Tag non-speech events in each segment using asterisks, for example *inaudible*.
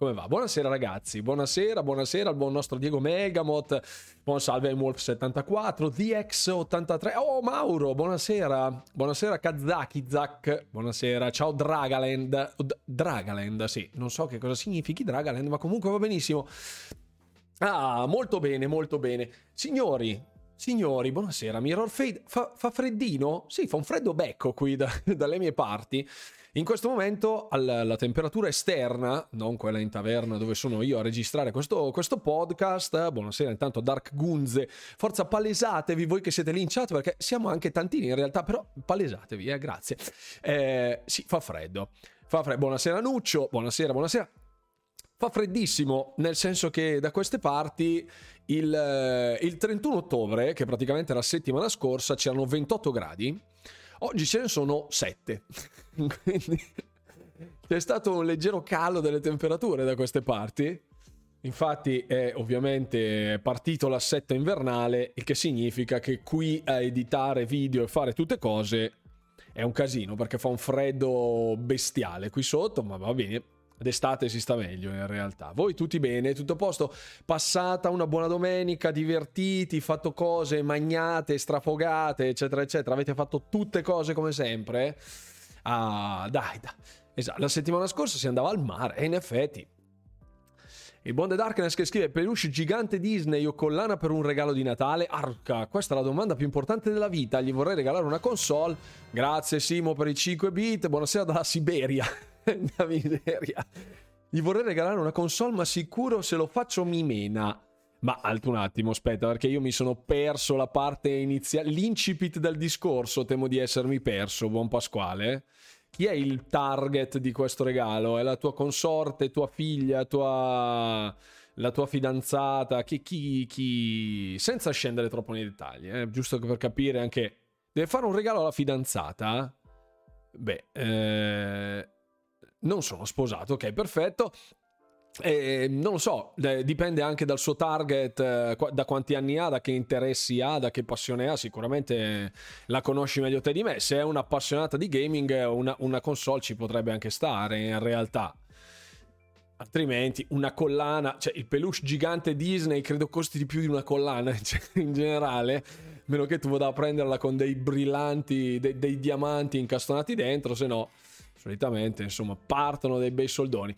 Come va? Buonasera ragazzi, buonasera, buonasera al buon nostro Diego Megamot, buon salve al Wolf74, DX83, oh Mauro, buonasera, buonasera Kazaki Zak, buonasera, ciao Dragaland, Dragaland, sì, non so che cosa significhi Dragaland, ma comunque va benissimo. Ah, molto bene, molto bene. Signori, signori, buonasera, Mirror Fade, fa, fa freddino? Sì, fa un freddo becco qui da, *laughs* dalle mie parti. In questo momento la temperatura esterna, non quella in taverna dove sono io a registrare questo, questo podcast, buonasera intanto Dark Gunze, forza palesatevi voi che siete lì in chat perché siamo anche tantini in realtà, però palesatevi, eh, grazie. Eh, sì, fa freddo. Fa freddo. Buonasera Nuccio, buonasera, buonasera. Fa freddissimo, nel senso che da queste parti il, eh, il 31 ottobre, che praticamente era la settimana scorsa, c'erano 28 gradi Oggi ce ne sono 7. *laughs* Quindi c'è stato un leggero calo delle temperature da queste parti. Infatti è ovviamente partito l'assetto invernale, il che significa che qui a editare video e fare tutte cose è un casino perché fa un freddo bestiale qui sotto, ma va bene, D'estate si sta meglio in realtà. Voi tutti bene, tutto a posto? Passata una buona domenica, divertiti, fatto cose, magnate, strafogate, eccetera, eccetera. Avete fatto tutte cose come sempre? Ah, dai, dai. Esatto, la settimana scorsa si andava al mare e in effetti il buon Darkness che scrive peluche gigante Disney o collana per un regalo di Natale? Arca, questa è la domanda più importante della vita. Gli vorrei regalare una console. Grazie Simo per i 5 bit. Buonasera dalla Siberia. *laughs* una miseria. Gli vorrei regalare una console, ma sicuro se lo faccio mi mena. Ma alto un attimo, aspetta, perché io mi sono perso la parte iniziale, l'incipit del discorso, temo di essermi perso, buon Pasquale. Chi è il target di questo regalo? È la tua consorte, tua figlia, tua... la tua fidanzata? Chi, chi, chi... Senza scendere troppo nei dettagli, eh? giusto per capire anche... Deve fare un regalo alla fidanzata? Beh, eh non sono sposato, ok, perfetto. Eh, non lo so, dipende anche dal suo target, eh, da quanti anni ha, da che interessi ha, da che passione ha. Sicuramente la conosci meglio te di me. Se è un'appassionata di gaming, una, una console ci potrebbe anche stare in realtà. Altrimenti una collana, cioè il peluche gigante Disney credo costi di più di una collana *laughs* cioè, in generale, meno che tu vada a prenderla con dei brillanti, dei, dei diamanti incastonati dentro, se no solitamente insomma partono dei bei soldoni.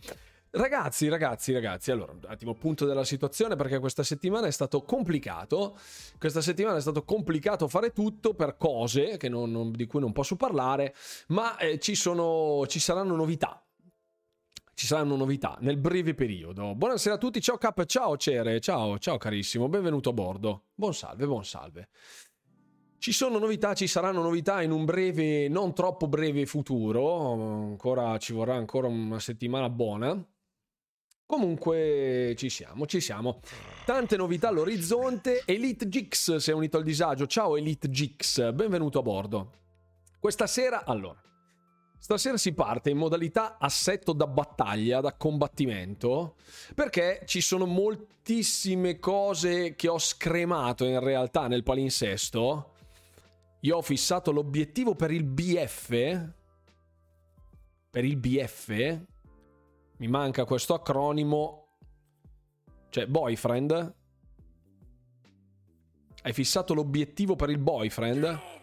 Ragazzi, ragazzi, ragazzi, allora un attimo punto della situazione perché questa settimana è stato complicato, questa settimana è stato complicato fare tutto per cose non, non, di cui non posso parlare, ma eh, ci, sono, ci saranno novità, ci saranno novità nel breve periodo. Buonasera a tutti, ciao Cap, ciao Cere, ciao, ciao carissimo, benvenuto a bordo. Buon salve, buon salve. Ci sono novità, ci saranno novità in un breve, non troppo breve futuro, ancora ci vorrà ancora una settimana buona. Comunque ci siamo, ci siamo. Tante novità all'orizzonte. Elite Gix si è unito al disagio. Ciao Elite Gix, benvenuto a bordo. Questa sera, allora, Stasera si parte in modalità assetto da battaglia, da combattimento, perché ci sono moltissime cose che ho scremato in realtà nel palinsesto io ho fissato l'obiettivo per il BF. Per il BF. Mi manca questo acronimo. Cioè, boyfriend. Hai fissato l'obiettivo per il boyfriend?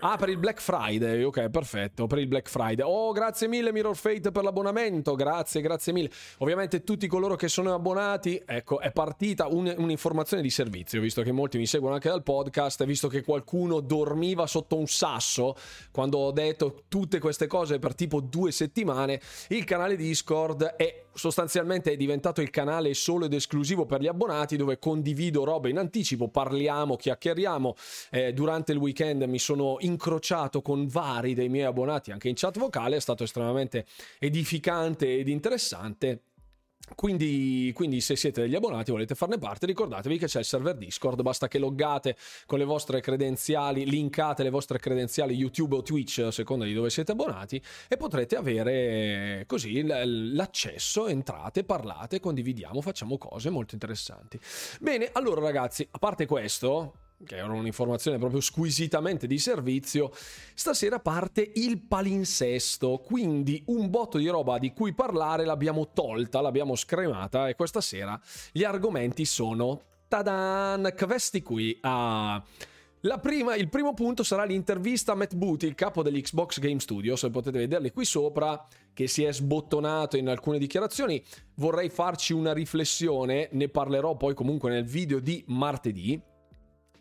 Ah, per il Black Friday, ok, perfetto, per il Black Friday. Oh, grazie mille Mirror Fate per l'abbonamento, grazie, grazie mille. Ovviamente tutti coloro che sono abbonati, ecco, è partita un, un'informazione di servizio, visto che molti mi seguono anche dal podcast, visto che qualcuno dormiva sotto un sasso quando ho detto tutte queste cose per tipo due settimane, il canale Discord è sostanzialmente è diventato il canale solo ed esclusivo per gli abbonati dove condivido robe in anticipo, parliamo, chiacchieriamo. Eh, durante il weekend mi sono incrociato con vari dei miei abbonati anche in chat vocale, è stato estremamente edificante ed interessante. Quindi, quindi, se siete degli abbonati e volete farne parte, ricordatevi che c'è il server Discord, basta che loggate con le vostre credenziali, linkate le vostre credenziali YouTube o Twitch a seconda di dove siete abbonati e potrete avere così l'accesso, entrate, parlate, condividiamo, facciamo cose molto interessanti. Bene, allora ragazzi, a parte questo, che era un'informazione proprio squisitamente di servizio, stasera parte il palinsesto, quindi un botto di roba di cui parlare l'abbiamo tolta, l'abbiamo scremata e questa sera gli argomenti sono tadan, questi qui a... Ah, Prima, il primo punto sarà l'intervista a Matt Booty, il capo dell'Xbox Game Studios, potete vederli qui sopra, che si è sbottonato in alcune dichiarazioni. Vorrei farci una riflessione, ne parlerò poi comunque nel video di martedì,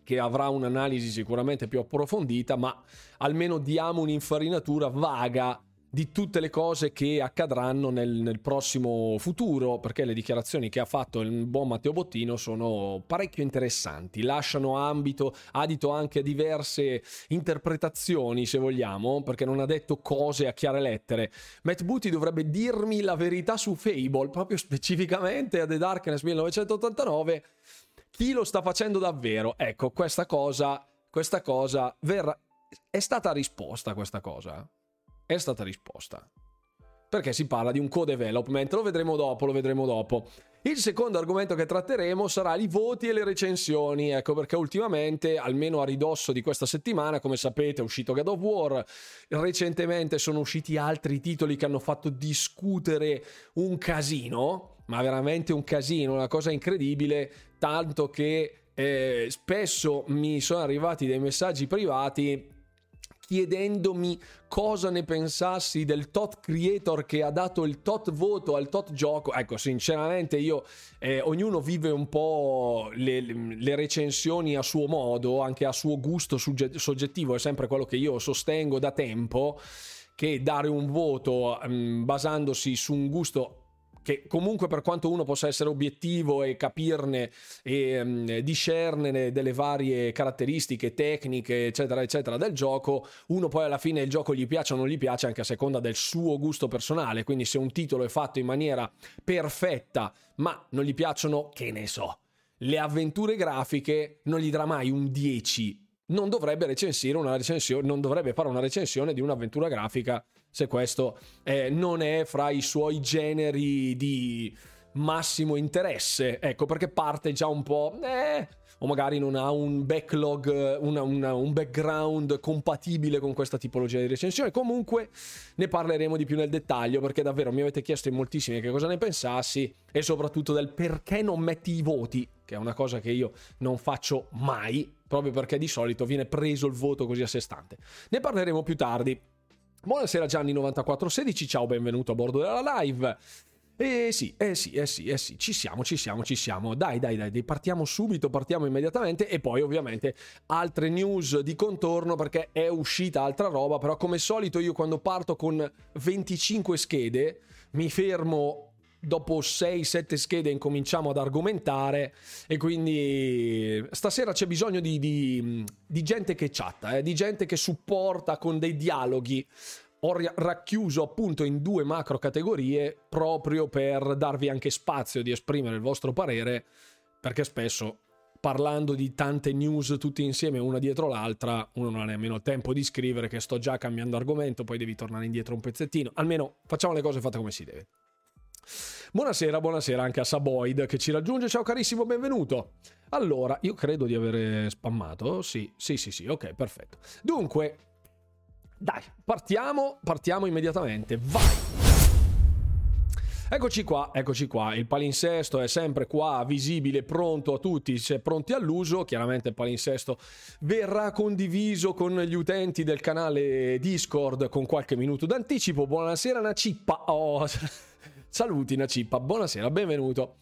che avrà un'analisi sicuramente più approfondita, ma almeno diamo un'infarinatura vaga di tutte le cose che accadranno nel, nel, prossimo futuro, perché le dichiarazioni che ha fatto il buon Matteo Bottino sono parecchio interessanti, lasciano ambito, adito anche a diverse interpretazioni, se vogliamo, perché non ha detto cose a chiare lettere. Matt Booty dovrebbe dirmi la verità su Fable, proprio specificamente a The Darkness 1989. Chi lo sta facendo davvero? Ecco, questa cosa, questa cosa verrà... È stata risposta questa cosa è stata risposta. Perché si parla di un co-development, lo vedremo dopo, lo vedremo dopo. Il secondo argomento che tratteremo sarà i voti e le recensioni, ecco perché ultimamente, almeno a ridosso di questa settimana, come sapete è uscito God of War, recentemente sono usciti altri titoli che hanno fatto discutere un casino, ma veramente un casino, una cosa incredibile, tanto che eh, spesso mi sono arrivati dei messaggi privati chiedendomi cosa ne pensassi del tot creator che ha dato il tot voto al tot gioco. Ecco, sinceramente io, eh, ognuno vive un po' le, le, recensioni a suo modo, anche a suo gusto soggettivo, è sempre quello che io sostengo da tempo, che dare un voto mh, mm, basandosi su un gusto che comunque per quanto uno possa essere obiettivo e capirne e um, discernere delle varie caratteristiche tecniche eccetera eccetera del gioco uno poi alla fine il gioco gli piace o non gli piace anche a seconda del suo gusto personale. Quindi se un titolo è fatto in maniera perfetta ma non gli piacciono che ne so le avventure grafiche non gli darà mai un 10 non dovrebbe recensire una recensione non dovrebbe fare una recensione di un'avventura grafica se questo eh, non è fra i suoi generi di massimo interesse. Ecco, perché parte già un po'... Eh, o magari non ha un backlog, una, una, un background compatibile con questa tipologia di recensione. Comunque ne parleremo di più nel dettaglio perché davvero mi avete chiesto in moltissimi che cosa ne pensassi e soprattutto del perché non metti i voti, che è una cosa che io non faccio mai, proprio perché di solito viene preso il voto così a sé stante. Ne parleremo più tardi. Buonasera Gianni9416, ciao, benvenuto a bordo della live. Eh sì, eh sì, eh sì, eh sì, ci siamo, ci siamo, ci siamo. Dai, dai, dai, partiamo subito, partiamo immediatamente e poi ovviamente altre news di contorno perché è uscita altra roba, però come solito io quando parto con 25 schede mi fermo dopo 6-7 schede incominciamo ad argomentare e quindi stasera c'è bisogno di, di, di gente che chatta, eh, di gente che supporta con dei dialoghi. Ho racchiuso appunto in due macro categorie proprio per darvi anche spazio di esprimere il vostro parere, perché spesso parlando di tante news tutte insieme una dietro l'altra, uno non ha nemmeno tempo di scrivere che sto già cambiando argomento, poi devi tornare indietro un pezzettino. Almeno facciamo le cose fatte come si deve. Buonasera, buonasera anche a Saboid che ci raggiunge. Ciao carissimo, benvenuto. Allora, io credo di avere spammato. Sì, sì, sì, sì, ok, perfetto. Dunque, dai, partiamo, partiamo immediatamente. Vai! Eccoci qua, eccoci qua, il palinsesto è sempre qua, visibile, pronto a tutti, se pronti all'uso, chiaramente il palinsesto verrà condiviso con gli utenti del canale Discord con qualche minuto d'anticipo. Buonasera Nacippa, oh... *laughs* Saluti Nacippa, buonasera, benvenuto.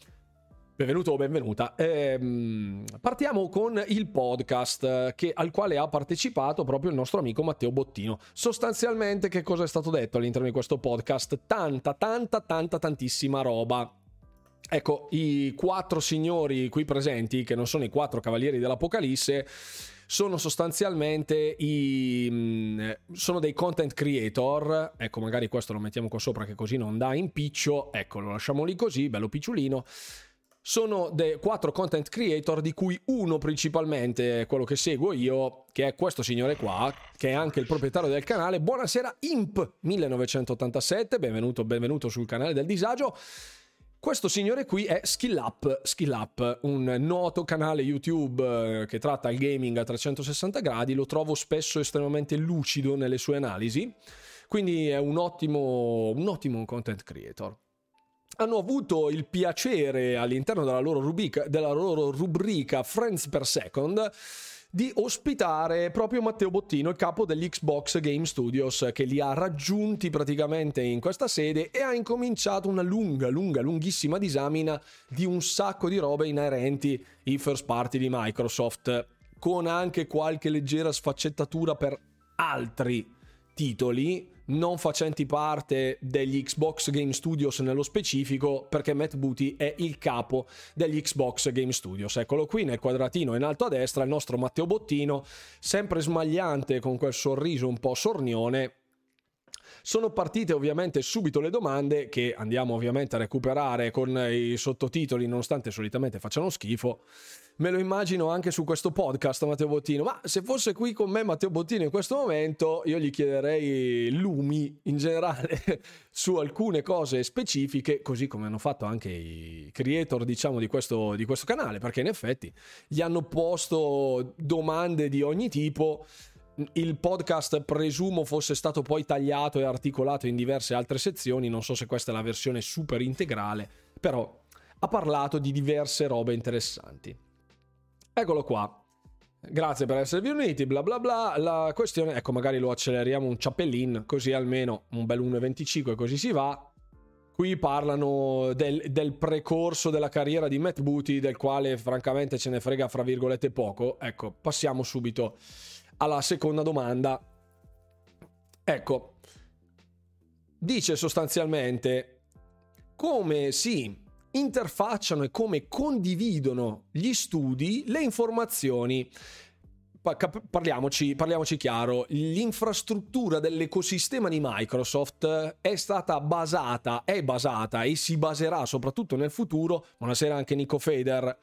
Benvenuto o benvenuta. Ehm, partiamo con il podcast che, al quale ha partecipato proprio il nostro amico Matteo Bottino. Sostanzialmente, che cosa è stato detto all'interno di questo podcast? Tanta, tanta, tanta, tantissima roba. Ecco, i quattro signori qui presenti, che non sono i quattro cavalieri dell'Apocalisse, sono sostanzialmente i, mm, sono dei content creator. Ecco, magari questo lo mettiamo qua sopra che così non dà impiccio. Ecco, lo lasciamo lì così, bello picciolino. Sono dei quattro content creator di cui uno principalmente quello che seguo io, che è questo signore qua, che è anche il proprietario del canale. Buonasera Imp 1987, benvenuto, benvenuto sul canale del disagio. Questo signore qui è Skill Up, Skill Up, un noto canale YouTube eh, che tratta il gaming a 360 gradi, lo trovo spesso estremamente lucido nelle sue analisi, quindi è un ottimo, un ottimo content creator. Hanno avuto il piacere all'interno della loro rubrica, della loro rubrica Friends per Second di ospitare proprio Matteo Bottino, il capo degli Xbox Game Studios, che li ha raggiunti praticamente in questa sede e ha incominciato una lunga, lunga, lunghissima disamina di un sacco di robe inerenti ai first party di Microsoft, con anche qualche leggera sfaccettatura per altri titoli non facenti parte degli Xbox Game Studios nello specifico, perché Matt Booty è il capo degli Xbox Game Studios. Eccolo qui nel quadratino in alto a destra, il nostro Matteo Bottino, sempre smagliante con quel sorriso un po' sornione. Sono partite ovviamente subito le domande che andiamo ovviamente a recuperare con i sottotitoli, nonostante solitamente facciano schifo me lo immagino anche su questo podcast Matteo Bottino, ma se fosse qui con me Matteo Bottino in questo momento io gli chiederei lumi in generale *laughs* su alcune cose specifiche, così come hanno fatto anche i creator diciamo di questo, di questo canale, perché in effetti gli hanno posto domande di ogni tipo. Il podcast presumo fosse stato poi tagliato e articolato in diverse altre sezioni, non so se questa è la versione super integrale, però ha parlato di diverse robe interessanti. Eccolo qua. Grazie per esservi uniti, bla bla bla. La questione, ecco, magari lo acceleriamo un ciappellin, così almeno un bel 1,25 così si va. Qui parlano del, del, precorso della carriera di Matt Booty, del quale francamente ce ne frega fra virgolette poco. Ecco, passiamo subito alla seconda domanda. Ecco, dice sostanzialmente come si interfacciano e come condividono gli studi le informazioni. Parliamoci, parliamoci, chiaro, l'infrastruttura dell'ecosistema di Microsoft è stata basata, è basata e si baserà soprattutto nel futuro. Buonasera anche Nico Feder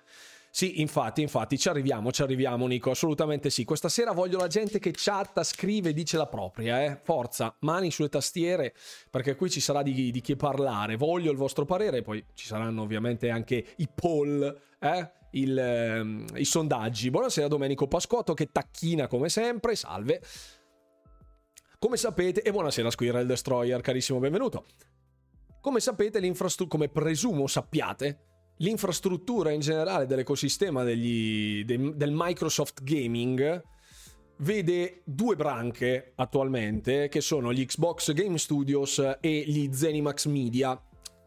sì, infatti, infatti, ci arriviamo, ci arriviamo, Nico. Assolutamente sì. Questa sera voglio la gente che chatta, scrive, dice la propria, eh. Forza, mani sulle tastiere, perché qui ci sarà di, di che parlare. Voglio il vostro parere, poi ci saranno ovviamente anche i poll, eh. Il, eh, i sondaggi. Buonasera Domenico Pascotto che tacchina come sempre, salve. Come sapete, e buonasera Squirrel Destroyer, carissimo benvenuto. Come sapete, l'infrastruttura, come presumo sappiate, l'infrastruttura in generale dell'ecosistema degli, de, del Microsoft Gaming vede due branche attualmente che sono gli Xbox Game Studios e gli Zenimax Media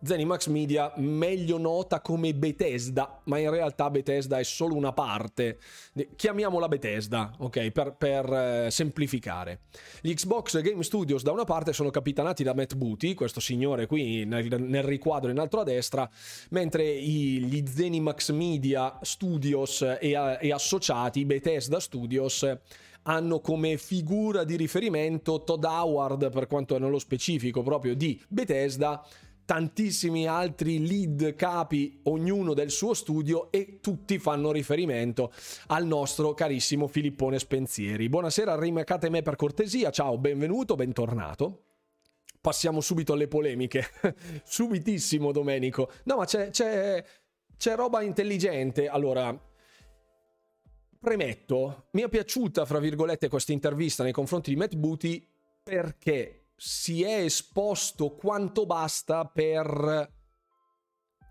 Zenimax Media, meglio nota come Bethesda, ma in realtà Bethesda è solo una parte. Chiamiamola Bethesda, ok, per, per eh, semplificare. Gli Xbox Game Studios da una parte sono capitanati da Matt Booty, questo signore qui nel, nel riquadro in alto a destra, mentre i, gli Zenimax Media Studios e, e associati, Bethesda Studios, hanno come figura di riferimento Todd Howard per quanto nello specifico proprio di Bethesda tantissimi altri lead capi, ognuno del suo studio e tutti fanno riferimento al nostro carissimo Filippone Spensieri. Buonasera, rimacate me per cortesia, ciao, benvenuto, bentornato. Passiamo subito alle polemiche. *laughs* Subitissimo, Domenico. No, ma c'è, c'è, c'è roba intelligente. Allora, premetto, mi è piaciuta, fra virgolette, questa intervista nei confronti di Matt Booty perché si è esposto quanto basta per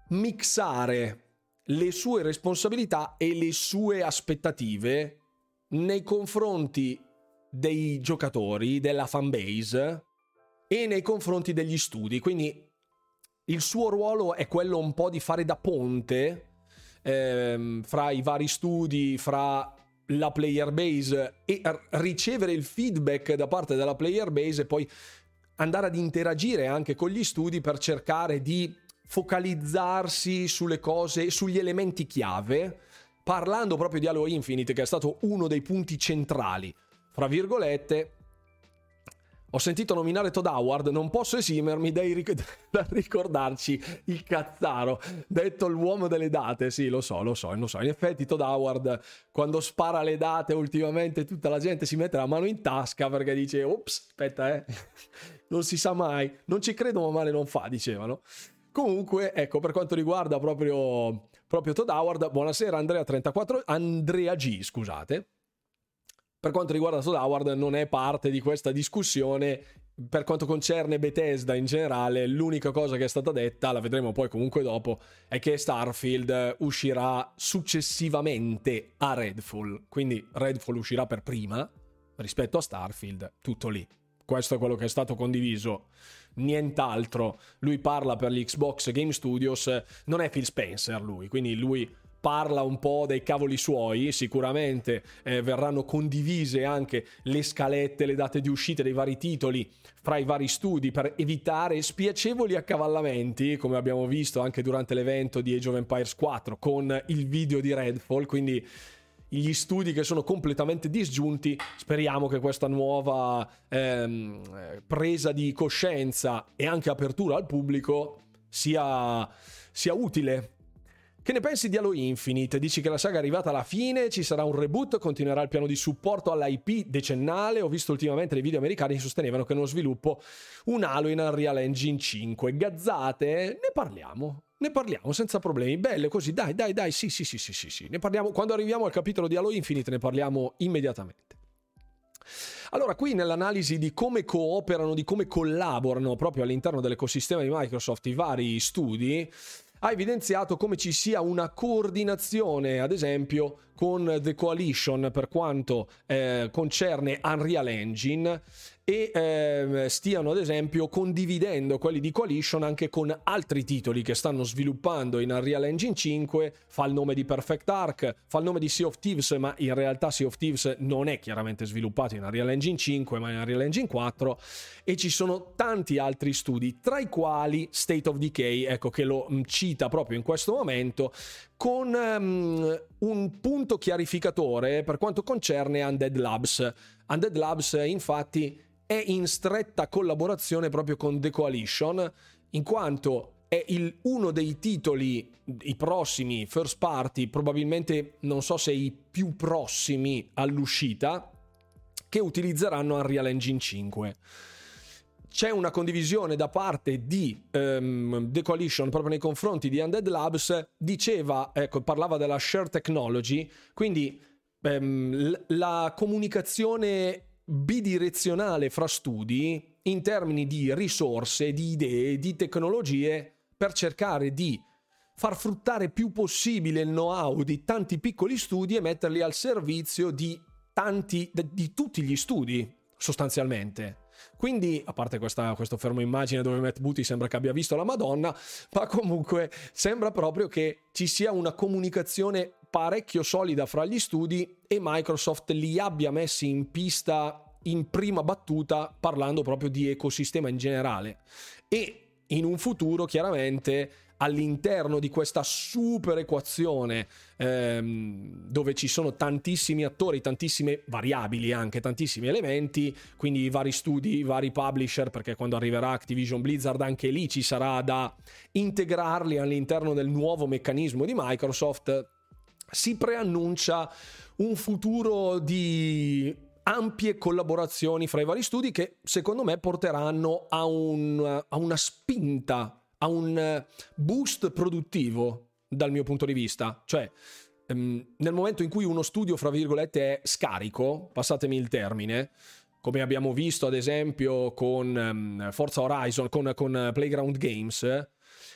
mixare le sue responsabilità e le sue aspettative nei confronti dei giocatori, della fanbase e nei confronti degli studi. Quindi il suo ruolo è quello un po' di fare da ponte ehm, fra i vari studi, fra la player base e ricevere il feedback da parte della player base e poi andare ad interagire anche con gli studi per cercare di focalizzarsi sulle cose, sugli elementi chiave, parlando proprio di Halo Infinite che è stato uno dei punti centrali, fra virgolette, ho sentito nominare Todd Howard, non posso esimermi ric- *laughs* da ricordarci il cazzaro, detto l'uomo delle date. Sì, lo so, lo so, lo so. In effetti Todd Howard, quando spara le date ultimamente, tutta la gente si mette la mano in tasca perché dice, ops, aspetta, eh, *laughs* non si sa mai. Non ci credo, ma male non fa, dicevano. Comunque, ecco, per quanto riguarda proprio, proprio Todd Howard, buonasera Andrea 34, Andrea G, scusate. Per quanto riguarda Todd Howard non è parte di questa discussione per quanto concerne Bethesda in generale, l'unica cosa che è stata detta, la vedremo poi comunque dopo, è che Starfield uscirà successivamente a Redfall. Quindi Redfall uscirà per prima rispetto a Starfield, tutto lì. Questo è quello che è stato condiviso, nient'altro. Lui parla per gli Xbox Game Studios, non è Phil Spencer lui, quindi lui parla un po' dei cavoli suoi, sicuramente eh, verranno condivise anche le scalette, le date di uscita dei vari titoli fra i vari studi per evitare spiacevoli accavallamenti, come abbiamo visto anche durante l'evento di Age of Empires 4 con il video di Redfall, quindi gli studi che sono completamente disgiunti. Speriamo che questa nuova ehm, presa di coscienza e anche apertura al pubblico sia, sia utile che ne pensi di Halo Infinite? Dici che la saga è arrivata alla fine, ci sarà un reboot, continuerà il piano di supporto all'IP decennale. Ho visto ultimamente dei video americani che sostenevano che non sviluppo un Halo in Unreal Engine 5. Gazzate? Ne parliamo. Ne parliamo senza problemi. Belle così, dai, dai, dai. Sì, sì, sì, sì, sì, sì. Ne parliamo quando arriviamo al capitolo di Halo Infinite, ne parliamo immediatamente. Allora, qui nell'analisi di come cooperano, di come collaborano proprio all'interno dell'ecosistema di Microsoft i vari studi, ha evidenziato come ci sia una coordinazione, ad esempio, con The Coalition per quanto eh, concerne Unreal Engine e eh, stiano ad esempio condividendo quelli di Coalition anche con altri titoli che stanno sviluppando. In Unreal Engine 5 fa il nome di Perfect Arc fa il nome di Sea of Thieves ma in realtà Sea of Thieves non è chiaramente sviluppato in Unreal Engine 5 ma in Unreal Engine 4 e ci sono tanti altri studi tra i quali State of Decay ecco che lo mm, cita proprio in questo momento con um, un punto chiarificatore per quanto concerne Undead Labs Undead Labs infatti è in stretta collaborazione proprio con The Coalition, in quanto è il, uno dei titoli, i prossimi first party, probabilmente non so se i più prossimi all'uscita, che utilizzeranno Unreal Engine 5 c'è una condivisione da parte di um, The Coalition proprio nei confronti di Undead Labs, diceva, ecco, parlava della share technology, quindi um, la comunicazione bidirezionale fra studi in termini di risorse, di idee, di tecnologie per cercare di far fruttare più possibile il know-how di tanti piccoli studi e metterli al servizio di tanti, di tutti gli studi sostanzialmente. Quindi, a parte questa, questo fermo immagine dove Matt Booty sembra che abbia visto la Madonna, ma comunque sembra proprio che ci sia una comunicazione parecchio solida fra gli studi e Microsoft li abbia messi in pista in prima battuta parlando proprio di ecosistema in generale. E in un futuro chiaramente all'interno di questa super equazione ehm, dove ci sono tantissimi attori, tantissime variabili anche, tantissimi elementi, quindi i vari studi, i vari publisher, perché quando arriverà Activision Blizzard anche lì ci sarà da integrarli all'interno del nuovo meccanismo di Microsoft, si preannuncia un futuro di ampie collaborazioni fra i vari studi che secondo me porteranno a, un, a una spinta ha un boost produttivo dal mio punto di vista. Cioè, ehm, nel momento in cui uno studio, fra virgolette, è scarico, passatemi il termine, come abbiamo visto ad esempio con ehm, Forza Horizon, con, con Playground Games,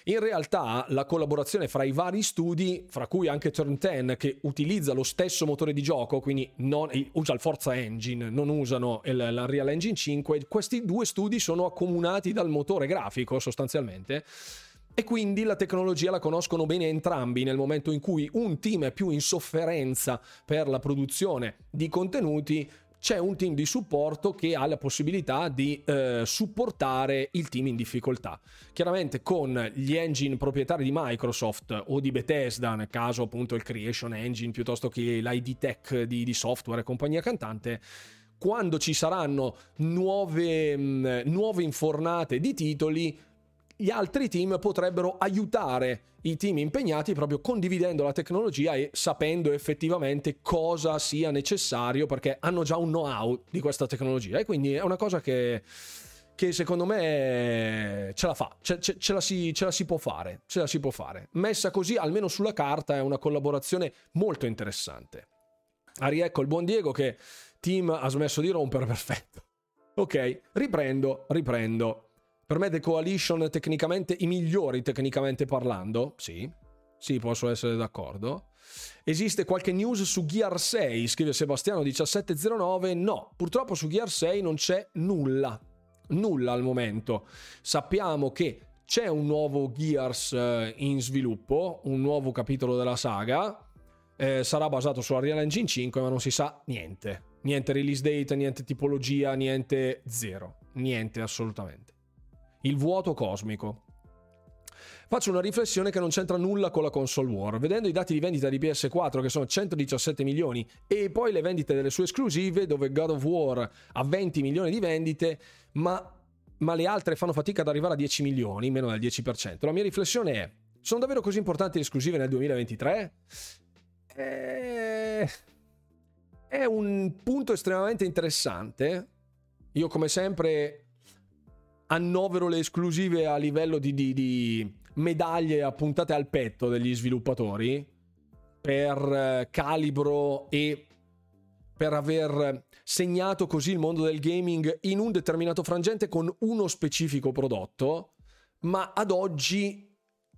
in realtà la collaborazione fra i vari studi, fra cui anche Turn 10 che utilizza lo stesso motore di gioco, quindi non, usa il Forza Engine, non usano il, l'Unreal Engine 5, questi due studi sono accomunati dal motore grafico sostanzialmente. E quindi la tecnologia la conoscono bene entrambi nel momento in cui un team è più in sofferenza per la produzione di contenuti, c'è un team di supporto che ha la possibilità di eh, supportare il team in difficoltà. Chiaramente con gli engine proprietari di Microsoft o di Bethesda, nel caso appunto il Creation Engine piuttosto che l'ID Tech di, di software e compagnia cantante, quando ci saranno nuove, mh, nuove infornate di titoli, gli altri team potrebbero aiutare i team impegnati proprio condividendo la tecnologia e sapendo effettivamente cosa sia necessario perché hanno già un know-how di questa tecnologia e quindi è una cosa che, che secondo me ce la fa, ce, ce, ce, la si, ce, la si, può fare, ce la si può fare. Messa così, almeno sulla carta, è una collaborazione molto interessante. Ah, riecco il buon Diego che Team ha smesso di rompere, *laughs* perfetto. Ok, riprendo, riprendo. Per me The Coalition tecnicamente, i migliori tecnicamente parlando, sì, sì, posso essere d'accordo. Esiste qualche news su Gear 6, scrive Sebastiano 1709. No, purtroppo su Gear 6 non c'è nulla nulla al momento. Sappiamo che c'è un nuovo Gears eh, in sviluppo, un nuovo capitolo della saga. Eh, sarà basato su Unreal Engine 5, ma non si sa niente. Niente release date, niente tipologia, niente zero. Niente assolutamente. Il vuoto cosmico. Faccio una riflessione che non c'entra nulla con la console war. Vedendo i dati di vendita di PS4 che sono 117 milioni e poi le vendite delle sue esclusive dove God of War ha 20 milioni di vendite, ma, ma le altre fanno fatica ad arrivare a 10 milioni, meno del 10%. La mia riflessione è, sono davvero così importanti le esclusive nel 2023? Eh, è un punto estremamente interessante. Io come sempre annovero le esclusive a livello di, di, di medaglie appuntate al petto degli sviluppatori per eh, calibro e per aver segnato così il mondo del gaming in un determinato frangente con uno specifico prodotto, ma ad oggi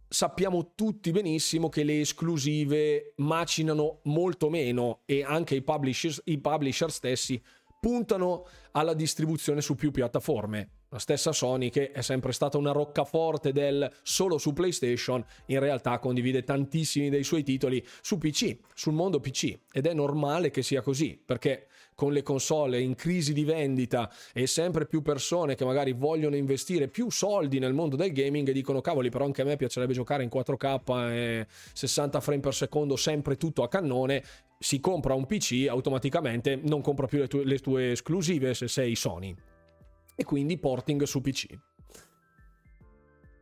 sappiamo tutti benissimo che le esclusive macinano molto meno e anche i publisher, i publisher stessi puntano alla distribuzione su più piattaforme. La stessa Sony, che è sempre stata una roccaforte del solo su PlayStation, in realtà condivide tantissimi dei suoi titoli su PC, sul mondo PC. Ed è normale che sia così, perché con le console in crisi di vendita e sempre più persone che magari vogliono investire più soldi nel mondo del gaming e dicono cavoli però anche a me piacerebbe giocare in 4K e 60 frame per secondo sempre tutto a cannone si compra un PC automaticamente non compra più le tue, le tue esclusive se sei Sony e quindi porting su PC.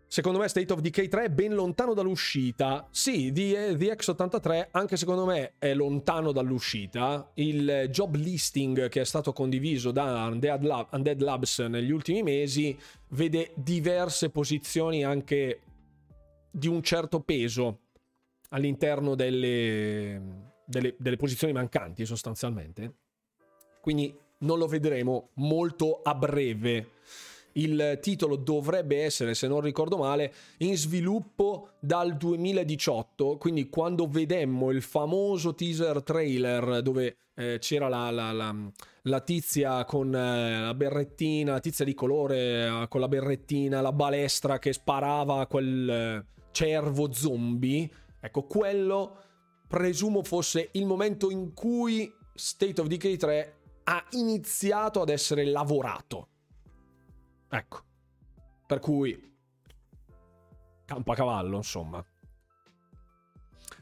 Secondo me State of Decay 3 è ben lontano dall'uscita. Sì, The, The X83 anche secondo me è lontano dall'uscita. Il job listing che è stato condiviso da Undead, Lab, Undead Labs negli ultimi mesi vede diverse posizioni anche di un certo peso all'interno delle, delle, delle posizioni mancanti sostanzialmente. Quindi non lo vedremo molto a breve. Il titolo dovrebbe essere, se non ricordo male, in sviluppo dal 2018, quindi quando vedemmo il famoso teaser trailer dove eh, c'era la, la, la, la, tizia con eh, la berrettina, la tizia di colore eh, con la berrettina, la balestra che sparava a quel eh, cervo zombie, ecco quello presumo fosse il momento in cui State of Decay 3 ha iniziato ad essere lavorato. Ecco. Per cui campo a cavallo, insomma.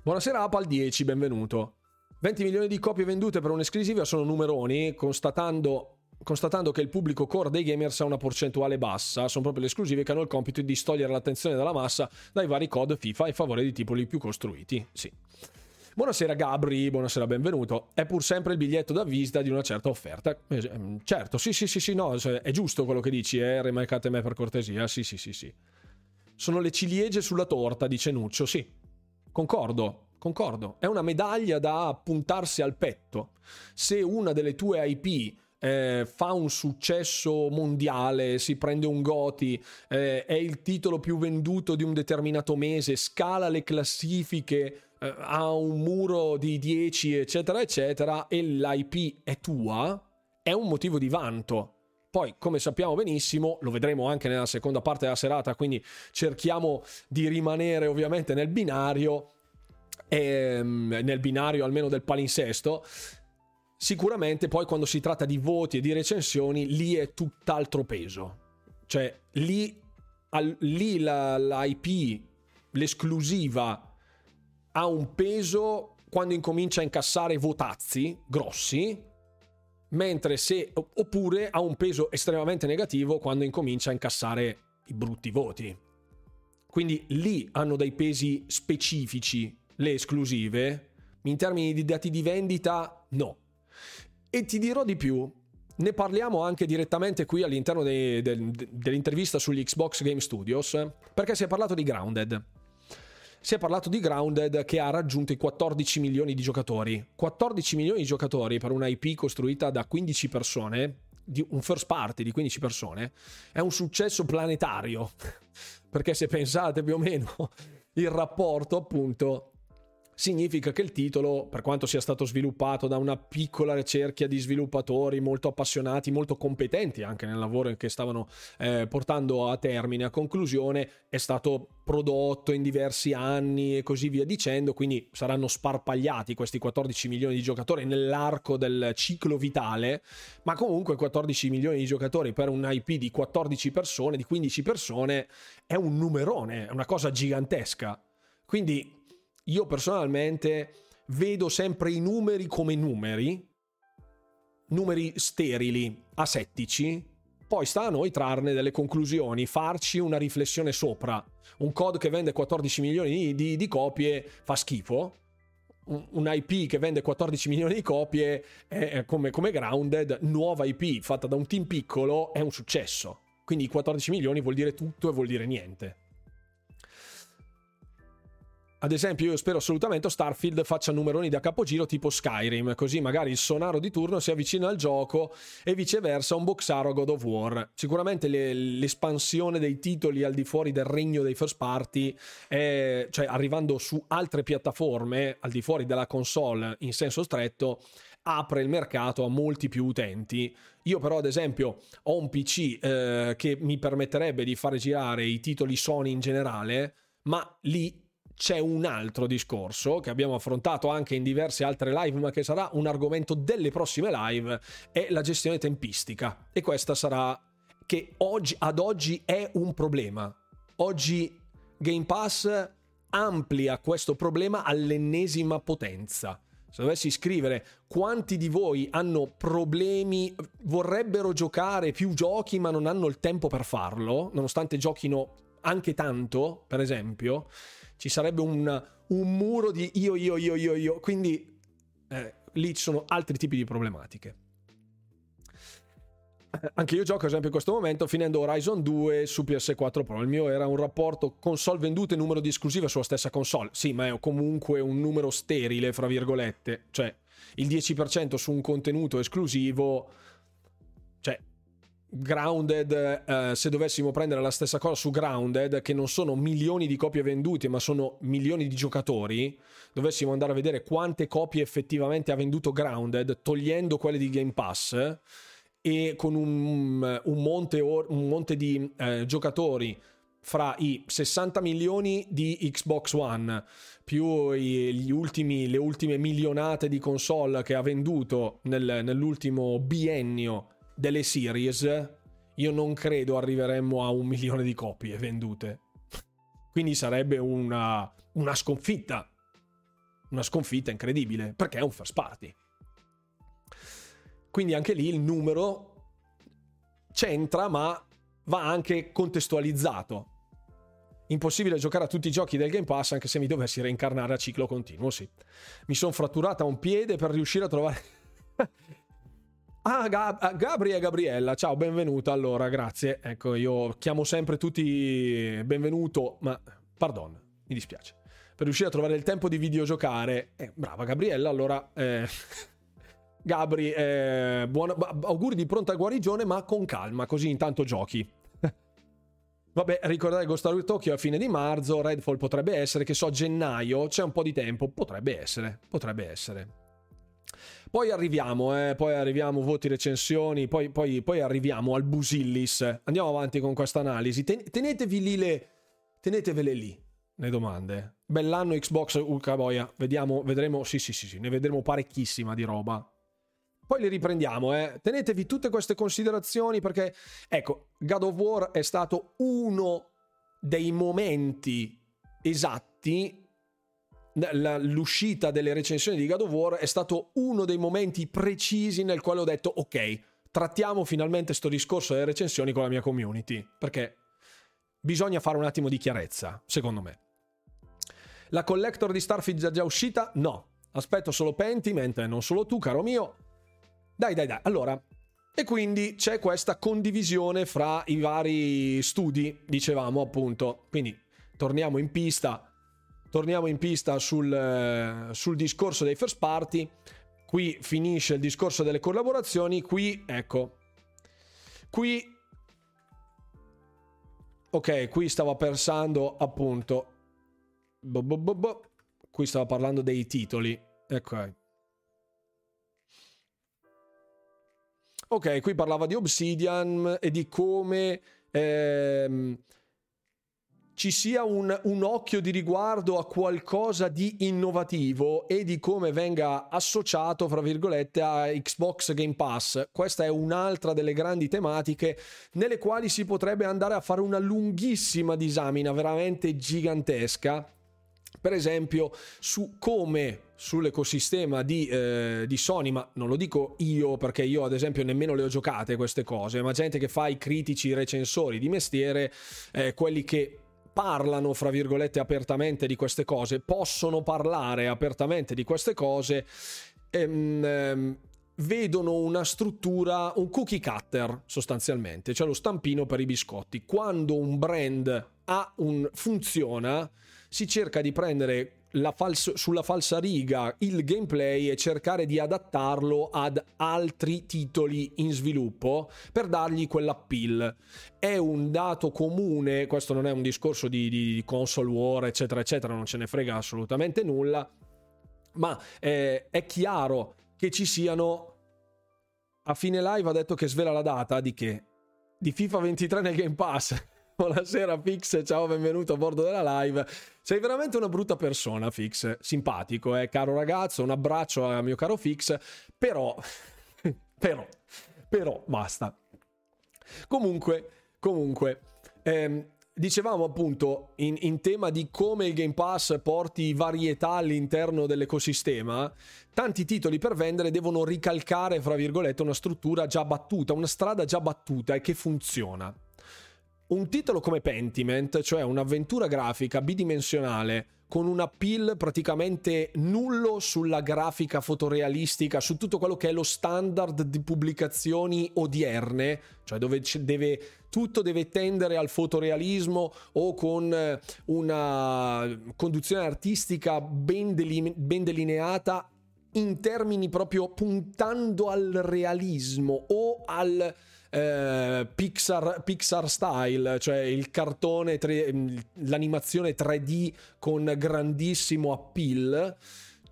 Buonasera Apal 10, benvenuto. 20 milioni di copie vendute per un'esclusiva sono numeroni, constatando, constatando che il pubblico core dei gamers ha una percentuale bassa. Sono proprio le esclusive che hanno il compito di distogliere l'attenzione dalla massa dai vari code FIFA in favore di titoli più costruiti. Sì. Buonasera Gabri, buonasera, benvenuto. È pur sempre il biglietto da visita di una certa offerta. Eh, ehm, certo, sì, sì, sì, sì, no, è giusto quello che dici, eh, rimarcate me per cortesia, sì, sì, sì, sì. Sono le ciliegie sulla torta, dice Nuccio, sì. Concordo, concordo. È una medaglia da puntarsi al petto. Se una delle tue IP eh, fa un successo mondiale, si prende un Goti, eh, è il titolo più venduto di un determinato mese, scala le classifiche eh, ha un muro di 10 eccetera eccetera e l'IP è tua, è un motivo di vanto. Poi, come sappiamo benissimo, lo vedremo anche nella seconda parte della serata, quindi cerchiamo di rimanere ovviamente nel binario, ehm, nel binario almeno del palinsesto. Sicuramente poi quando si tratta di voti e di recensioni, lì è tutt'altro peso. Cioè, lì, al, lì la, l'IP, l'esclusiva ha un peso quando incomincia a incassare votazzi grossi, mentre se oppure ha un peso estremamente negativo quando incomincia a incassare i brutti voti. Quindi lì hanno dei pesi specifici le esclusive, in termini di dati di vendita no. E ti dirò di più, ne parliamo anche direttamente qui all'interno dei, de, de, dell'intervista sugli Xbox Game Studios, perché si è parlato di Grounded. Si è parlato di Grounded che ha raggiunto i 14 milioni di giocatori. 14 milioni di giocatori per una IP costruita da 15 persone, un first party di 15 persone, è un successo planetario. *laughs* perché se pensate più o meno il rapporto appunto significa che il titolo, per quanto sia stato sviluppato da una piccola cerchia di sviluppatori molto appassionati, molto competenti anche nel lavoro che stavano eh, portando a termine, a conclusione, è stato prodotto in diversi anni e così via dicendo, quindi saranno sparpagliati questi 14 milioni di giocatori nell'arco del ciclo vitale, ma comunque 14 milioni di giocatori per un IP di 14 persone, di 15 persone, è un numerone, è una cosa gigantesca. Quindi io personalmente vedo sempre i numeri come numeri, numeri sterili, asettici, poi sta a noi trarne delle conclusioni, farci una riflessione sopra. Un COD che vende 14 milioni di, di, copie fa schifo. Un, IP che vende 14 milioni di copie è come, come Grounded, nuova IP fatta da un team piccolo, è un successo. Quindi 14 milioni vuol dire tutto e vuol dire niente. Ad esempio, io spero assolutamente Starfield faccia numeroni da capogiro tipo Skyrim, così magari il sonaro di turno si avvicina al gioco e viceversa un boxaro God of War. Sicuramente le, l'espansione dei titoli al di fuori del regno dei first party, è, cioè arrivando su altre piattaforme al di fuori della console in senso stretto, apre il mercato a molti più utenti. Io però ad esempio ho un PC eh, che mi permetterebbe di fare girare i titoli Sony in generale, ma lì c'è un altro discorso che abbiamo affrontato anche in diverse altre live, ma che sarà un argomento delle prossime live, è la gestione tempistica. E questa sarà che oggi, ad oggi è un problema. Oggi Game Pass amplia questo problema all'ennesima potenza. Se dovessi scrivere quanti di voi hanno problemi, vorrebbero giocare più giochi ma non hanno il tempo per farlo, nonostante giochino anche tanto, per esempio, ci sarebbe un, un muro di io, io, io, io, io. Quindi eh, lì ci sono altri tipi di problematiche. Eh, anche io gioco, ad esempio, in questo momento finendo Horizon 2 su PS4 Pro. Il mio era un rapporto console vendute e numero di esclusive sulla stessa console. Sì, ma è comunque un numero sterile, fra virgolette. Cioè, il 10% su un contenuto esclusivo. Cioè, Grounded, eh, se dovessimo prendere la stessa cosa su Grounded, che non sono milioni di copie vendute, ma sono milioni di giocatori, dovessimo andare a vedere quante copie effettivamente ha venduto Grounded, togliendo quelle di Game Pass, e con un, un, monte, or, un monte, di eh, giocatori fra i 60 milioni di Xbox One più ultimi, le ultime milionate di console che ha venduto nel, nell'ultimo biennio delle series, io non credo arriveremmo a un milione di copie vendute. Quindi sarebbe una, una sconfitta. Una sconfitta incredibile, perché è un first party. Quindi anche lì il numero c'entra, ma va anche contestualizzato. Impossibile giocare a tutti i giochi del Game Pass anche se mi dovessi reincarnare a ciclo continuo, sì. Mi sono fratturata un piede per riuscire a trovare... Ah, Gab- ah, Gabri e Gabriella, ciao, benvenuta. Allora, grazie. Ecco, io chiamo sempre tutti benvenuto, ma pardon, mi dispiace. Per riuscire a trovare il tempo di videogiocare, eh, brava Gabriella, allora eh, *laughs* Gabri, eh, buona, auguri di pronta guarigione, ma con calma, così intanto giochi. *laughs* Vabbè, ricordare Ghost Story Tokyo a fine di marzo, Redfall potrebbe essere, che so, gennaio, c'è un po' di tempo, potrebbe essere, potrebbe essere. Poi arriviamo, eh, poi arriviamo, voti, recensioni, poi, poi, poi arriviamo al Busillis. Andiamo avanti con questa analisi. Ten- tenetevi lì le... Tenetevele lì le domande. Bell'anno Xbox Ultra Boia. Vediamo, vedremo, sì sì sì sì, ne vedremo parecchissima di roba. Poi le riprendiamo, eh. Tenetevi tutte queste considerazioni perché, ecco, God of War è stato uno dei momenti esatti l'uscita delle recensioni di God of War è stato uno dei momenti precisi nel quale ho detto ok, trattiamo finalmente sto discorso delle recensioni con la mia community, perché bisogna fare un attimo di chiarezza, secondo me. La collector di Starfield è già uscita? No. Aspetto solo Pentiment, non solo tu, caro mio. Dai, dai, dai. Allora, E quindi c'è questa condivisione fra i vari studi, dicevamo appunto. Quindi torniamo in pista, torniamo in pista sul, eh, sul discorso dei first party. Qui finisce il discorso delle collaborazioni. Qui, ecco, qui ok, qui stava pensando appunto. Bo, bo, bo, qui stava parlando dei titoli. Ecco. Ok, qui parlava di Obsidian e di come ehm, ci sia un, un, occhio di riguardo a qualcosa di innovativo e di come venga associato, fra virgolette, a Xbox Game Pass. Questa è un'altra delle grandi tematiche nelle quali si potrebbe andare a fare una lunghissima disamina veramente gigantesca per esempio su come sull'ecosistema di, eh, di, Sony, ma non lo dico io perché io ad esempio nemmeno le ho giocate queste cose, ma gente che fa i critici, recensori di mestiere, eh, quelli che parlano, fra virgolette, apertamente di queste cose, possono parlare apertamente di queste cose, ehm, ehm, vedono una struttura, un cookie cutter sostanzialmente, cioè lo stampino per i biscotti. Quando un brand ha un, funziona, si cerca di prendere fals- sulla falsa riga il gameplay e cercare di adattarlo ad altri titoli in sviluppo per dargli quell'appeal. È un dato comune, questo non è un discorso di, di console war, eccetera, eccetera, non ce ne frega assolutamente nulla, ma eh, è chiaro che ci siano... A fine live ha detto che svela la data di che? Di FIFA 23 nel Game Pass. Buonasera Fix, ciao, benvenuto a bordo della live. Sei veramente una brutta persona, Fix. Simpatico, eh, caro ragazzo, un abbraccio a mio caro Fix, però, *laughs* però, però, basta. Comunque, comunque, ehm, dicevamo appunto in, in, tema di come il Game Pass porti varietà all'interno dell'ecosistema, tanti titoli per vendere devono ricalcare, fra virgolette, una struttura già battuta, una strada già battuta e che funziona un titolo come Pentiment, cioè un'avventura grafica bidimensionale con un appeal praticamente nullo sulla grafica fotorealistica, su tutto quello che è lo standard di pubblicazioni odierne, cioè dove deve, tutto deve tendere al fotorealismo o con eh, una conduzione artistica ben, deline- ben delineata in termini proprio puntando al realismo o al eh, Pixar, Pixar style, cioè il cartone, tre, l'animazione 3D con grandissimo appeal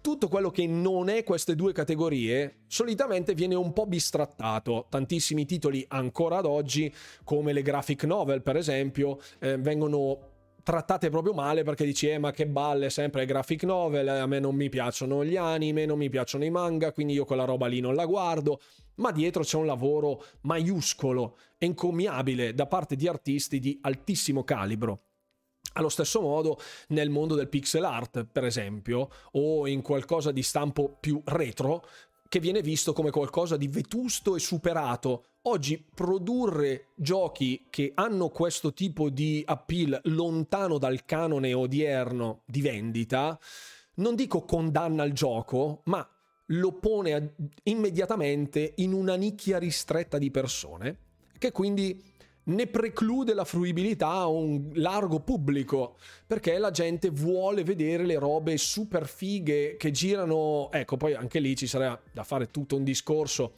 tutto quello che non è queste due categorie solitamente viene un po' bistrattato. Tantissimi titoli ancora ad oggi, come le graphic novel per esempio, eh, vengono trattate proprio male perché dici eh ma che balle sempre graphic novel a me non mi piacciono gli anime non mi piacciono i manga quindi io quella roba lì non la guardo ma dietro c'è un lavoro maiuscolo encomiabile da parte di artisti di altissimo calibro allo stesso modo nel mondo del pixel art, per esempio, o in qualcosa di stampo più retro, che viene visto come qualcosa di vetusto e superato. Oggi produrre giochi che hanno questo tipo di appeal lontano dal canone odierno di vendita, non dico condanna il gioco, ma lo pone immediatamente in una nicchia ristretta di persone che quindi ne preclude la fruibilità a un largo pubblico perché la gente vuole vedere le robe super fighe che girano. Ecco poi anche lì ci sarà da fare tutto un discorso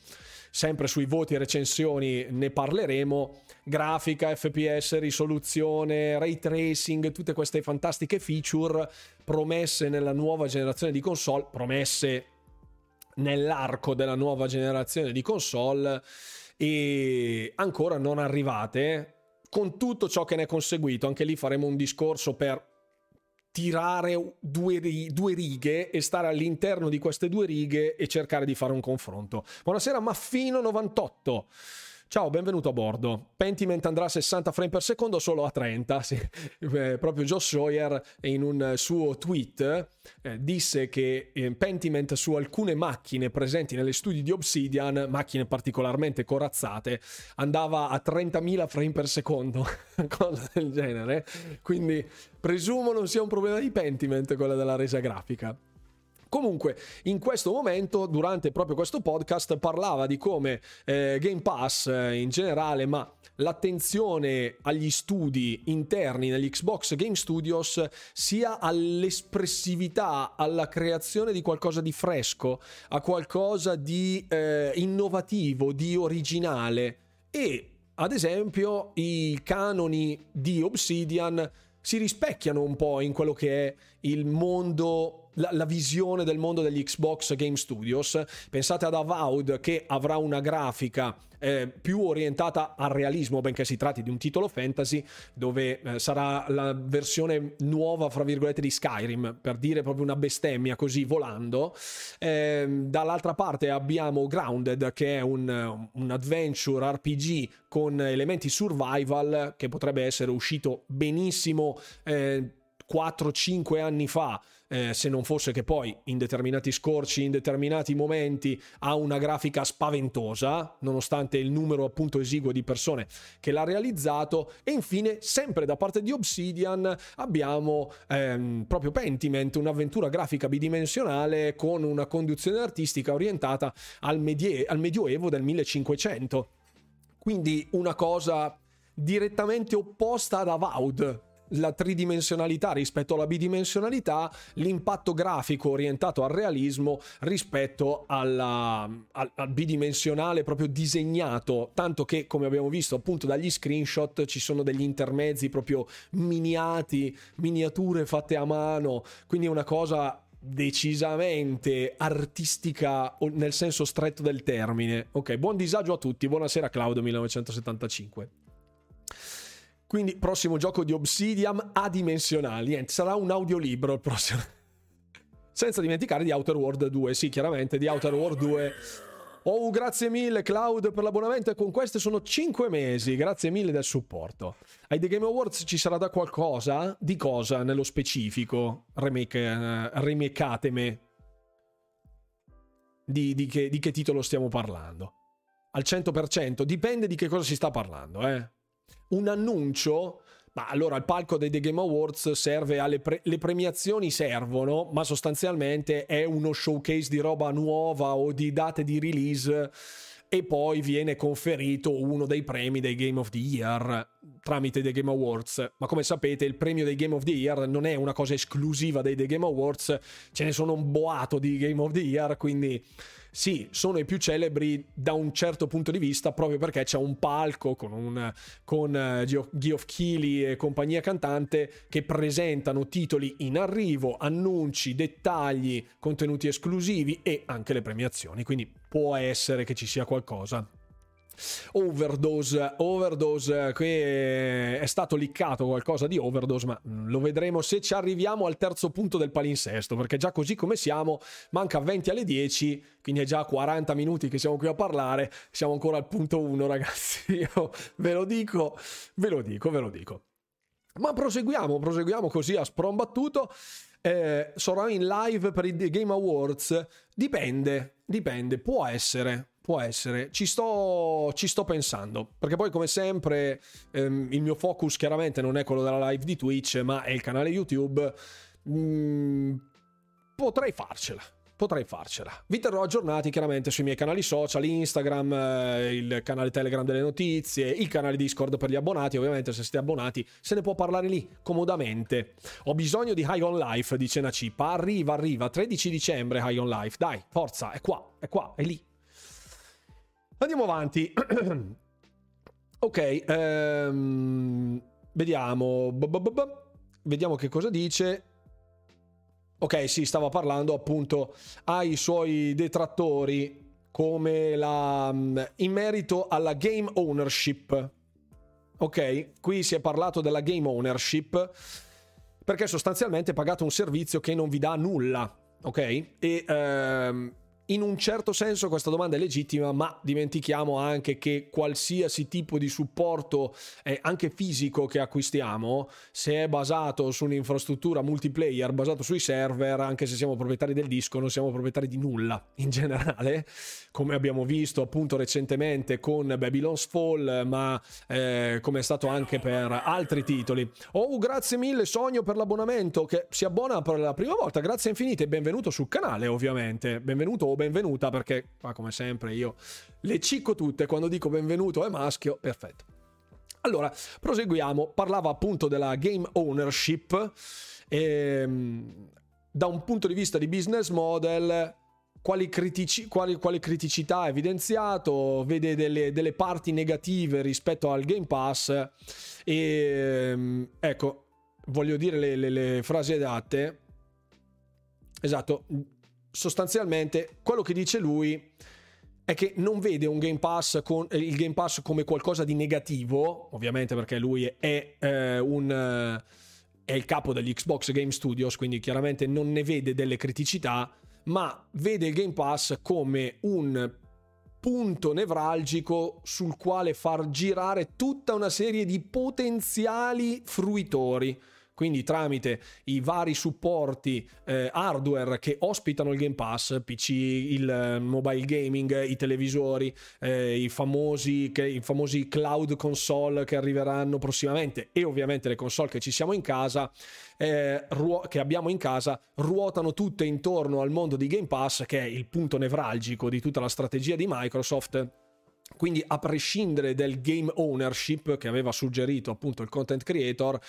sempre sui voti e recensioni ne parleremo. Grafica, fps, risoluzione, ray tracing tutte queste fantastiche feature promesse nella nuova generazione di console promesse nell'arco della nuova generazione di console e ancora non arrivate con tutto ciò che ne è conseguito. Anche lì faremo un discorso per tirare due, due, righe e stare all'interno di queste due righe e cercare di fare un confronto. Buonasera Maffino98. Ciao, benvenuto a bordo. Pentiment andrà a 60 frame per secondo solo a 30. Sì. Eh, proprio Joe Sawyer in un suo tweet eh, disse che eh, Pentiment su alcune macchine presenti negli studi di Obsidian, macchine particolarmente corazzate, andava a 30.000 frame per secondo, *laughs* cosa del genere. Quindi presumo non sia un problema di Pentiment quella della resa grafica. Comunque, in questo momento, durante proprio questo podcast, parlava di come eh, Game Pass eh, in generale, ma l'attenzione agli studi interni negli Xbox Game Studios sia all'espressività, alla creazione di qualcosa di fresco, a qualcosa di eh, innovativo, di originale. E ad esempio i canoni di Obsidian si rispecchiano un po' in quello che è il mondo la, la, visione del mondo degli Xbox Game Studios. Pensate ad Avowed che avrà una grafica eh, più orientata al realismo, benché si tratti di un titolo fantasy, dove eh, sarà la versione nuova, fra virgolette, di Skyrim, per dire proprio una bestemmia così volando. Eh, dall'altra parte abbiamo Grounded, che è un, un adventure RPG con elementi survival, che potrebbe essere uscito benissimo. Eh, 4-5 anni fa, eh, se non fosse che poi in determinati scorci, in determinati momenti ha una grafica spaventosa, nonostante il numero appunto esiguo di persone che l'ha realizzato. E infine, sempre da parte di Obsidian, abbiamo ehm, proprio Pentiment, un'avventura grafica bidimensionale con una conduzione artistica orientata al, medie- al Medioevo del 1500. Quindi una cosa direttamente opposta ad Avowed, la tridimensionalità rispetto alla bidimensionalità, l'impatto grafico orientato al realismo rispetto alla, al, al, bidimensionale proprio disegnato, tanto che come abbiamo visto appunto dagli screenshot ci sono degli intermezzi proprio miniati, miniature fatte a mano, quindi è una cosa decisamente artistica nel senso stretto del termine. Ok, buon disagio a tutti, buonasera Claudio 1975. Quindi, prossimo gioco di Obsidian adimensionale. Niente, sarà un audiolibro il prossimo. *laughs* Senza dimenticare di Outer World 2. Sì, chiaramente, di Outer World 2. Oh, grazie mille Cloud per l'abbonamento e con queste sono 5 mesi. Grazie mille del supporto. Ai The Game Awards ci sarà da qualcosa? Di cosa nello specifico? Remake, uh, remakeateme. Di, di, che, di che titolo stiamo parlando? Al 100%? Dipende di che cosa si sta parlando, eh un annuncio ma allora il palco dei The Game Awards serve alle pre- le premiazioni servono, ma sostanzialmente è uno showcase di roba nuova o di date di release e poi viene conferito uno dei premi dei Game of the Year tramite The Game Awards. Ma come sapete, il premio dei Game of the Year non è una cosa esclusiva dei The Game Awards, ce ne sono un boato di Game of the Year, quindi sì, sono i più celebri da un certo punto di vista proprio perché c'è un palco con, un, con uh, Geoff Keighley e compagnia cantante che presentano titoli in arrivo, annunci, dettagli, contenuti esclusivi e anche le premiazioni, quindi può essere che ci sia qualcosa. Overdose, Overdose, qui è stato liccato qualcosa di Overdose, ma mm, lo vedremo se ci arriviamo al terzo punto del palinsesto, perché già così come siamo, manca 20 alle 10, quindi è già 40 minuti che siamo qui a parlare, siamo ancora al punto 1 *laughs* ragazzi, io ve lo dico, ve lo dico, ve lo dico. Ma proseguiamo, proseguiamo così a sprombattuto. Eh, sarò in live per i Game Awards? Dipende, dipende, può essere, Può essere, ci sto, ci sto pensando, perché poi come sempre ehm, il mio focus chiaramente non è quello della live di Twitch, ma è il canale YouTube. Mm, potrei farcela, potrei farcela. Vi terrò aggiornati chiaramente sui miei canali social, Instagram, eh, il canale Telegram delle notizie, il canale Discord per gli abbonati, ovviamente se siete abbonati se ne può parlare lì comodamente. Ho bisogno di High on Life, dice Nacipa, arriva, arriva, 13 dicembre High on Life, dai, forza, è qua, è qua, è lì. Andiamo avanti. *clears throat* ok, um, vediamo. Vediamo che cosa dice. Ok, sì, stava parlando appunto ai suoi detrattori come la in merito alla game ownership. Ok, qui si è parlato della game ownership perché sostanzialmente pagate un servizio che non vi dà nulla, ok? E ehm, in un certo senso questa domanda è legittima, ma dimentichiamo anche che qualsiasi tipo di supporto, eh, anche fisico, che acquistiamo, se è basato su un'infrastruttura multiplayer, basato sui server, anche se siamo proprietari del disco, non siamo proprietari di nulla in generale, come abbiamo visto appunto recentemente con Babylon's Fall, ma eh, come è stato anche per altri titoli. Oh, grazie mille Sogno per l'abbonamento, che si abbona per la prima volta, grazie infinite e benvenuto sul canale ovviamente, benvenuto benvenuta perché qua come sempre io le cicco tutte quando dico benvenuto è maschio, perfetto. Allora, proseguiamo, parlava appunto della game ownership e, ehm, da un punto di vista di business model quali, critici, quali, quali, criticità ha evidenziato, vede delle, delle, parti negative rispetto al Game Pass e ehm, ecco, voglio dire le, le, le frasi adatte. Esatto, sostanzialmente quello che dice lui è che non vede un Game Pass con, eh, il Game Pass come qualcosa di negativo, ovviamente perché lui è, eh, un, eh, è il capo degli Xbox Game Studios, quindi chiaramente non ne vede delle criticità, ma vede il Game Pass come un punto nevralgico sul quale far girare tutta una serie di potenziali fruitori quindi tramite i vari supporti eh, hardware che ospitano il Game Pass, PC, il eh, mobile gaming, i televisori, eh, i, famosi, che, i famosi cloud console che arriveranno prossimamente e ovviamente le console che ci siamo in casa, eh, ruo- che abbiamo in casa, ruotano tutte intorno al mondo di Game Pass che è il punto nevralgico di tutta la strategia di Microsoft. Quindi a prescindere del game ownership che aveva suggerito appunto il content creator,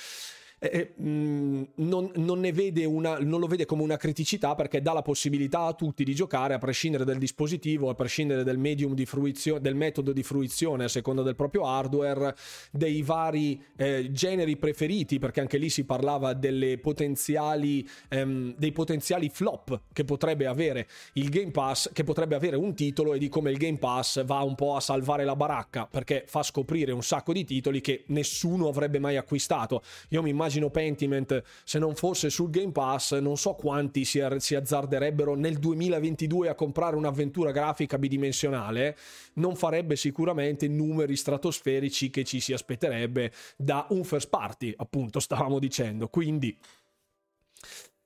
eh, mh, mm, non, non, ne vede una, non lo vede come una criticità perché dà la possibilità a tutti di giocare a prescindere del dispositivo, a prescindere del medium di fruizione, del metodo di fruizione a seconda del proprio hardware, dei vari eh, generi preferiti, perché anche lì si parlava delle potenziali, ehm, dei potenziali flop che potrebbe avere il Game Pass, che potrebbe avere un titolo e di come il Game Pass va un po' a salvare la baracca perché fa scoprire un sacco di titoli che nessuno avrebbe mai acquistato. Io mi immagino immagino Pentiment se non fosse sul Game Pass non so quanti si, si azzarderebbero nel 2022 a comprare un'avventura grafica bidimensionale non farebbe sicuramente numeri stratosferici che ci si aspetterebbe da un first party appunto stavamo dicendo. Quindi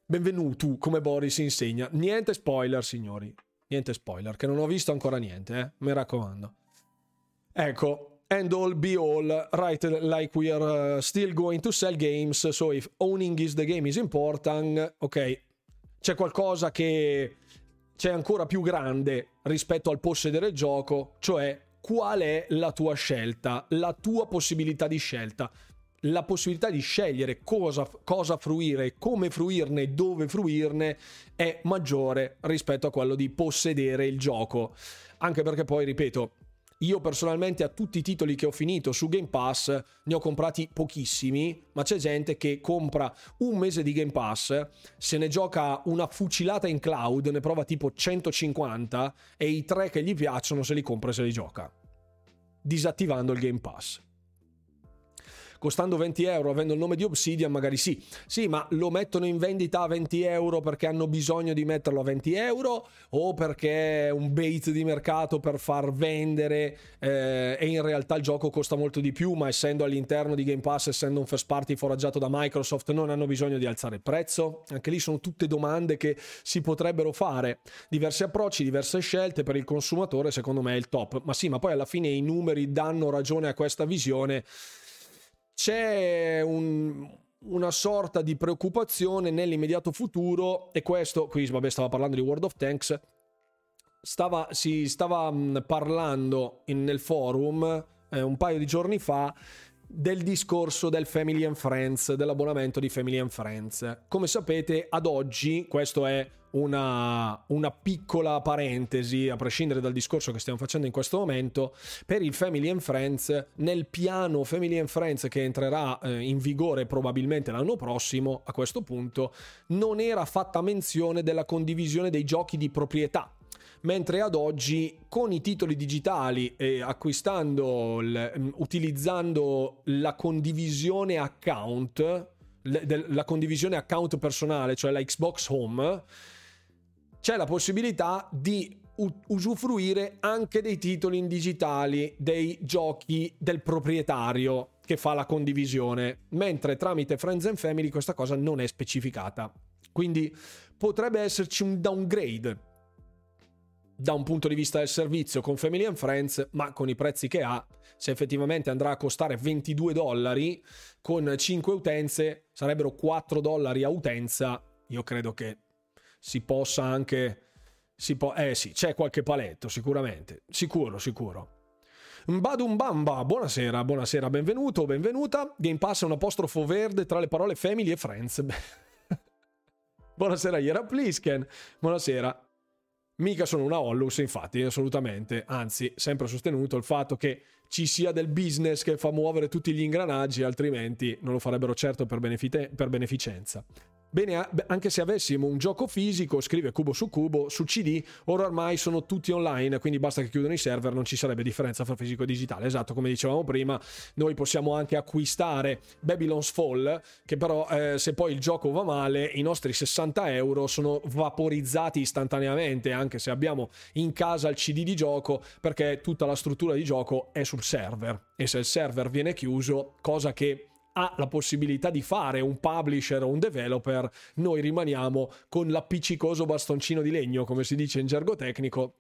benvenuto come Boris insegna. Niente spoiler signori. Niente spoiler che non ho visto ancora niente eh? mi raccomando. Ecco and all be all, right? Like we are uh, still going to sell games, so if owning is the game is important, ok, c'è qualcosa che c'è ancora più grande rispetto al possedere il gioco, cioè qual è la tua scelta, la tua possibilità di scelta. La possibilità di scegliere cosa, cosa fruire, come fruirne, dove fruirne è maggiore rispetto a quello di possedere il gioco. Anche perché poi, ripeto, io personalmente a tutti i titoli che ho finito su Game Pass ne ho comprati pochissimi, ma c'è gente che compra un mese di Game Pass, se ne gioca una fucilata in cloud, ne prova tipo 150 e i tre che gli piacciono se li compra e se li gioca, disattivando il Game Pass costando 20 euro, avendo il nome di Obsidian, magari sì. Sì, ma lo mettono in vendita a 20 euro perché hanno bisogno di metterlo a 20 euro o perché è un bait di mercato per far vendere eh, e in realtà il gioco costa molto di più, ma essendo all'interno di Game Pass, essendo un first party foraggiato da Microsoft, non hanno bisogno di alzare il prezzo? Anche lì sono tutte domande che si potrebbero fare. Diversi approcci, diverse scelte per il consumatore, secondo me è il top. Ma sì, ma poi alla fine i numeri danno ragione a questa visione c'è un, una sorta di preoccupazione nell'immediato futuro e questo, qui vabbè stava parlando di World of Tanks, stava, si stava parlando in, nel forum eh, un paio di giorni fa del discorso del Family and Friends, dell'abbonamento di Family and Friends. Come sapete, ad oggi, questo è una, una, piccola parentesi, a prescindere dal discorso che stiamo facendo in questo momento, per il Family and Friends, nel piano Family and Friends che entrerà eh, in vigore probabilmente l'anno prossimo, a questo punto, non era fatta menzione della condivisione dei giochi di proprietà mentre ad oggi con i titoli digitali e acquistando, l, utilizzando la condivisione account, la condivisione account personale, cioè la Xbox Home, c'è la possibilità di usufruire anche dei titoli in digitali, dei giochi del proprietario che fa la condivisione, mentre tramite Friends and Family questa cosa non è specificata. Quindi potrebbe esserci un downgrade da un punto di vista del servizio con Family and Friends, ma con i prezzi che ha, se effettivamente andrà a costare 22 dollari con 5 utenze, sarebbero 4 dollari a utenza, io credo che si possa anche... Si po- eh sì, c'è qualche paletto sicuramente, sicuro, sicuro. Mbadumbamba, buonasera, buonasera, benvenuto, benvenuta. Game Pass è un apostrofo verde tra le parole family e friends. *laughs* buonasera, Iera Plisken. Buonasera. Mica sono una Hollus, infatti, assolutamente. Anzi, sempre sostenuto il fatto che ci sia del business che fa muovere tutti gli ingranaggi, altrimenti non lo farebbero certo per, benefic- per beneficenza. Bene, anche se avessimo un gioco fisico, scrive cubo su cubo, su CD, ora ormai sono tutti online, quindi basta che chiudano i server, non ci sarebbe differenza fra fisico e digitale. Esatto, come dicevamo prima, noi possiamo anche acquistare Babylon's Fall, che però eh, se poi il gioco va male, i nostri 60 euro sono vaporizzati istantaneamente, anche se abbiamo in casa il CD di gioco, perché tutta la struttura di gioco è sul server. E se il server viene chiuso, cosa che ha la possibilità di fare un publisher o un developer, noi rimaniamo con l'appiccicoso bastoncino di legno, come si dice in gergo tecnico,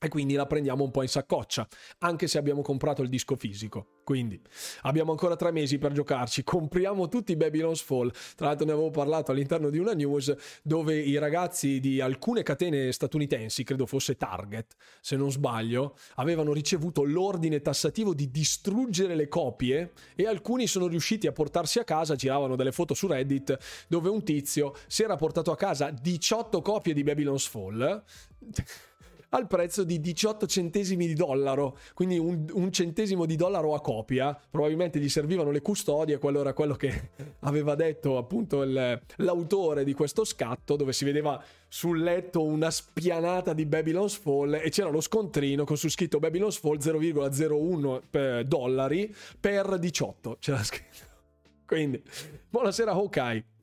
e quindi la prendiamo un po' in saccoccia, anche se abbiamo comprato il disco fisico. Quindi abbiamo ancora tre mesi per giocarci, compriamo tutti Babylon's Fall. Tra l'altro ne avevo parlato all'interno di una news dove i ragazzi di alcune catene statunitensi, credo fosse Target, se non sbaglio, avevano ricevuto l'ordine tassativo di distruggere le copie e alcuni sono riusciti a portarsi a casa, giravano delle foto su Reddit dove un tizio si era portato a casa 18 copie di Babylon's Fall al prezzo di 18 centesimi di dollaro, quindi un, un, centesimo di dollaro a copia. Probabilmente gli servivano le custodie, quello era quello che *laughs* aveva detto appunto il, l'autore di questo scatto, dove si vedeva sul letto una spianata di Babylon's Fall e c'era lo scontrino con su scritto Babylon's Fall 0,01 eh, dollari per 18. C'era scritto. Quindi, buonasera Hawkeye.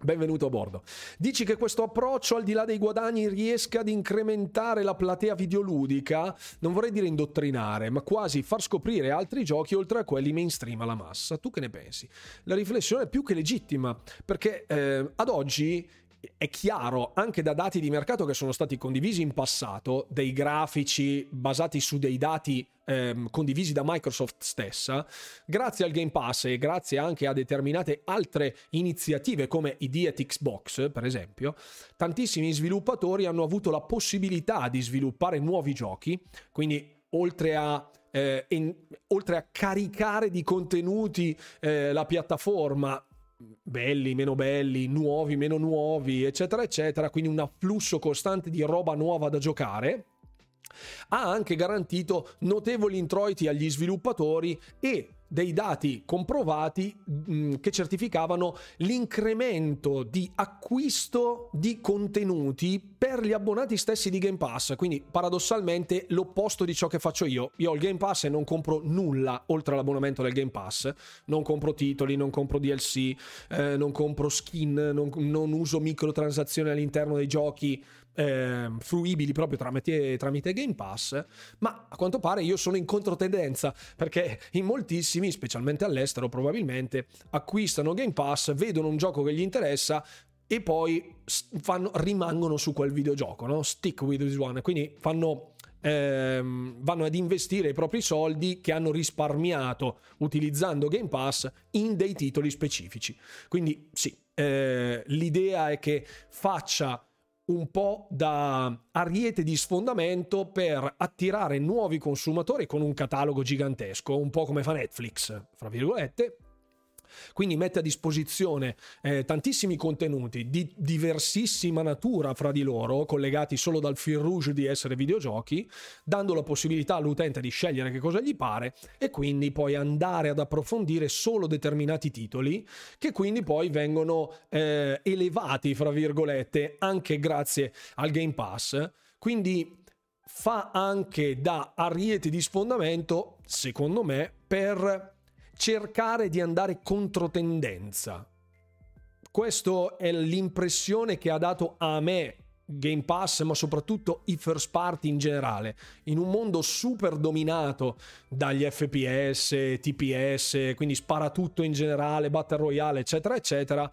Benvenuto a bordo. Dici che questo approccio, al di là dei guadagni, riesca ad incrementare la platea videoludica? Non vorrei dire indottrinare, ma quasi far scoprire altri giochi oltre a quelli mainstream alla massa. Tu che ne pensi? La riflessione è più che legittima, perché eh, ad oggi è chiaro anche da dati di mercato che sono stati condivisi in passato, dei grafici basati su dei dati ehm, condivisi da Microsoft stessa, grazie al Game Pass e grazie anche a determinate altre iniziative come i Diet Xbox, per esempio, tantissimi sviluppatori hanno avuto la possibilità di sviluppare nuovi giochi, quindi oltre a eh, in, oltre a caricare di contenuti eh, la piattaforma belli, meno belli, nuovi, meno nuovi, eccetera, eccetera, quindi un afflusso costante di roba nuova da giocare. Ha anche garantito notevoli introiti agli sviluppatori e dei dati comprovati mm, che certificavano l'incremento di acquisto di contenuti per gli abbonati stessi di Game Pass. Quindi paradossalmente l'opposto di ciò che faccio io. Io ho il Game Pass e non compro nulla oltre all'abbonamento del Game Pass. Non compro titoli, non compro DLC, eh, non compro skin, non, non uso microtransazioni all'interno dei giochi eh, fruibili proprio tramite, tramite Game Pass, ma a quanto pare io sono in controtendenza perché in moltissimi, specialmente all'estero probabilmente, acquistano Game Pass, vedono un gioco che gli interessa e poi fanno, rimangono su quel videogioco, no? stick with this one, quindi fanno ehm, vanno ad investire i propri soldi che hanno risparmiato utilizzando Game Pass in dei titoli specifici. Quindi sì, eh, l'idea è che faccia un po' da ariete di sfondamento per attirare nuovi consumatori con un catalogo gigantesco, un po' come fa Netflix, fra virgolette, quindi mette a disposizione eh, tantissimi contenuti di diversissima natura fra di loro, collegati solo dal fil rouge di essere videogiochi, dando la possibilità all'utente di scegliere che cosa gli pare e quindi poi andare ad approfondire solo determinati titoli che quindi poi vengono eh, elevati, fra virgolette, anche grazie al Game Pass. Quindi fa anche da ariete di sfondamento, secondo me, per cercare di andare controtendenza. Questa è l'impressione che ha dato a me Game Pass, ma soprattutto i first party in generale, in un mondo super dominato dagli FPS, TPS, quindi spara tutto in generale, Battle Royale, eccetera, eccetera.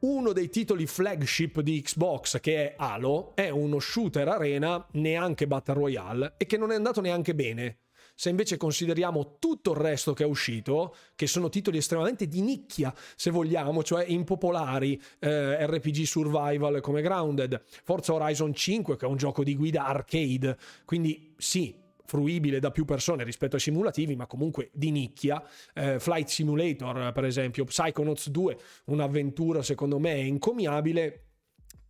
Uno dei titoli flagship di Xbox, che è Halo, è uno shooter arena, neanche Battle Royale, e che non è andato neanche bene se invece consideriamo tutto il resto che è uscito, che sono titoli estremamente di nicchia, se vogliamo, cioè impopolari, eh, RPG survival come Grounded, Forza Horizon 5 che è un gioco di guida arcade, quindi sì, fruibile da più persone rispetto ai simulativi, ma comunque di nicchia. Eh, Flight Simulator, per esempio, Psychonauts 2, un'avventura secondo me encomiabile.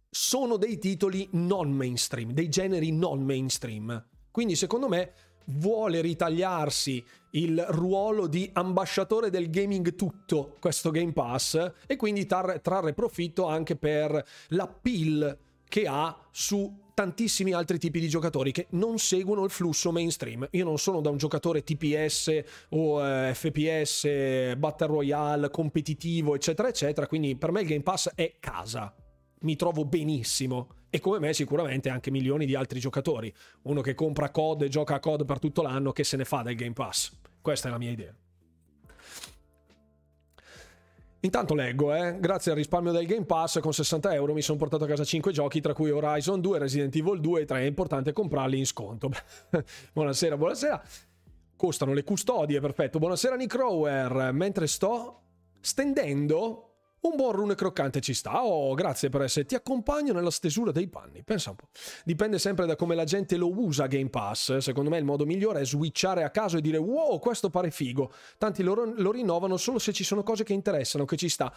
Sono dei titoli non mainstream, dei generi non mainstream. Quindi secondo me vuole ritagliarsi il ruolo di ambasciatore del gaming tutto questo Game Pass e quindi tar- trarre profitto anche per l'appeal che ha su tantissimi altri tipi di giocatori che non seguono il flusso mainstream. Io non sono da un giocatore TPS o eh, FPS, Battle Royale, competitivo, eccetera, eccetera, quindi per me il Game Pass è casa. Mi trovo benissimo e come me sicuramente anche milioni di altri giocatori. Uno che compra COD e gioca a COD per tutto l'anno, che se ne fa del Game Pass. Questa è la mia idea. Intanto leggo, eh. grazie al risparmio del Game Pass con 60 euro mi sono portato a casa 5 giochi, tra cui Horizon 2, Resident Evil 2 e 3. È importante comprarli in sconto. *laughs* buonasera, buonasera. Costano le custodie, perfetto. Buonasera Nick Rower. Mentre sto stendendo un buon rune croccante ci sta. Oh, grazie per essere. Ti accompagno nella stesura dei panni. Pensa un po'. Dipende sempre da come la gente lo usa Game Pass. Secondo me il modo migliore è switchare a caso e dire wow, questo pare figo. Tanti lo, lo rinnovano solo se ci sono cose che interessano, che ci sta.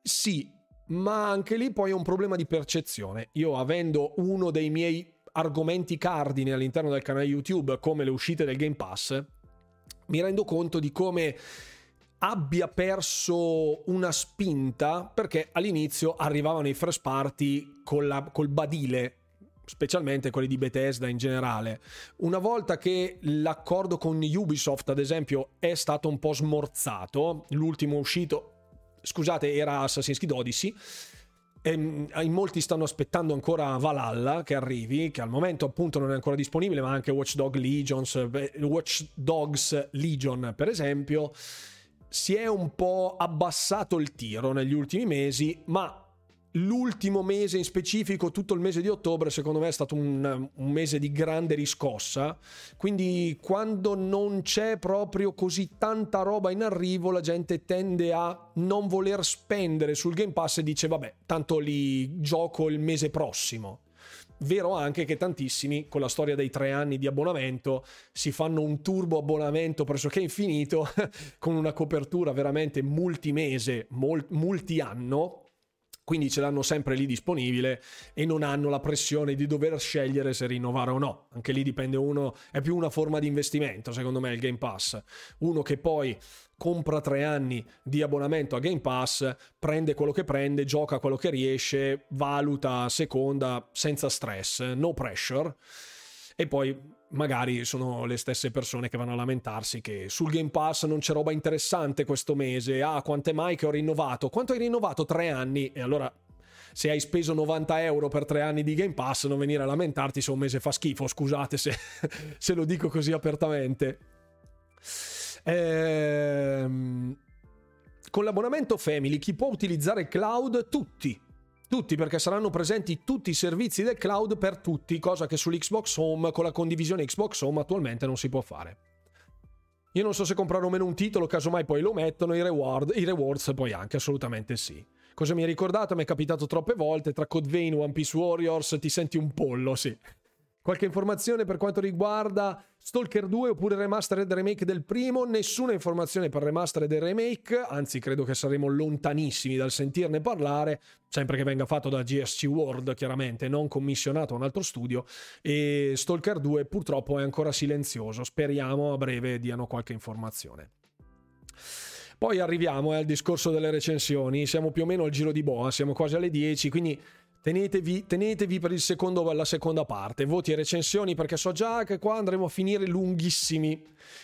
Sì, ma anche lì poi è un problema di percezione. Io avendo uno dei miei argomenti cardine all'interno del canale YouTube come le uscite del Game Pass, mi rendo conto di come abbia perso una spinta perché all'inizio arrivavano i first party la, col badile specialmente quelli di Bethesda in generale. Una volta che l'accordo con Ubisoft, ad esempio, è stato un po' smorzato, l'ultimo uscito, scusate, era Assassin's Creed Odyssey. E ehm, in molti stanno aspettando ancora Valhalla che arrivi, che al momento appunto non è ancora disponibile, ma anche Watch, Dog Legions, Watch Dogs Legion, per esempio si è un po' abbassato il tiro negli ultimi mesi, ma l'ultimo mese in specifico, tutto il mese di ottobre, secondo me è stato un, un, mese di grande riscossa. Quindi quando non c'è proprio così tanta roba in arrivo, la gente tende a non voler spendere sul Game Pass e dice vabbè, tanto li gioco il mese prossimo. Vero anche che tantissimi, con la storia dei tre anni di abbonamento, si fanno un turbo abbonamento pressoché infinito, *laughs* con una copertura veramente multimese, mul- multi-anno, quindi ce l'hanno sempre lì disponibile e non hanno la pressione di dover scegliere se rinnovare o no. Anche lì dipende uno, è più una forma di investimento, secondo me, il Game Pass. Uno che poi compra tre anni di abbonamento a Game Pass, prende quello che prende, gioca quello che riesce, valuta a seconda senza stress, no pressure. E poi magari sono le stesse persone che vanno a lamentarsi che sul Game Pass non c'è roba interessante questo mese. Ah, quante mai che ho rinnovato? Quanto hai rinnovato? Tre anni. E allora se hai speso 90 euro per tre anni di Game Pass, non venire a lamentarti se un mese fa schifo, scusate se, *laughs* se lo dico così apertamente. Ehm, con l'abbonamento Family chi può utilizzare cloud? Tutti. Tutti perché saranno presenti tutti i servizi del cloud per tutti, cosa che sull'Xbox Home con la condivisione Xbox Home attualmente non si può fare. Io non so se comprare o meno un titolo, casomai poi lo mettono, i, reward, i rewards poi anche, assolutamente sì. Cosa mi hai ricordato? Mi è capitato troppe volte, tra e One Piece Warriors ti senti un pollo, sì. Qualche informazione per quanto riguarda Stalker 2 oppure Remastered Remake del primo? Nessuna informazione per Remastered Remake, anzi credo che saremo lontanissimi dal sentirne parlare, sempre che venga fatto da GSC World chiaramente, non commissionato a un altro studio, e Stalker 2 purtroppo è ancora silenzioso, speriamo a breve diano qualche informazione. Poi arriviamo eh, al discorso delle recensioni, siamo più o meno al giro di boa, siamo quasi alle 10, quindi Tenetevi, tenetevi per secondo, la seconda parte, voti e recensioni perché so già che qua andremo a finire lunghissimi.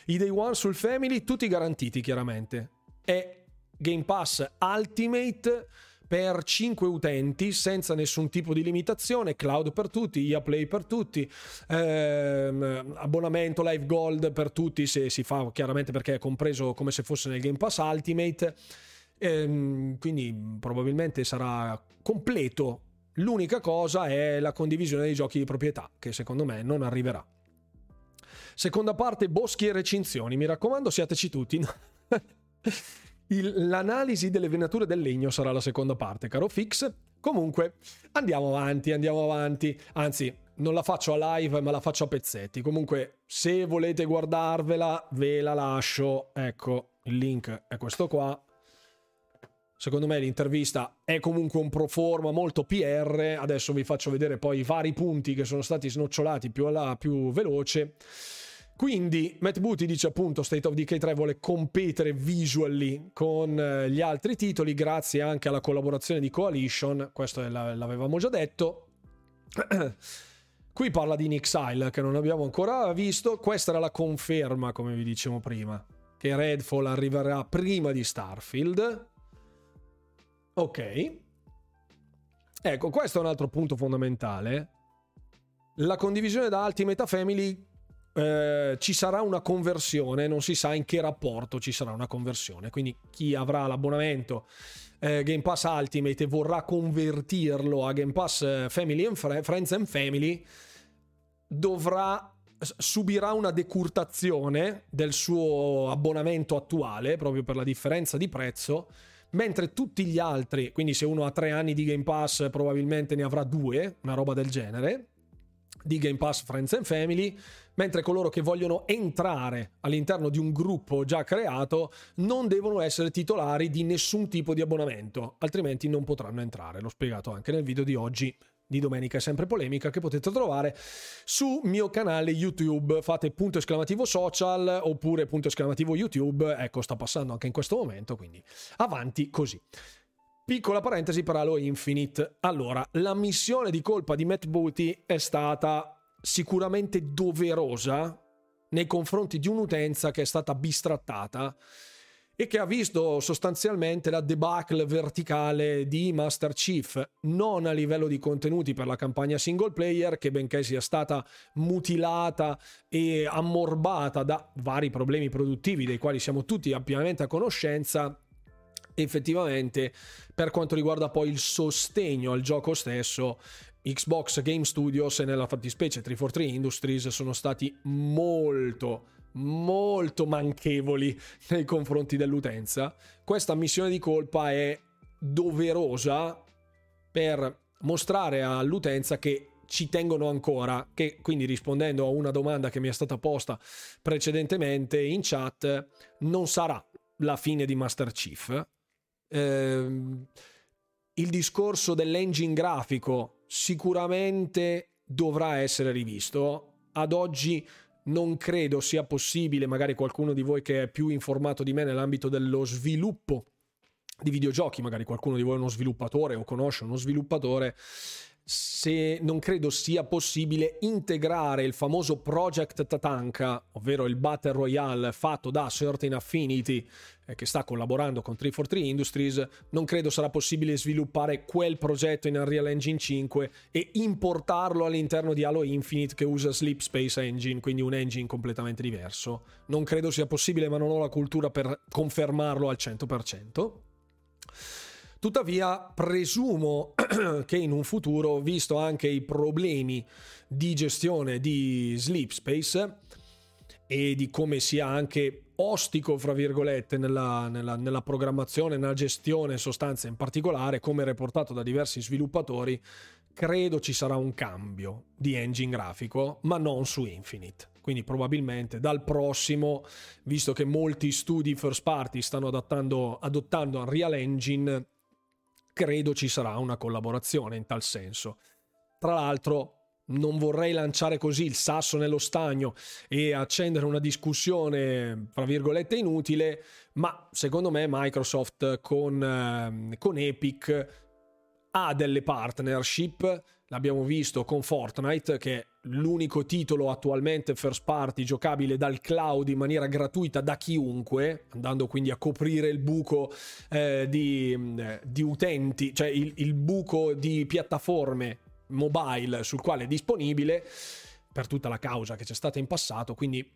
I day one sul family, tutti garantiti chiaramente. È Game Pass Ultimate per 5 utenti senza nessun tipo di limitazione, cloud per tutti, IA Play per tutti, ehm, abbonamento Live Gold per tutti se si fa chiaramente perché è compreso come se fosse nel Game Pass Ultimate. Ehm, quindi probabilmente sarà completo. L'unica cosa è la condivisione dei giochi di proprietà, che secondo me non arriverà. Seconda parte, boschi e recinzioni. Mi raccomando, siateci tutti. *laughs* Il, l'analisi delle venature del legno sarà la seconda parte, caro Fix. Comunque, andiamo avanti, andiamo avanti. Anzi, non la faccio a live, ma la faccio a pezzetti. Comunque, se volete guardarvela, ve la lascio. Ecco, il link è questo qua. Secondo me l'intervista è comunque un pro forma molto PR. Adesso vi faccio vedere poi i vari punti che sono stati snocciolati più, alla, più veloce. Quindi Matt Booty dice appunto State of Decay 3 vuole competere visually con eh, gli altri titoli grazie anche alla collaborazione di Coalition, questo l'avevamo già detto. Qui parla di Nick Sile che non abbiamo ancora visto, questa era la conferma come vi dicevo prima, che Redfall arriverà prima di Starfield. Ok. Ecco, questo è un altro punto fondamentale. La condivisione da Ultimate Family eh, ci sarà una conversione, non si sa in che rapporto ci sarà una conversione, quindi chi avrà l'abbonamento eh, Game Pass Ultimate e vorrà convertirlo a Game Pass eh, Family and Fre- Friends and Family dovrà subirà una decurtazione del suo abbonamento attuale proprio per la differenza di prezzo mentre tutti gli altri quindi se uno ha tre anni di Game Pass probabilmente ne avrà due una roba del genere di Game Pass Friends and Family mentre coloro che vogliono entrare all'interno di un gruppo già creato non devono essere titolari di nessun tipo di abbonamento, altrimenti non potranno entrare. L'ho spiegato anche nel video di oggi di domenica è sempre polemica che potete trovare su mio canale YouTube. Fate punto esclamativo social oppure punto esclamativo YouTube. Ecco, sta passando anche in questo momento, quindi avanti così. Piccola parentesi per Halo Infinite. Allora, la missione di colpa di Matt Booty è stata sicuramente doverosa nei confronti di un'utenza che è stata bistrattata e che ha visto sostanzialmente la debacle verticale di Master Chief, non a livello di contenuti per la campagna single player, che benché sia stata mutilata e ammorbata da vari problemi produttivi dei quali siamo tutti ampiamente a conoscenza, effettivamente per quanto riguarda poi il sostegno al gioco stesso Xbox Game Studios e nella fattispecie 343 Industries sono stati molto molto manchevoli nei confronti dell'utenza. Questa missione di colpa è doverosa per mostrare all'utenza che ci tengono ancora, che quindi rispondendo a una domanda che mi è stata posta precedentemente in chat, non sarà la fine di Master Chief. Eh, il discorso dell'engine grafico sicuramente dovrà essere rivisto. Ad oggi non credo sia possibile, magari qualcuno di voi che è più informato di me nell'ambito dello sviluppo di videogiochi, magari qualcuno di voi è uno sviluppatore o conosce uno sviluppatore, se non credo sia possibile integrare il famoso Project Tatanka, ovvero il Battle Royale fatto da Certain Affinity eh, che sta collaborando con 343 Industries, non credo sarà possibile sviluppare quel progetto in Unreal Engine 5 e importarlo all'interno di Halo Infinite che usa Sleep Space Engine, quindi un engine completamente diverso. Non credo sia possibile, ma non ho la cultura per confermarlo al 100%. Tuttavia, presumo *clears throat* che in un futuro, visto anche i problemi di gestione di Sleep Space e di come sia anche ostico, fra virgolette, nella, nella, nella programmazione, nella gestione sostanze in particolare, come reportato da diversi sviluppatori, credo ci sarà un cambio di engine grafico, ma non su Infinite. Quindi probabilmente dal prossimo, visto che molti studi first party stanno adottando Unreal Engine, credo ci sarà una collaborazione in tal senso. Tra l'altro, non vorrei lanciare così il sasso nello stagno e accendere una discussione, fra virgolette, inutile, ma secondo me Microsoft con, eh, con Epic ha delle partnership, l'abbiamo visto con Fortnite, che è l'unico titolo attualmente first party giocabile dal cloud in maniera gratuita da chiunque, andando quindi a coprire il buco eh, di, di, utenti, cioè il, il buco di piattaforme mobile sul quale è disponibile per tutta la causa che c'è stata in passato, quindi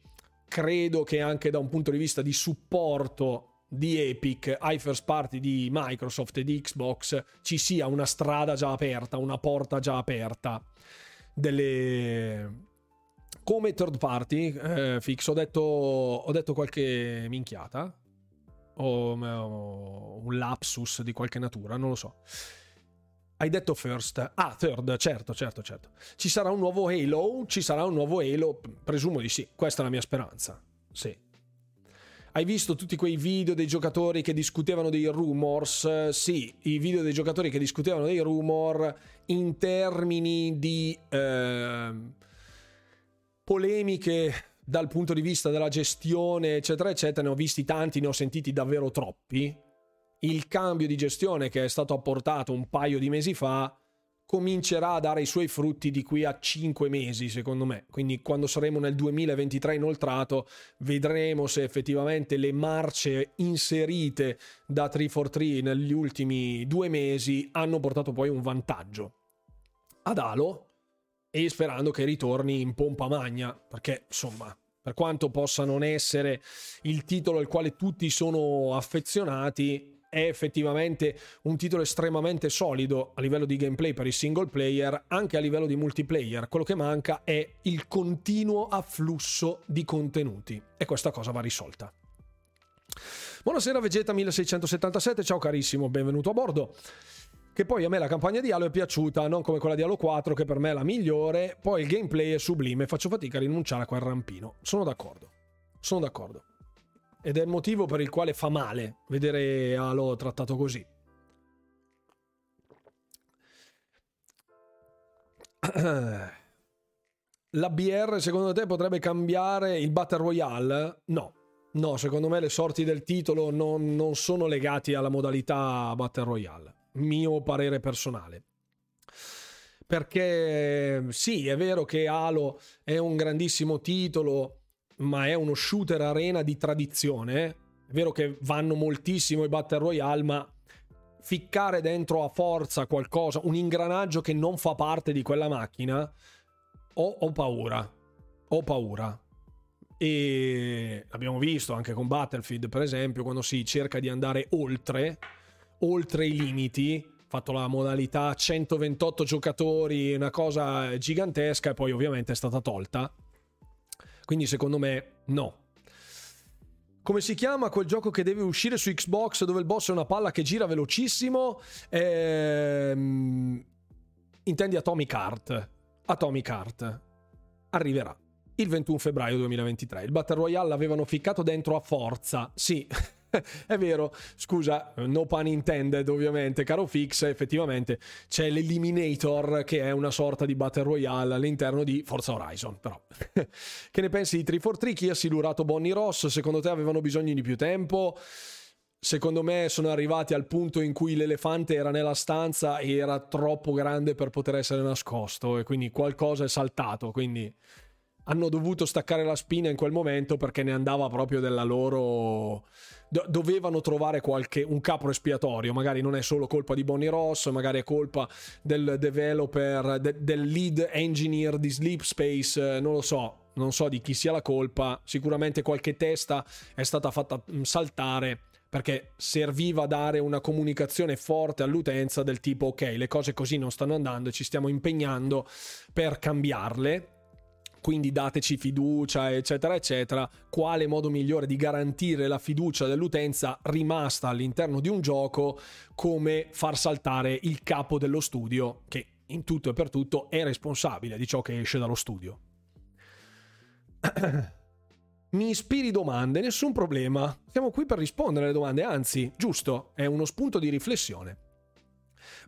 credo che anche da un punto di vista di supporto di Epic ai first party di Microsoft e di Xbox ci sia una strada già aperta, una porta già aperta delle come third party eh, fix ho detto, ho detto qualche minchiata o, un lapsus di qualche natura non lo so hai detto first. Ah, third, certo, certo, certo. Ci sarà un nuovo Halo? Ci sarà un nuovo Halo? Presumo di sì. Questa è la mia speranza. Sì. Hai visto tutti quei video dei giocatori che discutevano dei rumors? Sì, i video dei giocatori che discutevano dei rumor in termini di eh, polemiche dal punto di vista della gestione, eccetera, eccetera. Ne ho visti tanti, ne ho sentiti davvero troppi il cambio di gestione che è stato apportato un paio di mesi fa comincerà a dare i suoi frutti di qui a 5 mesi, secondo me. Quindi quando saremo nel 2023 inoltrato, vedremo se effettivamente le marce inserite da 343 negli ultimi due mesi hanno portato poi un vantaggio ad Halo e sperando che ritorni in pompa magna, perché insomma, per quanto possa non essere il titolo al quale tutti sono affezionati, è effettivamente un titolo estremamente solido a livello di gameplay per il single player, anche a livello di multiplayer. Quello che manca è il continuo afflusso di contenuti e questa cosa va risolta. Buonasera Vegeta 1677, ciao carissimo, benvenuto a bordo. Che poi a me la campagna di Halo è piaciuta, non come quella di Halo 4 che per me è la migliore, poi il gameplay è sublime, faccio fatica a rinunciare a quel rampino. Sono d'accordo. Sono d'accordo ed è il motivo per il quale fa male vedere Halo trattato così. *clears throat* La BR secondo te potrebbe cambiare il Battle Royale? No, no, secondo me le sorti del titolo non, non sono legati alla modalità Battle Royale, mio parere personale perché sì, è vero che Halo è un grandissimo titolo ma è uno shooter arena di tradizione. È vero che vanno moltissimo i Battle Royale, ma ficcare dentro a forza qualcosa, un ingranaggio che non fa parte di quella macchina, ho, ho paura. Ho paura. E l'abbiamo visto anche con Battlefield, per esempio, quando si cerca di andare oltre, oltre i limiti, fatto la modalità 128 giocatori, una cosa gigantesca e poi ovviamente è stata tolta quindi secondo me no. Come si chiama quel gioco che deve uscire su Xbox dove il boss è una palla che gira velocissimo? Ehm... Intendi Atomic Heart. Atomic Heart. Arriverà il 21 febbraio 2023. Il Battle Royale l'avevano ficcato dentro a forza. Sì, *laughs* è vero, scusa, no pun intended ovviamente, caro Fix, effettivamente c'è l'Eliminator che è una sorta di Battle Royale all'interno di Forza Horizon, però. *laughs* che ne pensi di 343? Chi ha silurato Bonnie Ross? Secondo te avevano bisogno di più tempo? Secondo me sono arrivati al punto in cui l'elefante era nella stanza e era troppo grande per poter essere nascosto e quindi qualcosa è saltato, quindi hanno dovuto staccare la spina in quel momento perché ne andava proprio della loro do- dovevano trovare qualche, un capo espiatorio, magari non è solo colpa di Bonnie Ross, magari è colpa del developer, de- del lead engineer di Sleep Space, eh, non lo so, non so di chi sia la colpa, sicuramente qualche testa è stata fatta mm, saltare perché serviva dare una comunicazione forte all'utenza del tipo ok, le cose così non stanno andando e ci stiamo impegnando per cambiarle quindi dateci fiducia, eccetera, eccetera, quale modo migliore di garantire la fiducia dell'utenza rimasta all'interno di un gioco come far saltare il capo dello studio che in tutto e per tutto è responsabile di ciò che esce dallo studio. *coughs* Mi ispiri domande, nessun problema. Siamo qui per rispondere alle domande, anzi, giusto, è uno spunto di riflessione.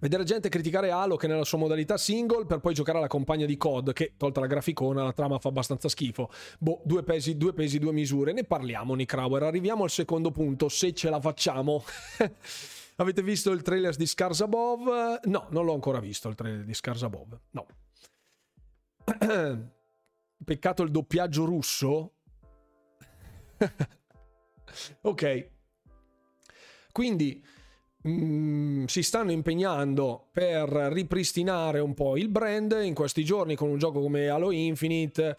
Vedere gente criticare Halo che nella sua modalità single per poi giocare alla compagna di COD che, tolta la graficona, la trama fa abbastanza schifo. Boh, due pesi, due pesi, due misure. Ne parliamo, Nick Rauer. Arriviamo al secondo punto, se ce la facciamo. *laughs* Avete visto il trailer di Scars Above? No, non l'ho ancora visto il trailer di Scars Above. No. *clears throat* Peccato il doppiaggio russo. *laughs* ok. Quindi mm, si stanno impegnando per ripristinare un po' il brand in questi giorni con un gioco come Halo Infinite.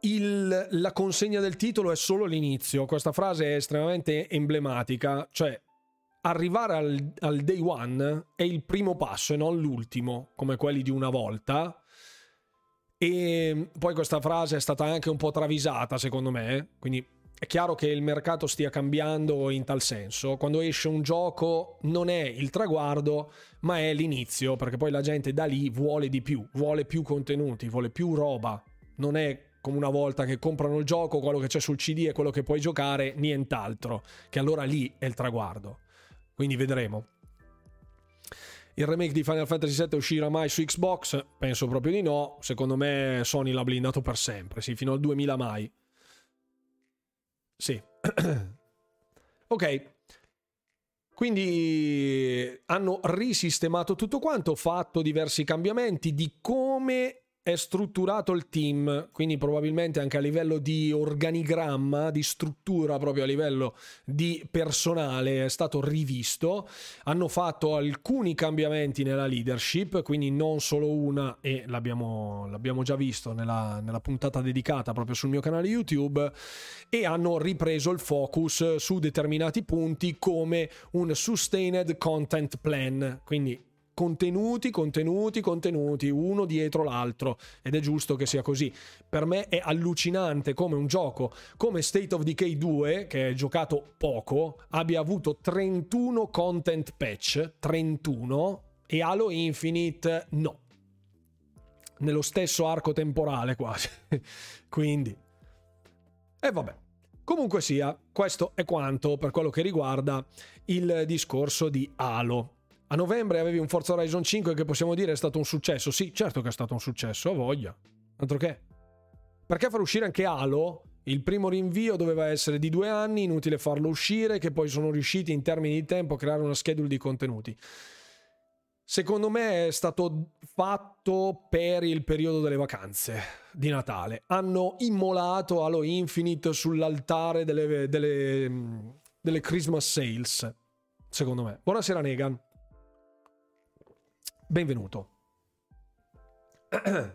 Il, la consegna del titolo è solo l'inizio. Questa frase è estremamente emblematica, cioè arrivare al, al day one è il primo passo e non l'ultimo, come quelli di una volta. E poi questa frase è stata anche un po' travisata, secondo me. Quindi è chiaro che il mercato stia cambiando in tal senso. Quando esce un gioco non è il traguardo, ma è l'inizio, perché poi la gente da lì vuole di più, vuole più contenuti, vuole più roba. Non è come una volta che comprano il gioco, quello che c'è sul CD è quello che puoi giocare, nient'altro, che allora lì è il traguardo. Quindi vedremo. Il remake di Final Fantasy VII uscirà mai su Xbox? Penso proprio di no. Secondo me Sony l'ha blindato per sempre, sì, fino al 2000 mai. Sì. *clears throat* ok. Quindi hanno risistemato tutto quanto, fatto diversi cambiamenti di come è strutturato il team, quindi probabilmente anche a livello di organigramma, di struttura proprio a livello di personale è stato rivisto. Hanno fatto alcuni cambiamenti nella leadership, quindi non solo una, e l'abbiamo, l'abbiamo già visto nella, nella puntata dedicata proprio sul mio canale YouTube, e hanno ripreso il focus su determinati punti come un sustained content plan, quindi contenuti, contenuti, contenuti, uno dietro l'altro ed è giusto che sia così. Per me è allucinante come un gioco come State of Decay 2, che è giocato poco, abbia avuto 31 content patch, 31, e Halo Infinite no. Nello stesso arco temporale quasi. *laughs* Quindi... E vabbè. Comunque sia, questo è quanto per quello che riguarda il discorso di Halo. A novembre avevi un Forza Horizon 5 che possiamo dire è stato un successo. Sì, certo che è stato un successo, a voglia. Altro che. Perché far uscire anche Halo? Il primo rinvio doveva essere di due anni, inutile farlo uscire, che poi sono riusciti in termini di tempo a creare una schedule di contenuti. Secondo me è stato fatto per il periodo delle vacanze di Natale. Hanno immolato Halo Infinite sull'altare delle, delle, delle Christmas sales. Secondo me. Buonasera, Negan benvenuto. *clears throat*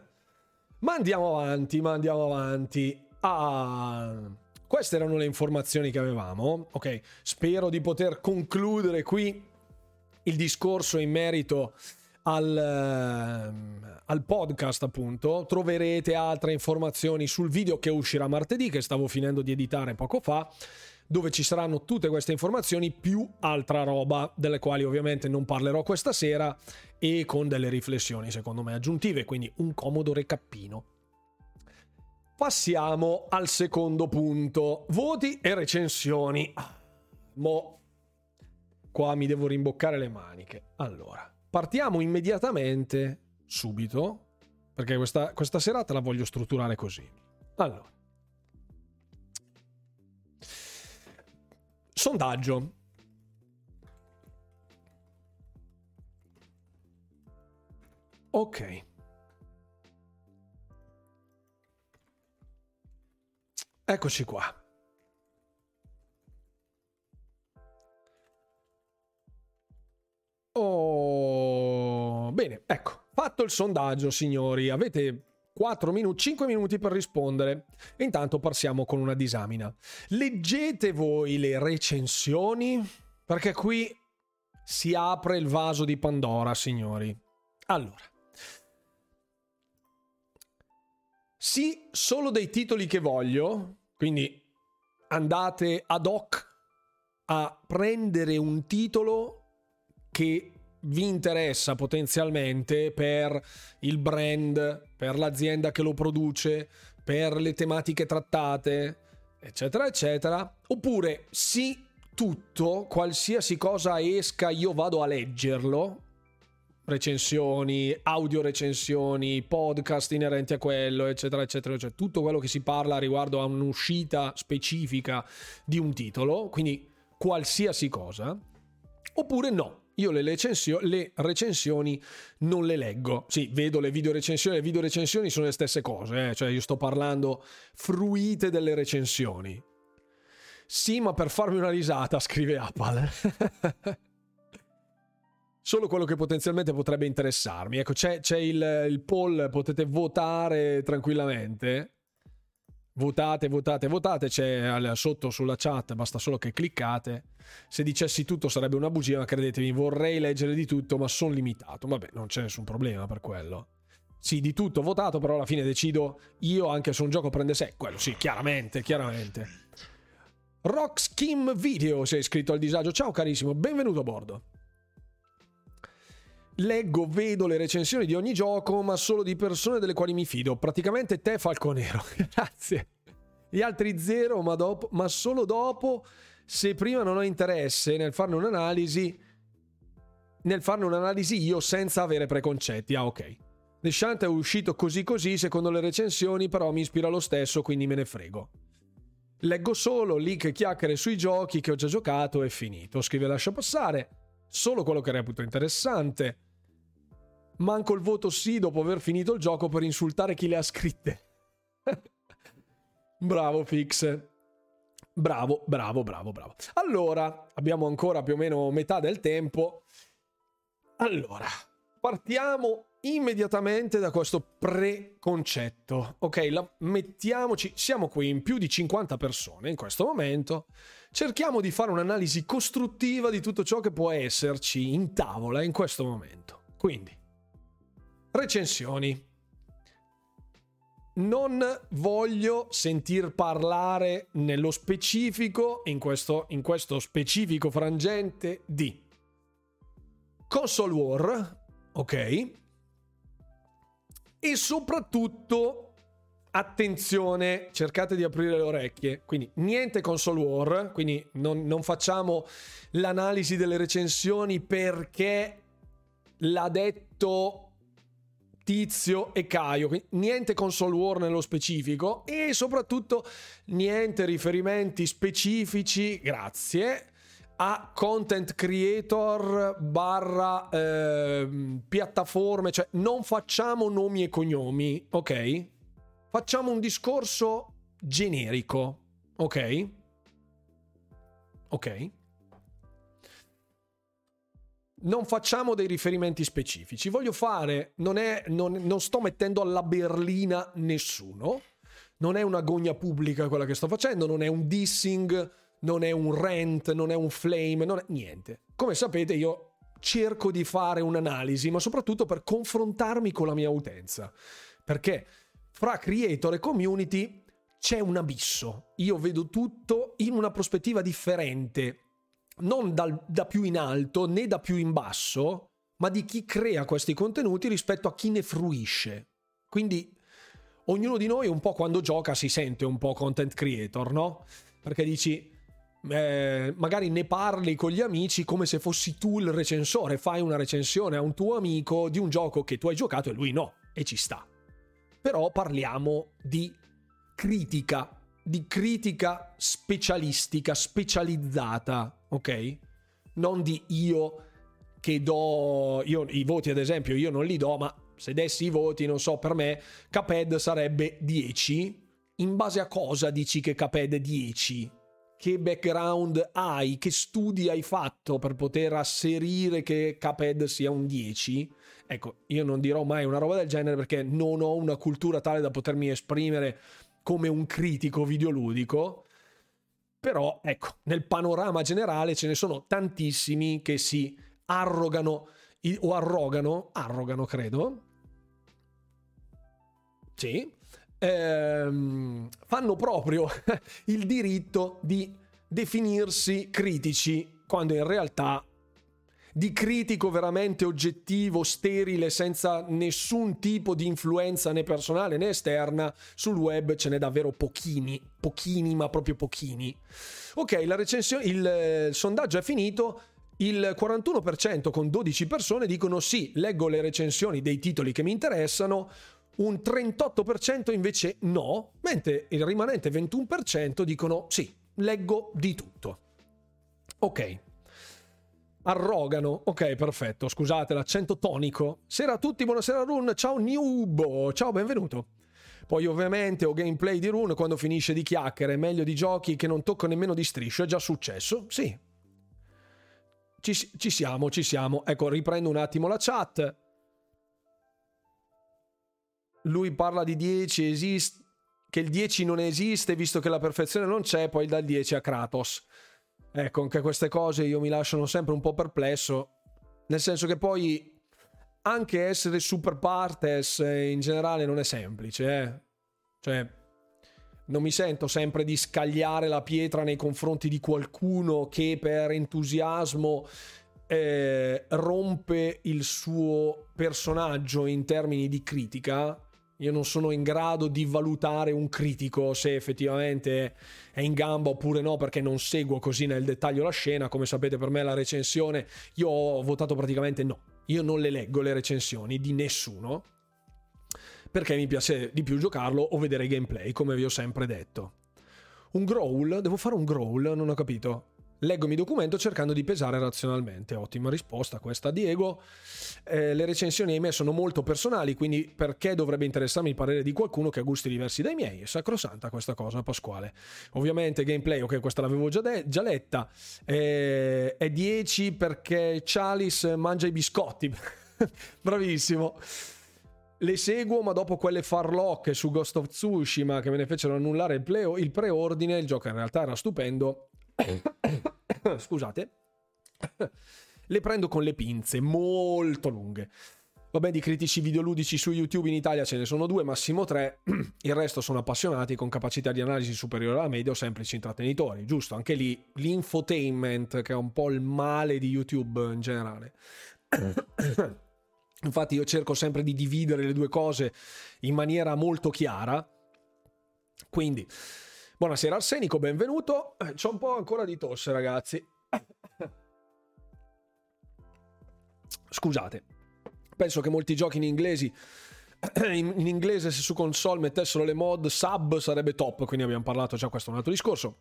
ma andiamo avanti, ma andiamo avanti. Ah, queste erano le informazioni che avevamo. Ok, spero di poter concludere qui il discorso in merito al, uh, al, podcast, appunto. Troverete altre informazioni sul video che uscirà martedì, che stavo finendo di editare poco fa dove ci saranno tutte queste informazioni più altra roba, delle quali ovviamente non parlerò questa sera, e con delle riflessioni secondo me aggiuntive, quindi un comodo recappino. Passiamo al secondo punto, voti e recensioni. Mo qua mi devo rimboccare le maniche. Allora, partiamo immediatamente, subito, perché questa, questa serata la voglio strutturare così. Allora, Sondaggio. Ok. Eccoci qua. Oh, bene, ecco, fatto il sondaggio, signori. Avete 4 minuti, 5 minuti per rispondere. Intanto passiamo con una disamina. Leggete voi le recensioni, perché qui si apre il vaso di Pandora, signori. Allora. Sì, solo dei titoli che voglio, quindi andate ad hoc a prendere un titolo che vi interessa potenzialmente per il brand, per l'azienda che lo produce, per le tematiche trattate, eccetera, eccetera. Oppure sì, tutto, qualsiasi cosa esca, io vado a leggerlo. Recensioni, audio recensioni, podcast inerenti a quello, eccetera, eccetera, cioè tutto quello che si parla riguardo a un'uscita specifica di un titolo, quindi qualsiasi cosa Oppure no, io le, recensio- le, recensioni non le leggo. Sì, vedo le video recensioni, le video recensioni sono le stesse cose, eh? cioè io sto parlando fruite delle recensioni. Sì, ma per farmi una risata, scrive Apple. *laughs* Solo quello che potenzialmente potrebbe interessarmi. Ecco, c'è, c'è il, il poll, potete votare tranquillamente votate, votate, votate, c'è sotto sulla chat, basta solo che cliccate. Se dicessi tutto sarebbe una bugia, ma credetemi, vorrei leggere di tutto, ma sono limitato. Vabbè, non c'è nessun problema per quello. Sì, di tutto votato, però alla fine decido io anche se un gioco prende 6. Quello sì, chiaramente, chiaramente. Rock Skim Video è iscritto al disagio. Ciao carissimo, benvenuto a bordo. Leggo, vedo le recensioni di ogni gioco, ma solo di persone delle quali mi fido. Praticamente te, Falconero. *laughs* Grazie. Gli altri zero, ma, dopo, ma solo dopo, se prima non ho interesse nel farne un'analisi, nel farne un'analisi io senza avere preconcetti. Ah, ok. The Shant è uscito così così, secondo le recensioni, però mi ispira lo stesso, quindi me ne frego. Leggo solo link chiacchiere sui giochi che ho già giocato e finito. Scrive lascia passare. Solo quello che reputo interessante manco il voto sì dopo aver finito il gioco per insultare chi le ha scritte. *laughs* bravo Fix. Bravo, bravo, bravo, bravo. Allora, abbiamo ancora più o meno metà del tempo. Allora, partiamo immediatamente da questo preconcetto. Ok, la, mettiamoci, siamo qui in più di 50 persone in questo momento. Cerchiamo di fare un'analisi costruttiva di tutto ciò che può esserci in tavola in questo momento. Quindi, Recensioni. Non voglio sentir parlare nello specifico, in questo, in questo specifico frangente, di console war, ok? E soprattutto, attenzione, cercate di aprire le orecchie, quindi niente console war, quindi non, non facciamo l'analisi delle recensioni perché l'ha detto Tizio e Caio, quindi niente console war nello specifico e soprattutto niente riferimenti specifici, grazie, a content creator barra eh, piattaforme, cioè non facciamo nomi e cognomi, ok? Facciamo un discorso generico, ok? Ok? Non facciamo dei riferimenti specifici. Voglio fare, non, è, non, non sto mettendo alla berlina nessuno, non è una gogna pubblica quella che sto facendo, non è un dissing, non è un rant, non è un flame, non è niente. Come sapete io cerco di fare un'analisi, ma soprattutto per confrontarmi con la mia utenza, perché fra creator e community c'è un abisso. Io vedo tutto in una prospettiva differente non dal, da più in alto né da più in basso, ma di chi crea questi contenuti rispetto a chi ne fruisce. Quindi ognuno di noi un po' quando gioca si sente un po' content creator, no? Perché dici, eh, magari ne parli con gli amici come se fossi tu il recensore, fai una recensione a un tuo amico di un gioco che tu hai giocato e lui no, e ci sta. Però parliamo di critica di critica specialistica, specializzata, ok? Non di io che do io, i voti, ad esempio, io non li do, ma se dessi i voti, non so, per me Caped sarebbe 10. In base a cosa dici che Caped è 10? Che background hai? Che studi hai fatto per poter asserire che Caped sia un 10? Ecco, io non dirò mai una roba del genere perché non ho una cultura tale da potermi esprimere come un critico videoludico, però ecco, nel panorama generale ce ne sono tantissimi che si arrogano o arrogano, arrogano credo, sì, ehm, fanno proprio *laughs* il diritto di definirsi critici quando in realtà di critico veramente oggettivo, sterile, senza nessun tipo di influenza né personale né esterna, sul web ce n'è davvero pochini, pochini, ma proprio pochini. Ok, la recensione, il, il sondaggio è finito. Il 41% con 12 persone dicono sì, leggo le recensioni dei titoli che mi interessano, un 38% invece no, mentre il rimanente 21% dicono sì, leggo di tutto. Ok, Arrogano. Ok, perfetto. Scusate l'accento tonico. Sera a tutti, buonasera Run. Ciao Newbo. Ciao, benvenuto. Poi ovviamente ho gameplay di Rune quando finisce di chiacchiere, meglio di giochi che non tocco nemmeno di striscio, è già successo? Sì. Ci, ci siamo, ci siamo. Ecco, riprendo un attimo la chat. Lui parla di 10, esiste, che il 10 non esiste visto che la perfezione non c'è, poi dal 10 a Kratos. Ecco, anche queste cose io mi lasciano sempre un po' perplesso, nel senso che poi anche essere super partes in generale non è semplice, eh? Cioè, non mi sento sempre di scagliare la pietra nei confronti di qualcuno che per entusiasmo eh, rompe il suo personaggio in termini di critica io non sono in grado di valutare un critico se effettivamente è in gamba oppure no, perché non seguo così nel dettaglio la scena. Come sapete, per me la recensione, io ho votato praticamente no. Io non le leggo le recensioni di nessuno, perché mi piace di più giocarlo o vedere gameplay, come vi ho sempre detto. Un growl? Devo fare un growl? Non ho capito. Leggo mio documento cercando di pesare razionalmente. Ottima risposta questa, Diego. Eh, le recensioni ahimè sono molto personali, quindi perché dovrebbe interessarmi il parere di qualcuno che ha gusti diversi dai miei? È sacrosanta questa cosa, Pasquale. Ovviamente gameplay, ok, questa l'avevo già, de- già letta. Eh, è 10 perché Chalice mangia i biscotti. *laughs* Bravissimo. Le seguo, ma dopo quelle farlocche su Ghost of Tsushima che me ne fecero annullare il, play- il preordine, il gioco in realtà era stupendo *coughs* Scusate. *coughs* Le prendo con le pinze, molto lunghe. Vabbè, di critici videoludici su YouTube in Italia ce ne sono due, massimo tre. *coughs* Il resto sono appassionati con capacità di analisi superiore alla media o semplici intrattenitori. Giusto, anche lì l'infotainment, che è un po' il male di YouTube in generale. Infatti io cerco sempre di dividere le due cose in maniera molto chiara. Quindi Buonasera Arsenico, benvenuto. Eh, c'ho un po' ancora di tosse, ragazzi. Scusate. Penso che molti giochi in inglesi *clears throat* in, in inglese se su console mettessero le mod sub sarebbe top, quindi abbiamo parlato già questo un altro discorso.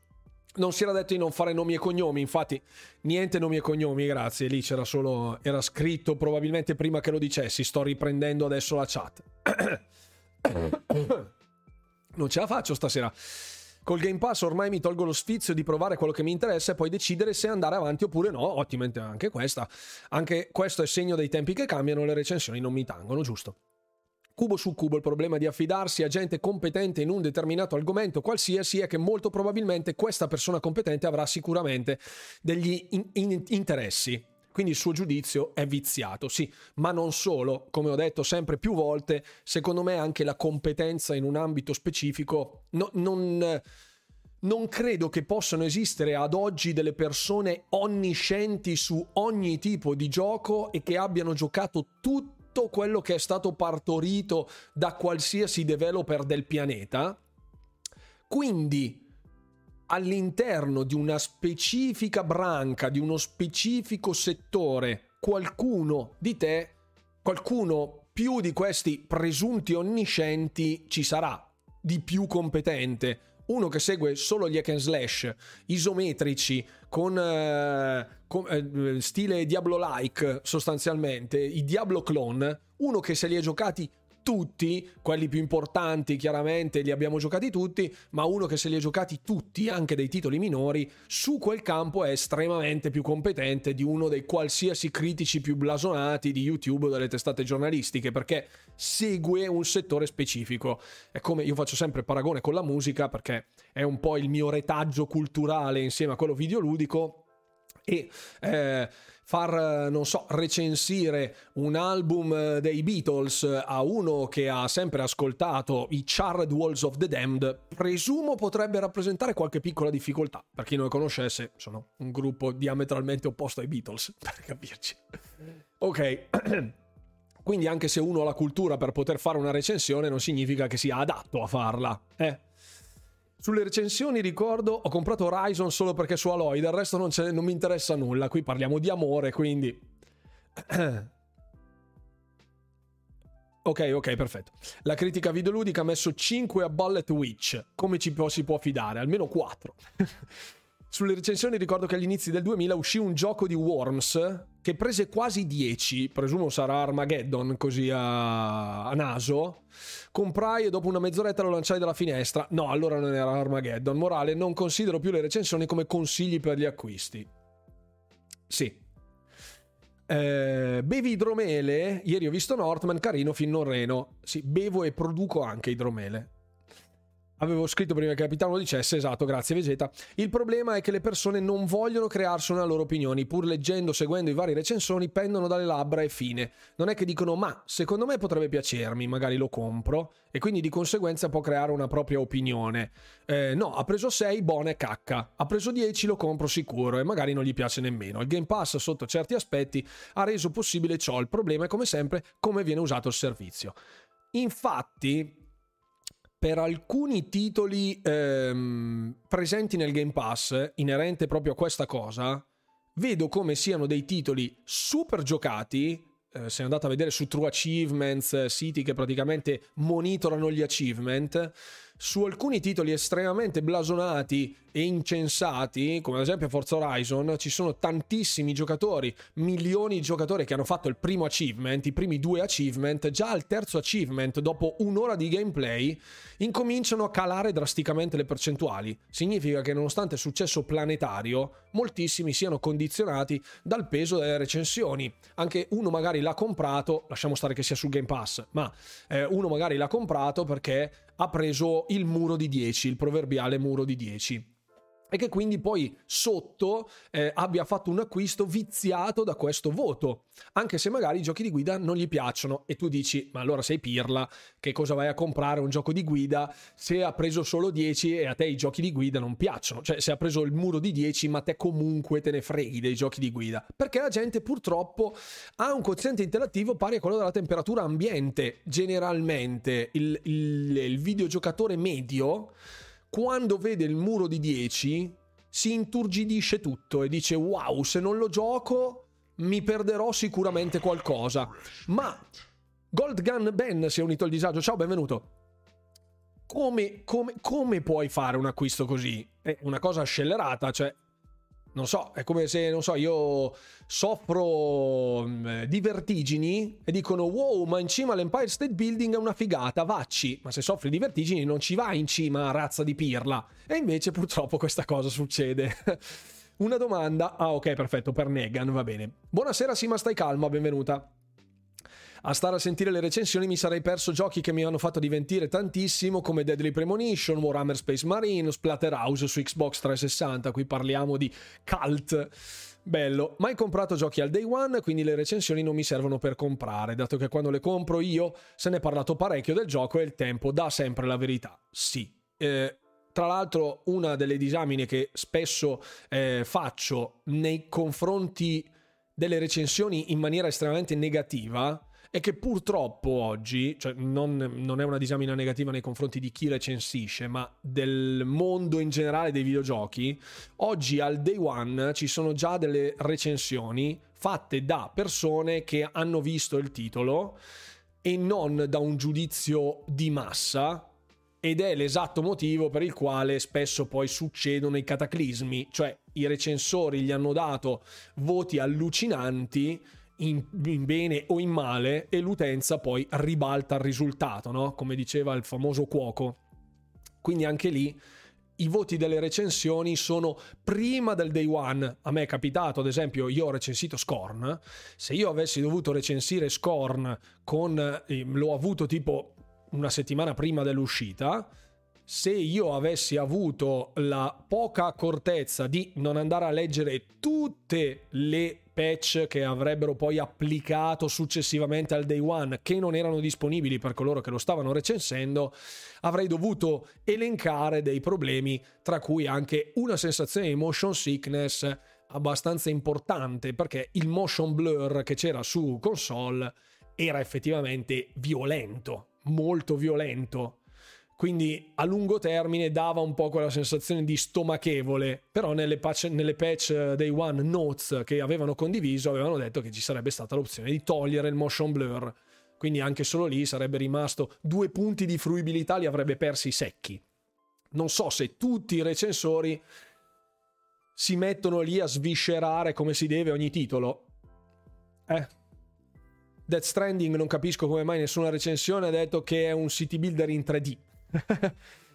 Non si era detto di non fare nomi e cognomi, infatti niente nomi e cognomi, grazie, lì c'era solo era scritto probabilmente prima che lo dicessi, sto riprendendo adesso la chat. *clears throat* non ce la faccio stasera. Col Game Pass ormai mi tolgo lo sfizio di provare quello che mi interessa e poi decidere se andare avanti oppure no. Ottima anche questa. Anche questo è segno dei tempi che cambiano, le recensioni non mi tangono, giusto? Cubo su cubo il problema di affidarsi a gente competente in un determinato argomento qualsiasi è che molto probabilmente questa persona competente avrà sicuramente degli in- in- interessi quindi il suo giudizio è viziato, sì, ma non solo, come ho detto sempre più volte, secondo me anche la competenza in un ambito specifico no, non, non credo che possano esistere ad oggi delle persone onniscienti su ogni tipo di gioco e che abbiano giocato tutto quello che è stato partorito da qualsiasi developer del pianeta. Quindi all'interno di una specifica branca, di uno specifico settore, qualcuno di te, qualcuno più di questi presunti onniscienti ci sarà, di più competente. Uno che segue solo gli hack and slash isometrici con, uh, con uh, stile Diablo-like sostanzialmente, i Diablo clone, uno che se li ha giocati tutti, quelli più importanti chiaramente li abbiamo giocati tutti, ma uno che se li ha giocati tutti, anche dei titoli minori, su quel campo è estremamente più competente di uno dei qualsiasi critici più blasonati di YouTube o delle testate giornalistiche, perché segue un settore specifico. È come io faccio sempre paragone con la musica, perché è un po' il mio retaggio culturale insieme a quello videoludico e eh, far, non so, recensire un album eh, dei Beatles a uno che ha sempre ascoltato i Charred Walls of the Damned, presumo potrebbe rappresentare qualche piccola difficoltà. Per chi non lo conoscesse, sono un gruppo diametralmente opposto ai Beatles, *laughs* per capirci. Ok. *clears throat* Quindi anche se uno ha la cultura per poter fare una recensione non significa che sia adatto a farla, eh? Sulle recensioni ricordo ho comprato Horizon solo perché su Aloy, del resto non, non mi interessa nulla. Qui parliamo di amore, quindi... *clears throat* Ok, ok, perfetto. La critica videoludica ha messo 5 a Bullet Witch. Come ci può, si può fidare? Almeno 4. *laughs* Sulle recensioni ricordo che agli inizi del 2000 uscì un gioco di Worms che prese quasi 10, presumo sarà Armageddon così a, a naso. Comprai e dopo una mezz'oretta lo lanciai dalla finestra. No, allora non era Armageddon. Morale, non considero più le recensioni come consigli per gli acquisti. Sì. Eh, bevi idromele? Ieri ho visto Northman, carino, fin non reno. Sì, bevo e produco anche idromele. Avevo scritto prima che il capitano lo dicesse, esatto, grazie Vegeta. Il problema è che le persone non vogliono crearsi una loro opinione, pur leggendo, seguendo i vari recensoni, pendono dalle labbra e fine. Non è che dicono, ma secondo me potrebbe piacermi, magari lo compro, e quindi di conseguenza può creare una propria opinione. Eh, no, ha preso 6, buona e cacca. Ha preso 10, lo compro sicuro, e magari non gli piace nemmeno. Il Game Pass, sotto certi aspetti, ha reso possibile ciò. Il problema è, come sempre, come viene usato il servizio. Infatti, per alcuni titoli ehm, presenti nel Game Pass, inerente proprio a questa cosa, vedo come siano dei titoli super giocati. Eh, se andate a vedere su True Achievements, eh, siti che praticamente monitorano gli achievement, su alcuni titoli estremamente blasonati incensati, come ad esempio Forza Horizon, ci sono tantissimi giocatori, milioni di giocatori che hanno fatto il primo achievement, i primi due achievement, già al terzo achievement, dopo un'ora di gameplay, incominciano a calare drasticamente le percentuali. Significa che nonostante il successo planetario, moltissimi siano condizionati dal peso delle recensioni. Anche uno magari l'ha comprato, lasciamo stare che sia sul Game Pass, ma eh, uno magari l'ha comprato perché ha preso il muro di 10, il proverbiale muro di 10 e che quindi poi sotto eh, abbia fatto un acquisto viziato da questo voto, anche se magari i giochi di guida non gli piacciono. E tu dici ma allora sei pirla, che cosa vai a comprare un gioco di guida? Se ha preso solo 10 e a te i giochi di guida non piacciono, cioè se ha preso il muro di 10 ma te comunque te ne freghi dei giochi di guida, perché la gente purtroppo ha un quoziente interattivo pari a quello della temperatura ambiente, generalmente. Il, il, il videogiocatore medio quando vede il muro di 10 si inturgidisce tutto e dice wow, se non lo gioco mi perderò sicuramente qualcosa. Ma Gold Gun Ben si è unito al disagio. Ciao, benvenuto. Come, come, come puoi fare un acquisto così? È una cosa scellerata, cioè non so, è come se, non so, io soffro mm, di vertigini e dicono wow, ma in cima all'Empire State Building è una figata, vacci. Ma se soffri di vertigini non ci vai in cima, razza di pirla. E invece purtroppo questa cosa succede. *laughs* una domanda. Ah, ok, perfetto, per Negan, va bene. Buonasera, Sima, stai calma, benvenuta. A stare a sentire le recensioni mi sarei perso giochi che mi hanno fatto divertire tantissimo come Deadly Premonition, Warhammer Space Marine, Splatterhouse su Xbox 360, qui parliamo di cult. Bello, mai comprato giochi al day one, quindi le recensioni non mi servono per comprare, dato che quando le compro io se ne è parlato parecchio del gioco e il tempo dà sempre la verità. Sì. Eh, tra l'altro, una delle disamine che spesso eh, faccio nei confronti delle recensioni in maniera estremamente negativa è che purtroppo oggi, cioè non, non, è una disamina negativa nei confronti di chi recensisce, ma del mondo in generale dei videogiochi, oggi al day one ci sono già delle recensioni fatte da persone che hanno visto il titolo e non da un giudizio di massa, ed è l'esatto motivo per il quale spesso poi succedono i cataclismi, cioè i recensori gli hanno dato voti allucinanti in, in, bene o in male e l'utenza poi ribalta il risultato, no? come diceva il famoso cuoco. Quindi anche lì i voti delle recensioni sono prima del day one. A me è capitato, ad esempio, io ho recensito Scorn. Se io avessi dovuto recensire Scorn con eh, l'ho avuto tipo una settimana prima dell'uscita, se io avessi avuto la poca accortezza di non andare a leggere tutte le patch che avrebbero poi applicato successivamente al day one che non erano disponibili per coloro che lo stavano recensendo, avrei dovuto elencare dei problemi, tra cui anche una sensazione di motion sickness abbastanza importante, perché il motion blur che c'era su console era effettivamente violento, molto violento quindi a lungo termine dava un po' quella sensazione di stomachevole, però nelle patch, nelle patch dei One Notes che avevano condiviso avevano detto che ci sarebbe stata l'opzione di togliere il motion blur, quindi anche solo lì sarebbe rimasto due punti di fruibilità li avrebbe persi secchi. Non so se tutti i recensori si mettono lì a sviscerare come si deve ogni titolo. Eh. Death Stranding non capisco come mai nessuna recensione ha detto che è un city builder in 3D. *laughs*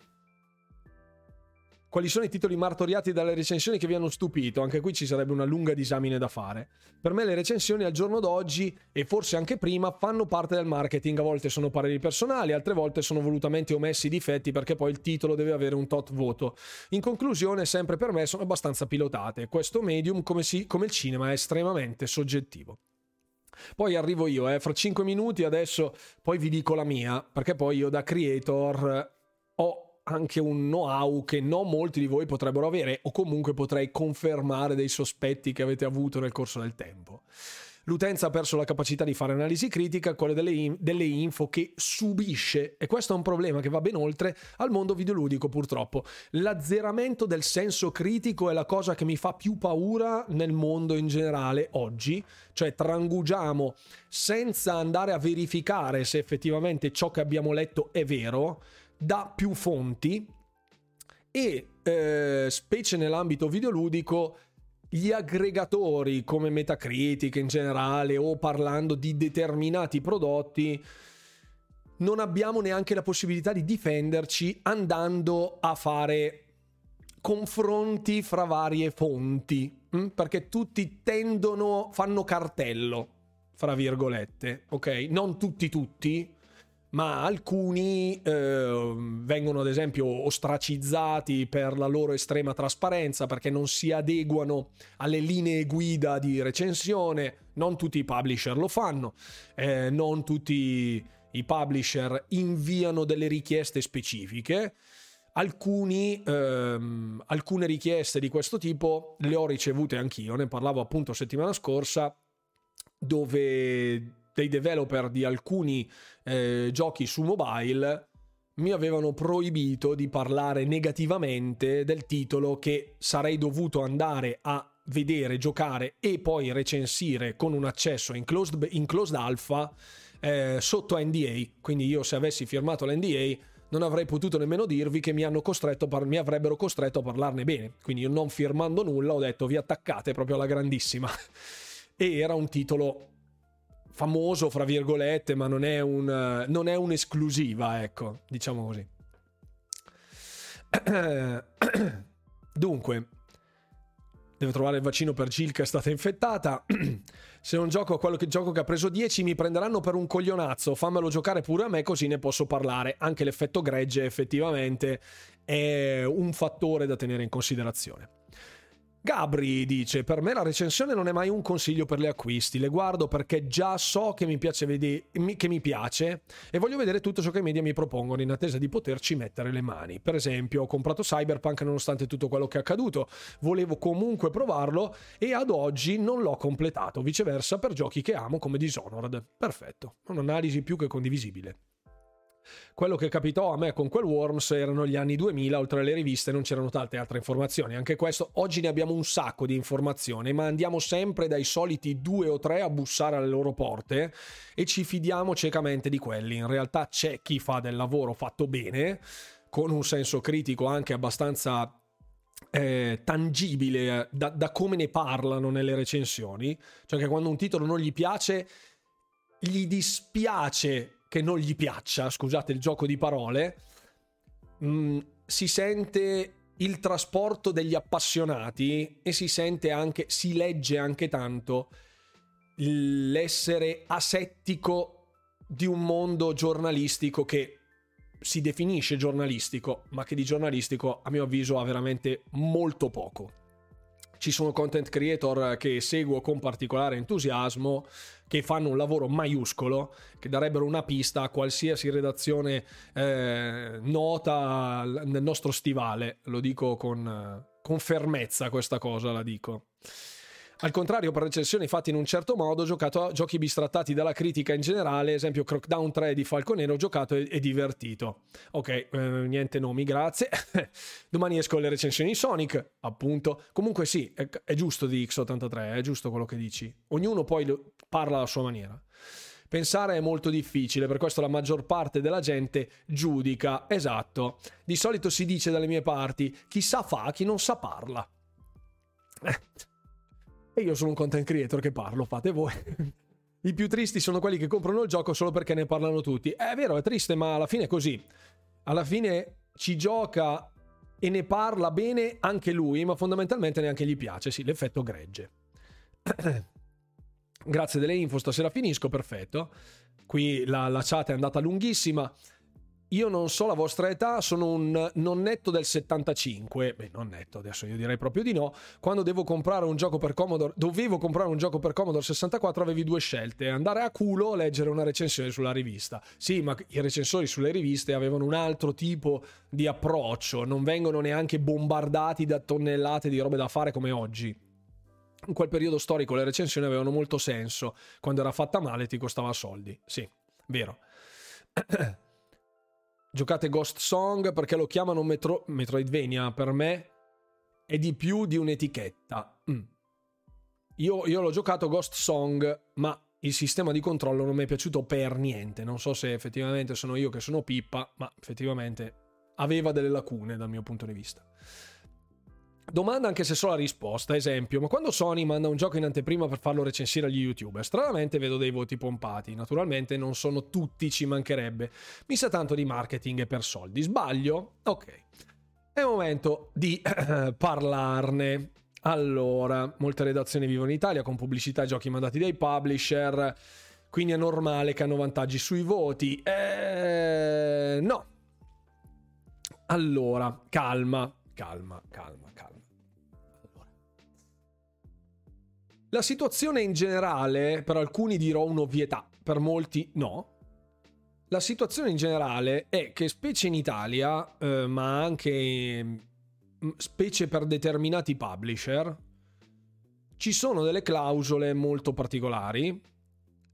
Quali sono i titoli martoriati dalle recensioni che vi hanno stupito? Anche qui ci sarebbe una lunga disamine da fare. Per me le recensioni al giorno d'oggi, e forse anche prima, fanno parte del marketing. A volte sono pareri personali, altre volte sono volutamente omessi i difetti perché poi il titolo deve avere un tot voto. In conclusione, sempre per me sono abbastanza pilotate. Questo medium, come, si, come il cinema, è estremamente soggettivo. Poi arrivo io, eh, fra 5 minuti adesso, poi vi dico la mia, perché poi io da creator ho anche un know-how che non molti di voi potrebbero avere o comunque potrei confermare dei sospetti che avete avuto nel corso del tempo. L'utenza ha perso la capacità di fare analisi critica, quelle delle, delle, info che subisce, e questo è un problema che va ben oltre al mondo videoludico purtroppo. L'azzeramento del senso critico è la cosa che mi fa più paura nel mondo in generale oggi, cioè trangugiamo senza andare a verificare se effettivamente ciò che abbiamo letto è vero da più fonti e eh, specie nell'ambito videoludico gli aggregatori come Metacritic in generale o parlando di determinati prodotti non abbiamo neanche la possibilità di difenderci andando a fare confronti fra varie fonti hm? perché tutti tendono fanno cartello fra virgolette ok non tutti tutti ma alcuni eh, vengono ad esempio ostracizzati per la loro estrema trasparenza perché non si adeguano alle linee guida di recensione, non tutti i publisher lo fanno, eh, non tutti i publisher inviano delle richieste specifiche. Alcuni, ehm, alcune richieste di questo tipo le ho ricevute anch'io, ne parlavo appunto settimana scorsa, dove dei developer di alcuni eh, giochi su mobile mi avevano proibito di parlare negativamente del titolo che sarei dovuto andare a vedere, giocare e poi recensire con un accesso in closed, in closed alpha eh, sotto NDA. Quindi io se avessi firmato l'NDA non avrei potuto nemmeno dirvi che mi, par- mi avrebbero costretto a parlarne bene. Quindi io non firmando nulla ho detto vi attaccate proprio alla grandissima. *laughs* e era un titolo famoso, fra virgolette, ma non è, un, non è un'esclusiva, ecco, diciamo così. *clears throat* Dunque, devo trovare il vaccino per Jill che è stata infettata. *clears throat* Se non gioco a quello che gioco che ha preso 10 mi prenderanno per un coglionazzo, fammelo giocare pure a me così ne posso parlare. Anche l'effetto gregge effettivamente è un fattore da tenere in considerazione. Gabri dice: Per me la recensione non è mai un consiglio per gli acquisti. Le guardo perché già so che mi piace, vede- che mi piace e voglio vedere tutto ciò che i media mi propongono in attesa di poterci mettere le mani. Per esempio, ho comprato Cyberpunk nonostante tutto quello che è accaduto. Volevo comunque provarlo e ad oggi non l'ho completato. Viceversa per giochi che amo come Dishonored. Perfetto, un'analisi più che condivisibile. Quello che capitò a me con quel Worms erano gli anni 2000, oltre alle riviste non c'erano tante altre informazioni. Anche questo, oggi ne abbiamo un sacco di informazioni, ma andiamo sempre dai soliti due o tre a bussare alle loro porte e ci fidiamo ciecamente di quelli. In realtà c'è chi fa del lavoro fatto bene, con un senso critico anche abbastanza eh, tangibile da, da, come ne parlano nelle recensioni, cioè che quando un titolo non gli piace, gli dispiace che non gli piaccia, scusate il gioco di parole, mh, mm, si sente il trasporto degli appassionati e si sente anche, si legge anche tanto l'essere asettico di un mondo giornalistico che si definisce giornalistico, ma che di giornalistico a mio avviso ha veramente molto poco. Ci sono content creator che seguo con particolare entusiasmo, che fanno un lavoro maiuscolo, che darebbero una pista a qualsiasi redazione eh, nota nel nostro stivale. Lo dico con, con fermezza questa cosa, la dico. Al contrario, per recensioni fatte in un certo modo, giocato giochi bistrattati dalla critica in generale, esempio Crockdown 3 di Falconero, giocato e, e divertito. Ok, eh, niente nomi, grazie. *laughs* Domani esco le recensioni di Sonic, appunto. Comunque sì, è, è giusto di X83, è giusto quello che dici. Ognuno poi parla alla sua maniera. Pensare è molto difficile, per questo la maggior parte della gente giudica. Esatto. Di solito si dice dalle mie parti, chi sa fa, chi non sa parla. E io sono un content creator che parlo, fate voi. *laughs* I più tristi sono quelli che comprano il gioco solo perché ne parlano tutti. È vero, è triste, ma alla fine è così. Alla fine ci gioca e ne parla bene anche lui, ma fondamentalmente neanche gli piace. Sì, l'effetto gregge. *clears throat* Grazie delle info, stasera finisco, perfetto. Qui la, la chat è andata lunghissima. Io non so la vostra età, sono un non netto del 75, beh non netto, adesso io direi proprio di no, quando devo comprare un gioco per Commodore, dovevo comprare un gioco per Commodore 64 avevi due scelte, andare a culo o leggere una recensione sulla rivista. Sì, ma i recensori sulle riviste avevano un altro tipo di approccio, non vengono neanche bombardati da tonnellate di robe da fare come oggi. In quel periodo storico le recensioni avevano molto senso, quando era fatta male ti costava soldi, sì, vero. *clears throat* giocate Ghost Song perché lo chiamano Metro- Metroidvania, per me è di più di un'etichetta. Mm. Io, io l'ho giocato Ghost Song, ma il sistema di controllo non mi è piaciuto per niente. Non so se effettivamente sono io che sono pippa, ma effettivamente aveva delle lacune dal mio punto di vista. Domanda anche se so la risposta, esempio, ma quando Sony manda un gioco in anteprima per farlo recensire agli youtuber, stranamente vedo dei voti pompati, naturalmente non sono tutti, ci mancherebbe, mi sa tanto di marketing e per soldi, sbaglio? Ok, è momento di *clears throat* parlarne. Allora, molte redazioni vivono in Italia con pubblicità e giochi mandati dai publisher, quindi è normale che hanno vantaggi sui voti. Eh, no. Allora, calma, calma, calma, calma. La situazione in generale, per alcuni dirò un'ovvietà, per molti no. La situazione in generale è che specie in Italia, eh, ma anche mm, specie per determinati publisher, ci sono delle clausole molto particolari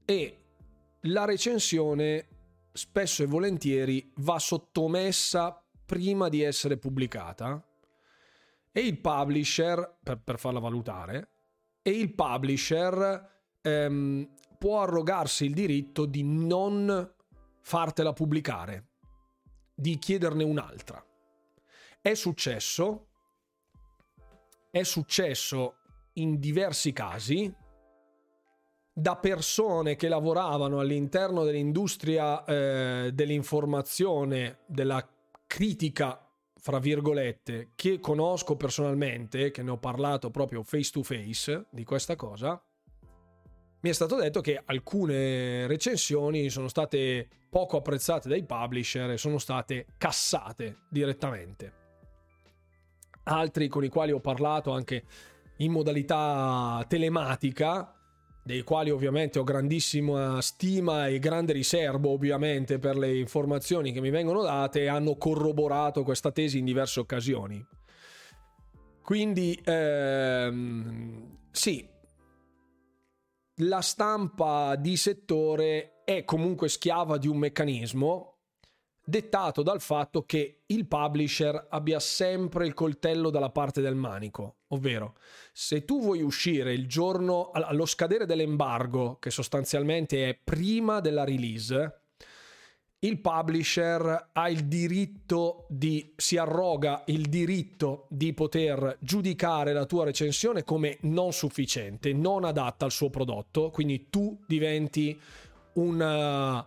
e la recensione spesso e volentieri va sottomessa prima di essere pubblicata e il publisher, per, per farla valutare, e il publisher ehm, può arrogarsi il diritto di non fartela pubblicare, di chiederne un'altra. È successo, è successo in diversi casi da persone che lavoravano all'interno dell'industria eh, dell'informazione, della critica fra virgolette, che conosco personalmente, che ne ho parlato proprio face to face di questa cosa, mi è stato detto che alcune recensioni sono state poco apprezzate dai publisher e sono state cassate direttamente. Altri con i quali ho parlato anche in modalità telematica dei quali ovviamente ho grandissima stima e grande riservo ovviamente per le informazioni che mi vengono date, hanno corroborato questa tesi in diverse occasioni. Quindi ehm, sì, la stampa di settore è comunque schiava di un meccanismo dettato dal fatto che il publisher abbia sempre il coltello dalla parte del manico, ovvero se tu vuoi uscire il giorno allo scadere dell'embargo, che sostanzialmente è prima della release, il publisher ha il diritto di si arroga il diritto di poter giudicare la tua recensione come non sufficiente, non adatta al suo prodotto, quindi tu diventi una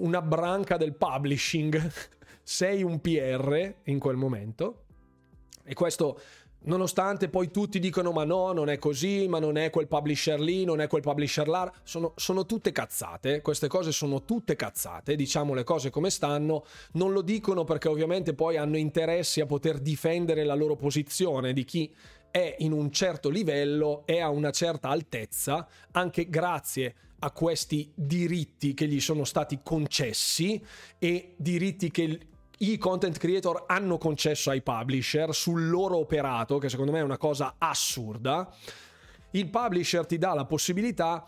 una branca del publishing, *laughs* sei un PR in quel momento. E questo nonostante poi tutti dicono ma no, non è così, ma non è quel publisher lì, non è quel publisher là, sono, sono, tutte cazzate, queste cose sono tutte cazzate, diciamo le cose come stanno, non lo dicono perché ovviamente poi hanno interessi a poter difendere la loro posizione di chi è in un certo livello, è a una certa altezza, anche grazie a questi diritti che gli sono stati concessi e diritti che i content creator hanno concesso ai publisher sul loro operato, che secondo me è una cosa assurda. Il publisher ti dà la possibilità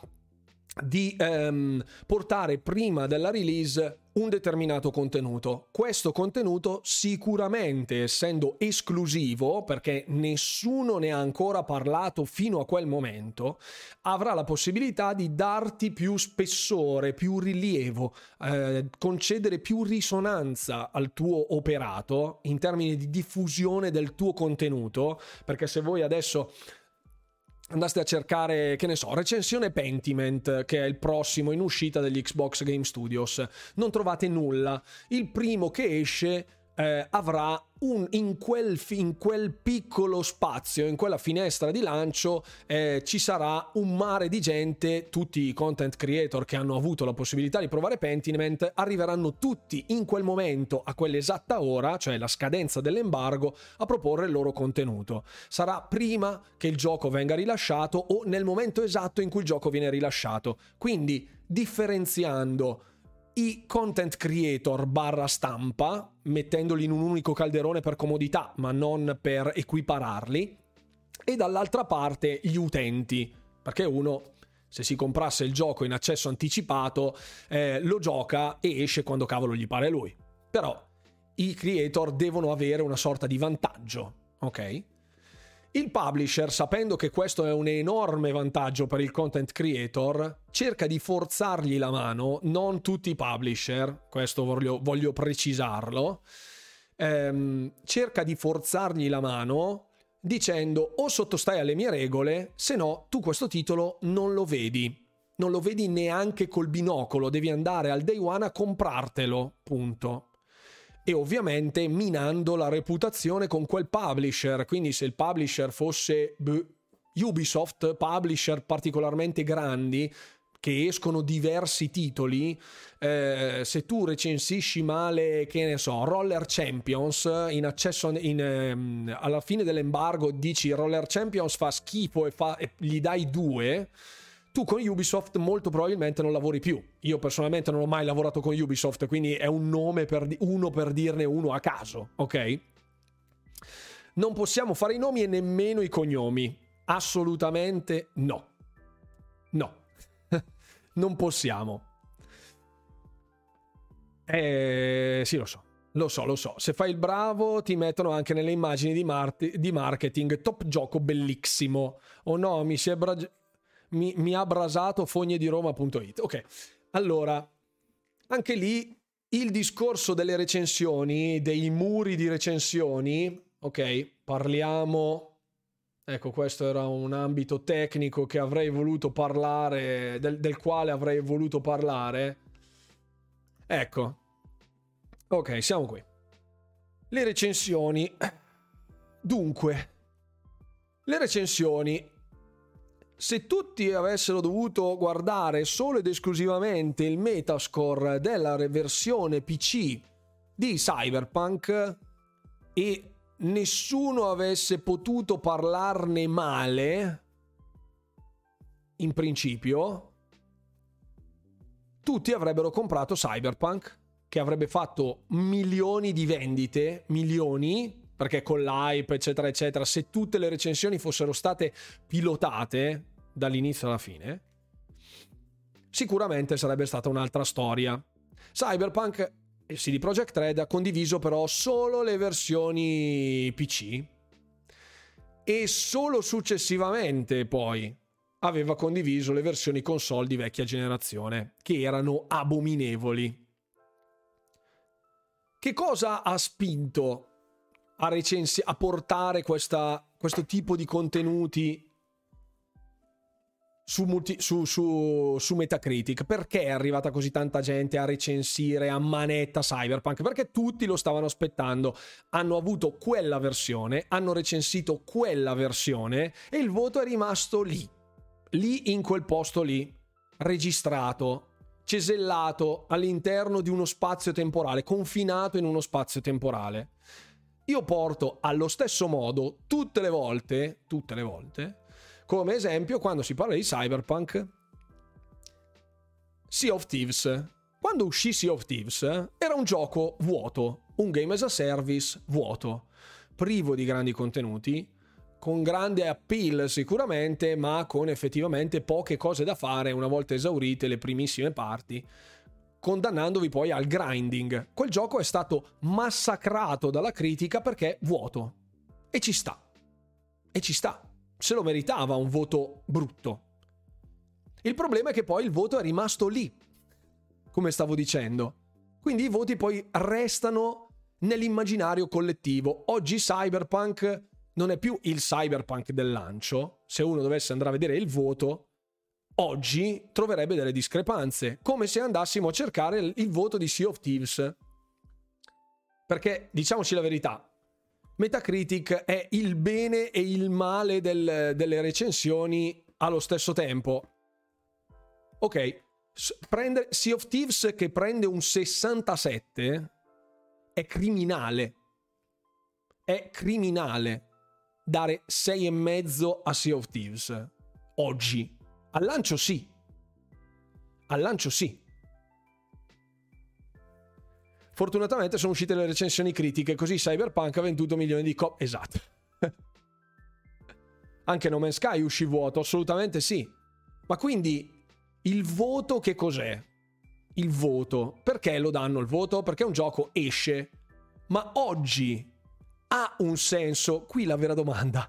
di ehm, portare prima della release un determinato contenuto. Questo contenuto sicuramente essendo esclusivo, perché nessuno ne ha ancora parlato fino a quel momento, avrà la possibilità di darti più spessore, più rilievo, eh, concedere più risonanza al tuo operato in termini di diffusione del tuo contenuto, perché se voi adesso andaste a cercare, che ne so, recensione Pentiment, che è il prossimo in uscita degli Xbox Game Studios, non trovate nulla. Il primo che esce eh, avrà un, in, quel, in, quel, piccolo spazio, in quella finestra di lancio, eh, ci sarà un mare di gente, tutti i content creator che hanno avuto la possibilità di provare Pentiment arriveranno tutti in quel momento, a quell'esatta ora, cioè la scadenza dell'embargo, a proporre il loro contenuto. Sarà prima che il gioco venga rilasciato o nel momento esatto in cui il gioco viene rilasciato. Quindi differenziando i content creator barra stampa, mettendoli in un unico calderone per comodità, ma non per equipararli, e dall'altra parte gli utenti, perché uno se si comprasse il gioco in accesso anticipato, eh, lo gioca e esce quando cavolo gli pare lui. Però i creator devono avere una sorta di vantaggio, ok? Il publisher, sapendo che questo è un enorme vantaggio per il content creator, cerca di forzargli la mano, non tutti i publisher, questo voglio, voglio precisarlo, ehm, cerca di forzargli la mano dicendo o sottostai alle mie regole, se no tu questo titolo non lo vedi. Non lo vedi neanche col binocolo, devi andare al day one a comprartelo, punto e ovviamente minando la reputazione con quel publisher. Quindi se il publisher fosse beh, Ubisoft, publisher particolarmente grandi, che escono diversi titoli, eh, se tu recensisci male, che ne so, Roller Champions, in accesso in, eh, alla fine dell'embargo dici Roller Champions fa schifo e, fa, e gli dai due, tu con Ubisoft molto probabilmente non lavori più. Io personalmente non ho mai lavorato con Ubisoft, quindi è un nome per di- uno per dirne uno a caso, ok? Non possiamo fare i nomi e nemmeno i cognomi. Assolutamente no. No. *laughs* non possiamo. Eh, sì, lo so. Lo so, lo so. Se fai il bravo, ti mettono anche nelle immagini di, mar- di marketing. Top gioco bellissimo. Oh no, mi si è bra- mi, mi ha brasato fognedi-roma.it. Ok, allora, anche lì il discorso delle recensioni, dei muri di recensioni, ok, parliamo... Ecco, questo era un ambito tecnico che avrei voluto parlare, del, del quale avrei voluto parlare. Ecco, ok, siamo qui. Le recensioni. Dunque, le recensioni se tutti avessero dovuto guardare solo ed esclusivamente il metascore della versione PC di Cyberpunk e nessuno avesse potuto parlarne male, in principio, tutti avrebbero comprato Cyberpunk, che avrebbe fatto milioni di vendite, milioni, perché con l'hype, eccetera, eccetera, se tutte le recensioni fossero state pilotate, dall'inizio alla fine, sicuramente sarebbe stata un'altra storia. Cyberpunk e CD Projekt Red ha condiviso però solo le versioni PC e solo successivamente poi aveva condiviso le versioni console di vecchia generazione, che erano abominevoli. Che cosa ha spinto a, recensi- a portare questa, questo tipo di contenuti su, multi, su, su, su, Metacritic. Perché è arrivata così tanta gente a recensire a manetta Cyberpunk? Perché tutti lo stavano aspettando. Hanno avuto quella versione, hanno recensito quella versione e il voto è rimasto lì. Lì in quel posto lì, registrato, cesellato all'interno di uno spazio temporale, confinato in uno spazio temporale. Io porto allo stesso modo tutte le volte, tutte le volte, come esempio, quando si parla di Cyberpunk, Sea of Thieves. Quando uscì Sea of Thieves era un gioco vuoto, un game as a service vuoto, privo di grandi contenuti, con grande appeal sicuramente, ma con effettivamente poche cose da fare una volta esaurite le primissime parti, condannandovi poi al grinding. Quel gioco è stato massacrato dalla critica perché vuoto. E ci sta. E ci sta se lo meritava un voto brutto. Il problema è che poi il voto è rimasto lì, come stavo dicendo. Quindi i voti poi restano nell'immaginario collettivo. Oggi Cyberpunk non è più il cyberpunk del lancio. Se uno dovesse andare a vedere il voto, oggi troverebbe delle discrepanze, come se andassimo a cercare il voto di Sea of Thieves. Perché diciamoci la verità, Metacritic è il bene e il male del, delle recensioni allo stesso tempo. Ok, prendere Sea of Thieves che prende un 67 è criminale. È criminale dare 6,5 a Sea of Thieves oggi. Al lancio sì. Al lancio sì. Fortunatamente sono uscite le recensioni critiche, così Cyberpunk ha venduto milioni di copie. Esatto. *laughs* Anche No Man's Sky uscì vuoto, assolutamente sì. Ma quindi il voto che cos'è? Il voto. Perché lo danno il voto? Perché un gioco esce. Ma oggi ha un senso? Qui la vera domanda.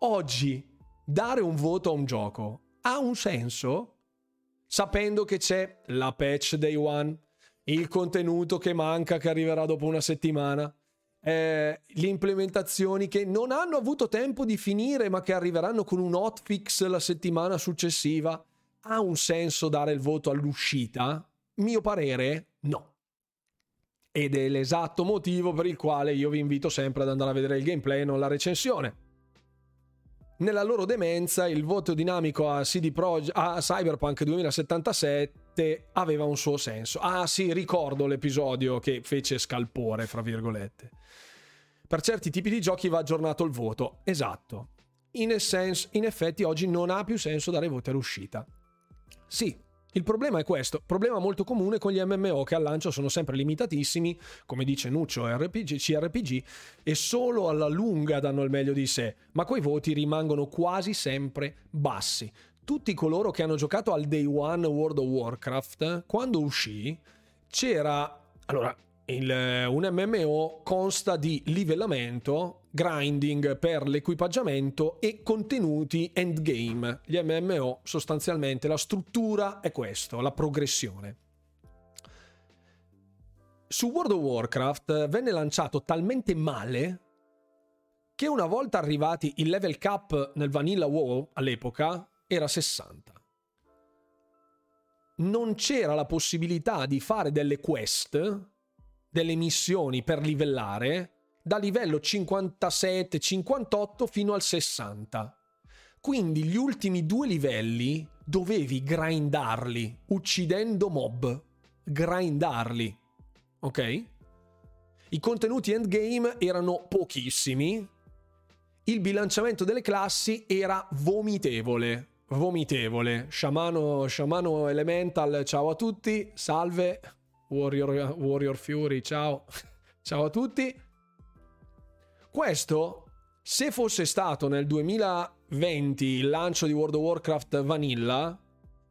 Oggi dare un voto a un gioco ha un senso? Sapendo che c'è la patch day one, il contenuto che manca che arriverà dopo una settimana, eh, le implementazioni che non hanno avuto tempo di finire ma che arriveranno con un hotfix la settimana successiva ha un senso dare il voto all'uscita? Mio parere, no. Ed è l'esatto motivo per il quale io vi invito sempre ad andare a vedere il gameplay e non la recensione. Nella loro demenza, il voto dinamico a, Proj- a Cyberpunk 2077 aveva un suo senso. Ah sì, ricordo l'episodio che fece scalpore, fra virgolette. Per certi tipi di giochi va aggiornato il voto. Esatto. In, essence, in effetti oggi non ha più senso dare voti all'uscita. Sì, il problema è questo, problema molto comune con gli MMO che al lancio sono sempre limitatissimi, come dice Nuccio RPG, CRPG, e solo alla lunga danno il meglio di sé, ma quei voti rimangono quasi sempre bassi. Tutti coloro che hanno giocato al Day One World of Warcraft, quando uscì, c'era... Allora, il, un MMO consta di livellamento, grinding per l'equipaggiamento e contenuti endgame. Gli MMO sostanzialmente la struttura è questo, la progressione. Su World of Warcraft venne lanciato talmente male che una volta arrivati il level cap nel Vanilla WoW all'epoca era 60. Non c'era la possibilità di fare delle quest delle missioni per livellare da livello 57-58 fino al 60. Quindi gli ultimi due livelli dovevi grindarli, uccidendo mob. Grindarli. Ok? I contenuti endgame erano pochissimi. Il bilanciamento delle classi era vomitevole. Vomitevole. Sciamano, sciamano Elemental, ciao a tutti, salve. Warrior, Warrior Fury, ciao. *laughs* ciao a tutti. Questo, se fosse stato nel 2020 il lancio di World of Warcraft Vanilla,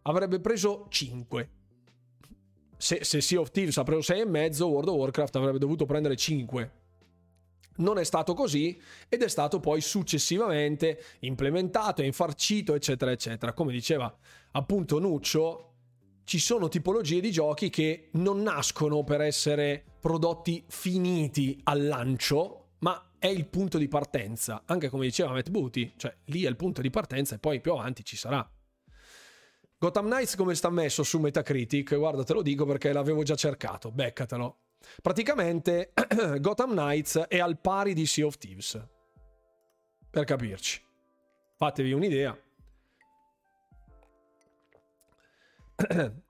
avrebbe preso 5. Se, se Sea of Thieves ha preso 6,5, World of Warcraft avrebbe dovuto prendere 5. Non è stato così ed è stato poi successivamente implementato, infarcito, eccetera, eccetera. Come diceva appunto Nuccio, ci sono tipologie di giochi che non nascono per essere prodotti finiti al lancio, è il punto di partenza. Anche come diceva Matt Booty, cioè lì è il punto di partenza e poi più avanti ci sarà. Gotham Knights come sta messo su Metacritic? Guarda, te lo dico perché l'avevo già cercato, beccatelo. Praticamente *clears throat* Gotham Knights è al pari di Sea of Thieves. Per capirci. Fatevi un'idea. *clears throat*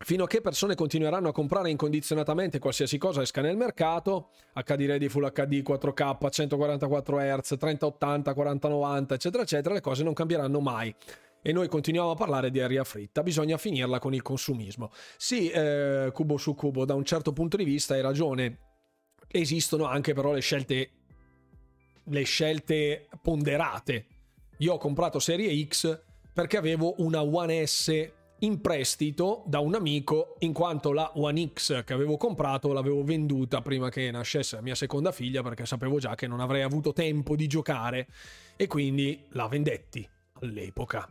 Fino a che persone continueranno a comprare incondizionatamente qualsiasi cosa esca nel mercato, HD Ready Full HD 4K, 144 Hz, 3080, 4090, eccetera, eccetera, le cose non cambieranno mai. E noi continuiamo a parlare di aria fritta, bisogna finirla con il consumismo. Sì, eh, cubo su cubo, da un certo punto di vista hai ragione. Esistono anche però le scelte, le scelte ponderate. Io ho comprato Serie X perché avevo una One S in prestito da un amico in quanto la One X che avevo comprato l'avevo venduta prima che nascesse la mia seconda figlia perché sapevo già che non avrei avuto tempo di giocare e quindi la vendetti all'epoca.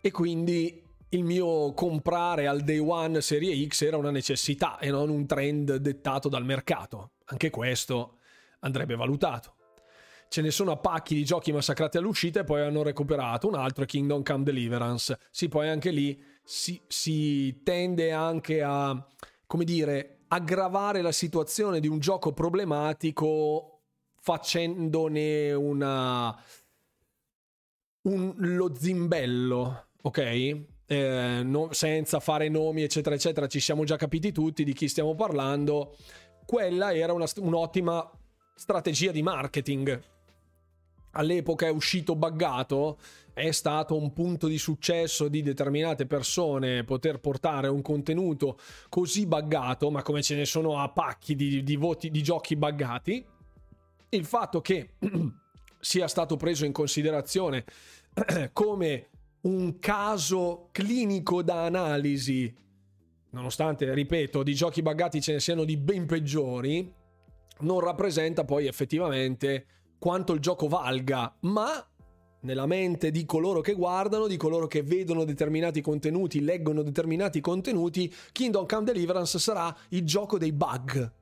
E quindi il mio comprare al day one serie X era una necessità e non un trend dettato dal mercato. Anche questo andrebbe valutato. Ce ne sono a pacchi di giochi massacrati all'uscita e poi hanno recuperato. Un altro è Kingdom Come Deliverance. Sì, poi anche lì si, si tende anche a, come dire, aggravare la situazione di un gioco problematico facendone una un, lo zimbello, ok? Eh, no, senza fare nomi, eccetera, eccetera, ci siamo già capiti tutti di chi stiamo parlando. Quella era una, un'ottima strategia di marketing. All'epoca è uscito buggato, è stato un punto di successo di determinate persone poter portare un contenuto così buggato, ma come ce ne sono a pacchi di, di, voti, di giochi buggati. Il fatto che *clears throat* sia stato preso in considerazione *clears throat* come un caso clinico da analisi, nonostante, ripeto, di giochi buggati ce ne siano di ben peggiori, non rappresenta poi effettivamente quanto il gioco valga, ma nella mente di coloro che guardano, di coloro che vedono determinati contenuti, leggono determinati contenuti, Kingdom Come Deliverance sarà il gioco dei bug.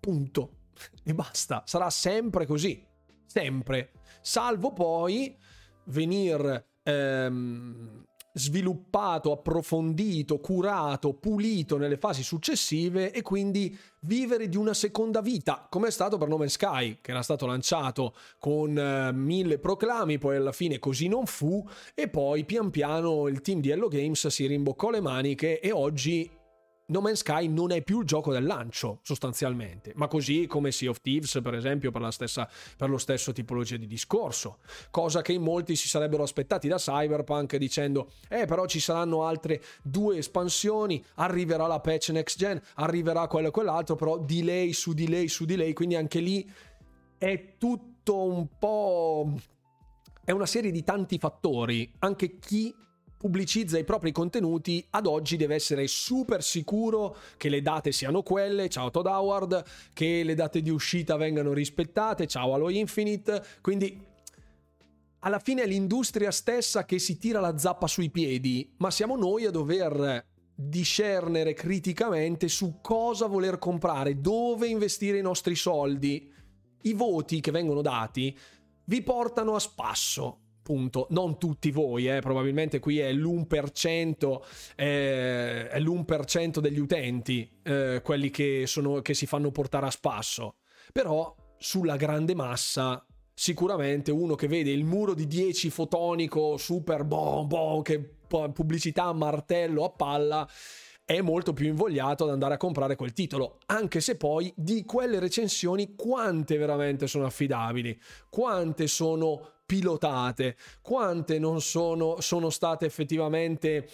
Punto. E basta, sarà sempre così. Sempre. Salvo poi venir ehm, sviluppato, approfondito, curato, pulito nelle fasi successive e quindi vivere di una seconda vita, come è stato per No Man's Sky, che era stato lanciato con eh, mille proclami, poi alla fine così non fu, e poi pian piano il team di Hello Games si rimboccò le maniche e oggi No Man's Sky non è più il gioco del lancio, sostanzialmente, ma così come Sea of Thieves, per esempio, per, la stessa, per lo stesso tipologia di discorso. Cosa che in molti si sarebbero aspettati da Cyberpunk dicendo, eh però ci saranno altre due espansioni, arriverà la patch next gen, arriverà quello e quell'altro, però delay su delay su delay, quindi anche lì è tutto un po'... È una serie di tanti fattori, anche chi pubblicizza i propri contenuti, ad oggi deve essere super sicuro che le date siano quelle, ciao Todd Howard, che le date di uscita vengano rispettate, ciao Halo Infinite, quindi alla fine è l'industria stessa che si tira la zappa sui piedi, ma siamo noi a dover discernere criticamente su cosa voler comprare, dove investire i nostri soldi. I voti che vengono dati vi portano a spasso, Punto. Non tutti voi, eh, probabilmente qui è l'1%, eh, è l'1% degli utenti, eh, quelli che, sono, che si fanno portare a spasso. Però sulla grande massa sicuramente uno che vede il muro di 10 fotonico super bom bom che pubblicità a martello a palla è molto più invogliato ad andare a comprare quel titolo, anche se poi di quelle recensioni quante veramente sono affidabili, quante sono pilotate, quante non sono, sono state effettivamente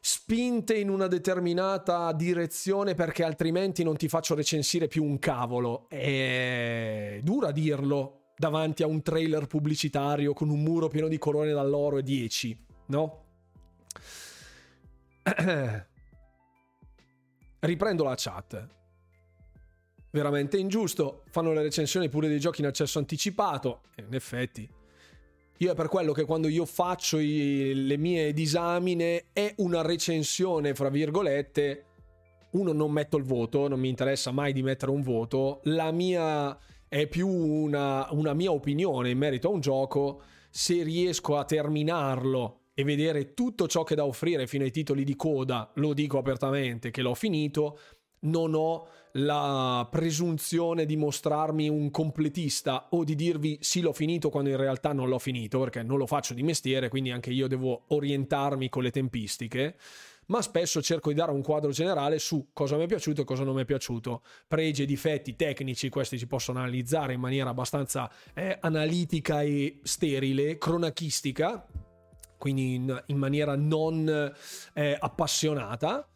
spinte in una determinata direzione perché altrimenti non ti faccio recensire più un cavolo. È dura dirlo davanti a un trailer pubblicitario con un muro pieno di corone dall'oro e 10, no? *clears throat* Riprendo la chat. Veramente ingiusto. Fanno le recensioni pure dei giochi in accesso anticipato. in effetti. Io è per quello che quando io faccio i, le mie disamine è una recensione, fra virgolette. Uno, non metto il voto, non mi interessa mai di mettere un voto. La mia è più una, una mia opinione in merito a un gioco. Se riesco a terminarlo e vedere tutto ciò che da offrire fino ai titoli di coda, lo dico apertamente che l'ho finito, non ho la presunzione di mostrarmi un completista o di dirvi sì l'ho finito quando in realtà non l'ho finito perché non lo faccio di mestiere quindi anche io devo orientarmi con le tempistiche. Ma spesso cerco di dare un quadro generale su cosa mi è piaciuto e cosa non mi è piaciuto. Pregi e difetti tecnici questi si possono analizzare in maniera abbastanza eh, analitica e sterile cronachistica quindi in, in maniera non eh, appassionata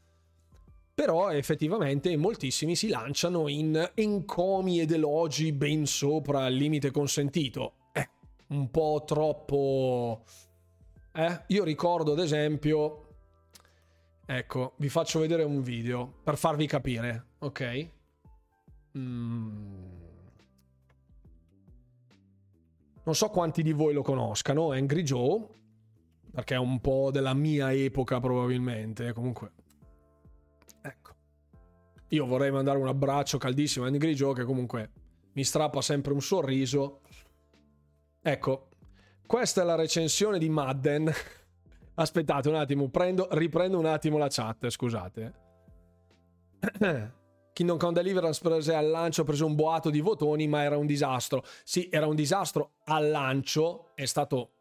però effettivamente moltissimi si lanciano in encomi ed elogi ben sopra il limite consentito. Eh, un po' troppo... Eh? Io ricordo ad esempio... Ecco, vi faccio vedere un video per farvi capire, ok? Mm. Non so quanti di voi lo conoscano, Angry Joe, perché è un po' della mia epoca probabilmente, comunque io vorrei mandare un abbraccio caldissimo a Angry Joe che comunque mi strappa sempre un sorriso. ecco, questa è la recensione di Madden. *laughs* Aspettate un attimo, prendo, riprendo un attimo la chat, scusate. *clears throat* Kingdom Come Deliverance prese al lancio, ha preso un boato di votoni, ma era un disastro. Sì, era un disastro al lancio, è stato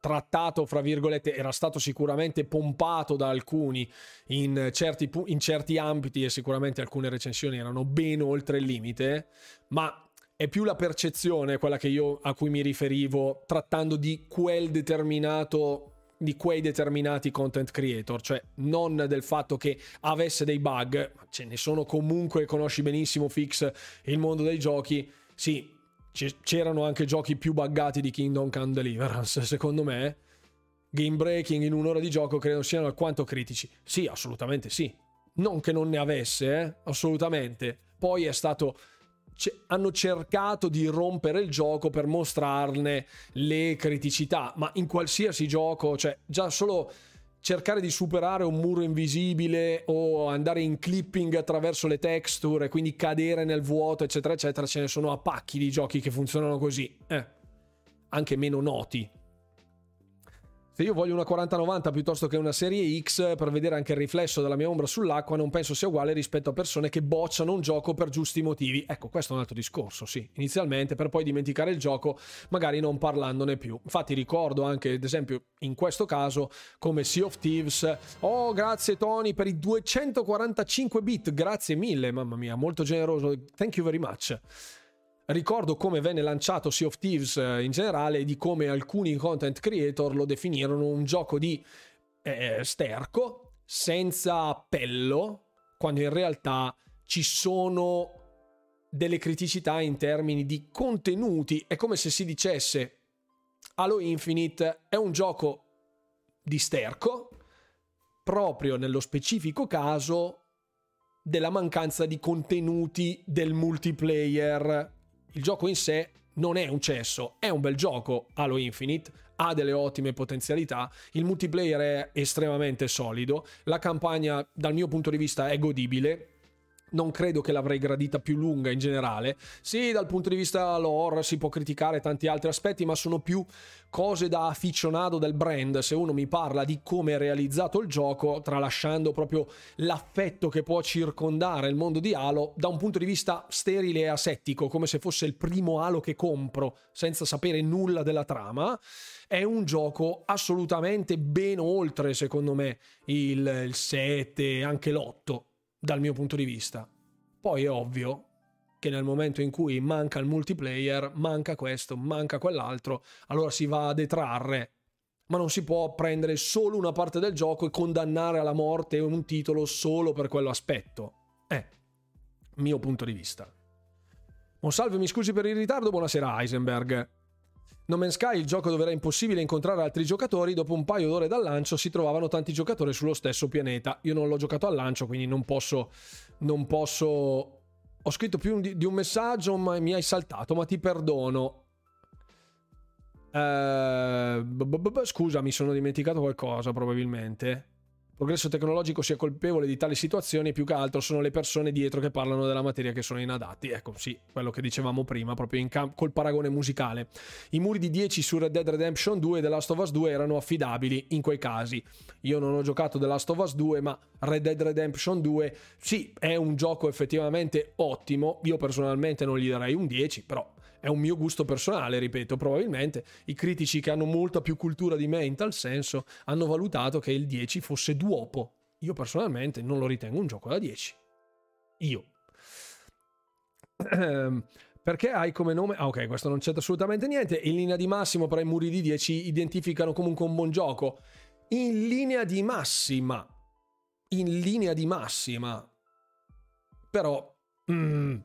trattato, fra virgolette, era stato sicuramente pompato da alcuni in certi, in certi ambiti e sicuramente alcune recensioni erano ben oltre il limite, ma è più la percezione quella io a cui mi riferivo trattando di quel determinato di quei determinati content creator, cioè non del fatto che avesse dei bug, ce ne sono comunque, conosci benissimo Fix il mondo dei giochi, sì, c'erano anche giochi più buggati di Kingdom Come Deliverance, secondo me. Game breaking in un'ora di gioco credo siano alquanto critici. Sì, assolutamente sì. Non che non ne avesse, eh? assolutamente. Poi è stato c- hanno cercato di rompere il gioco per mostrarne le criticità, ma in qualsiasi gioco, cioè già solo cercare di superare un muro invisibile o andare in clipping attraverso le texture e quindi cadere nel vuoto, eccetera, eccetera, ce ne sono a pacchi di giochi che funzionano così, eh, anche meno noti. Se io voglio una 4090 piuttosto che una serie X per vedere anche il riflesso della mia ombra sull'acqua, non penso sia uguale rispetto a persone che bocciano un gioco per giusti motivi. Ecco, questo è un altro discorso, sì, inizialmente, per poi dimenticare il gioco, magari non parlandone più. Infatti ricordo anche, ad esempio, in questo caso, come Sea of Thieves. Oh, grazie Tony per i 245 bit, grazie mille, mamma mia, molto generoso. Thank you very much ricordo come venne lanciato Sea of Thieves eh, in generale e di come alcuni content creator lo definirono un gioco di eh, sterco senza appello quando in realtà ci sono delle criticità in termini di contenuti. È come se si dicesse Halo Infinite è un gioco di sterco proprio nello specifico caso della mancanza di contenuti del multiplayer il gioco in sé non è un cesso, è un bel gioco Halo Infinite, ha delle ottime potenzialità, il multiplayer è estremamente solido, la campagna dal mio punto di vista è godibile, non credo che l'avrei gradita più lunga in generale. Sì, dal punto di vista lore si può criticare tanti altri aspetti, ma sono più cose da aficionato del brand. Se uno mi parla di come è realizzato il gioco, tralasciando proprio l'affetto che può circondare il mondo di Halo, da un punto di vista sterile e asettico, come se fosse il primo Halo che compro, senza sapere nulla della trama, è un gioco assolutamente ben oltre, secondo me, il 7, anche l'8 dal mio punto di vista. Poi è ovvio che nel momento in cui manca il multiplayer, manca questo, manca quell'altro, allora si va a detrarre. Ma non si può prendere solo una parte del gioco e condannare alla morte un titolo solo per quell'aspetto. Eh, mio punto di vista. Oh, salve, mi scusi per il ritardo, buonasera Heisenberg. No Man's Sky, il gioco dove era impossibile incontrare altri giocatori, dopo un paio d'ore dal lancio si trovavano tanti giocatori sullo stesso pianeta. Io non l'ho giocato al lancio, quindi non posso... Non posso... Ho scritto più di un messaggio, ma mi hai saltato, ma ti perdono. Eh, scusa, mi sono dimenticato qualcosa probabilmente progresso tecnologico sia colpevole di tali situazioni, più che altro sono le persone dietro che parlano della materia che sono inadatti. Ecco, sì, quello che dicevamo prima, proprio cam- col paragone musicale. I muri di 10 su Red Dead Redemption 2 e The Last of Us 2 erano affidabili in quei casi. Io non ho giocato The Last of Us 2, ma Red Dead Redemption 2 sì, è un gioco effettivamente ottimo. Io personalmente non gli darei un 10, però è un mio gusto personale, ripeto, probabilmente i critici che hanno molta più cultura di me in tal senso hanno valutato che il 10 fosse duopo. Io personalmente non lo ritengo un gioco da 10. Io. Perché hai come nome... Ah ok, questo non c'è assolutamente niente. In linea di massimo però i muri di 10 identificano comunque un buon gioco. In linea di massima. In linea di massima. Però... Mm,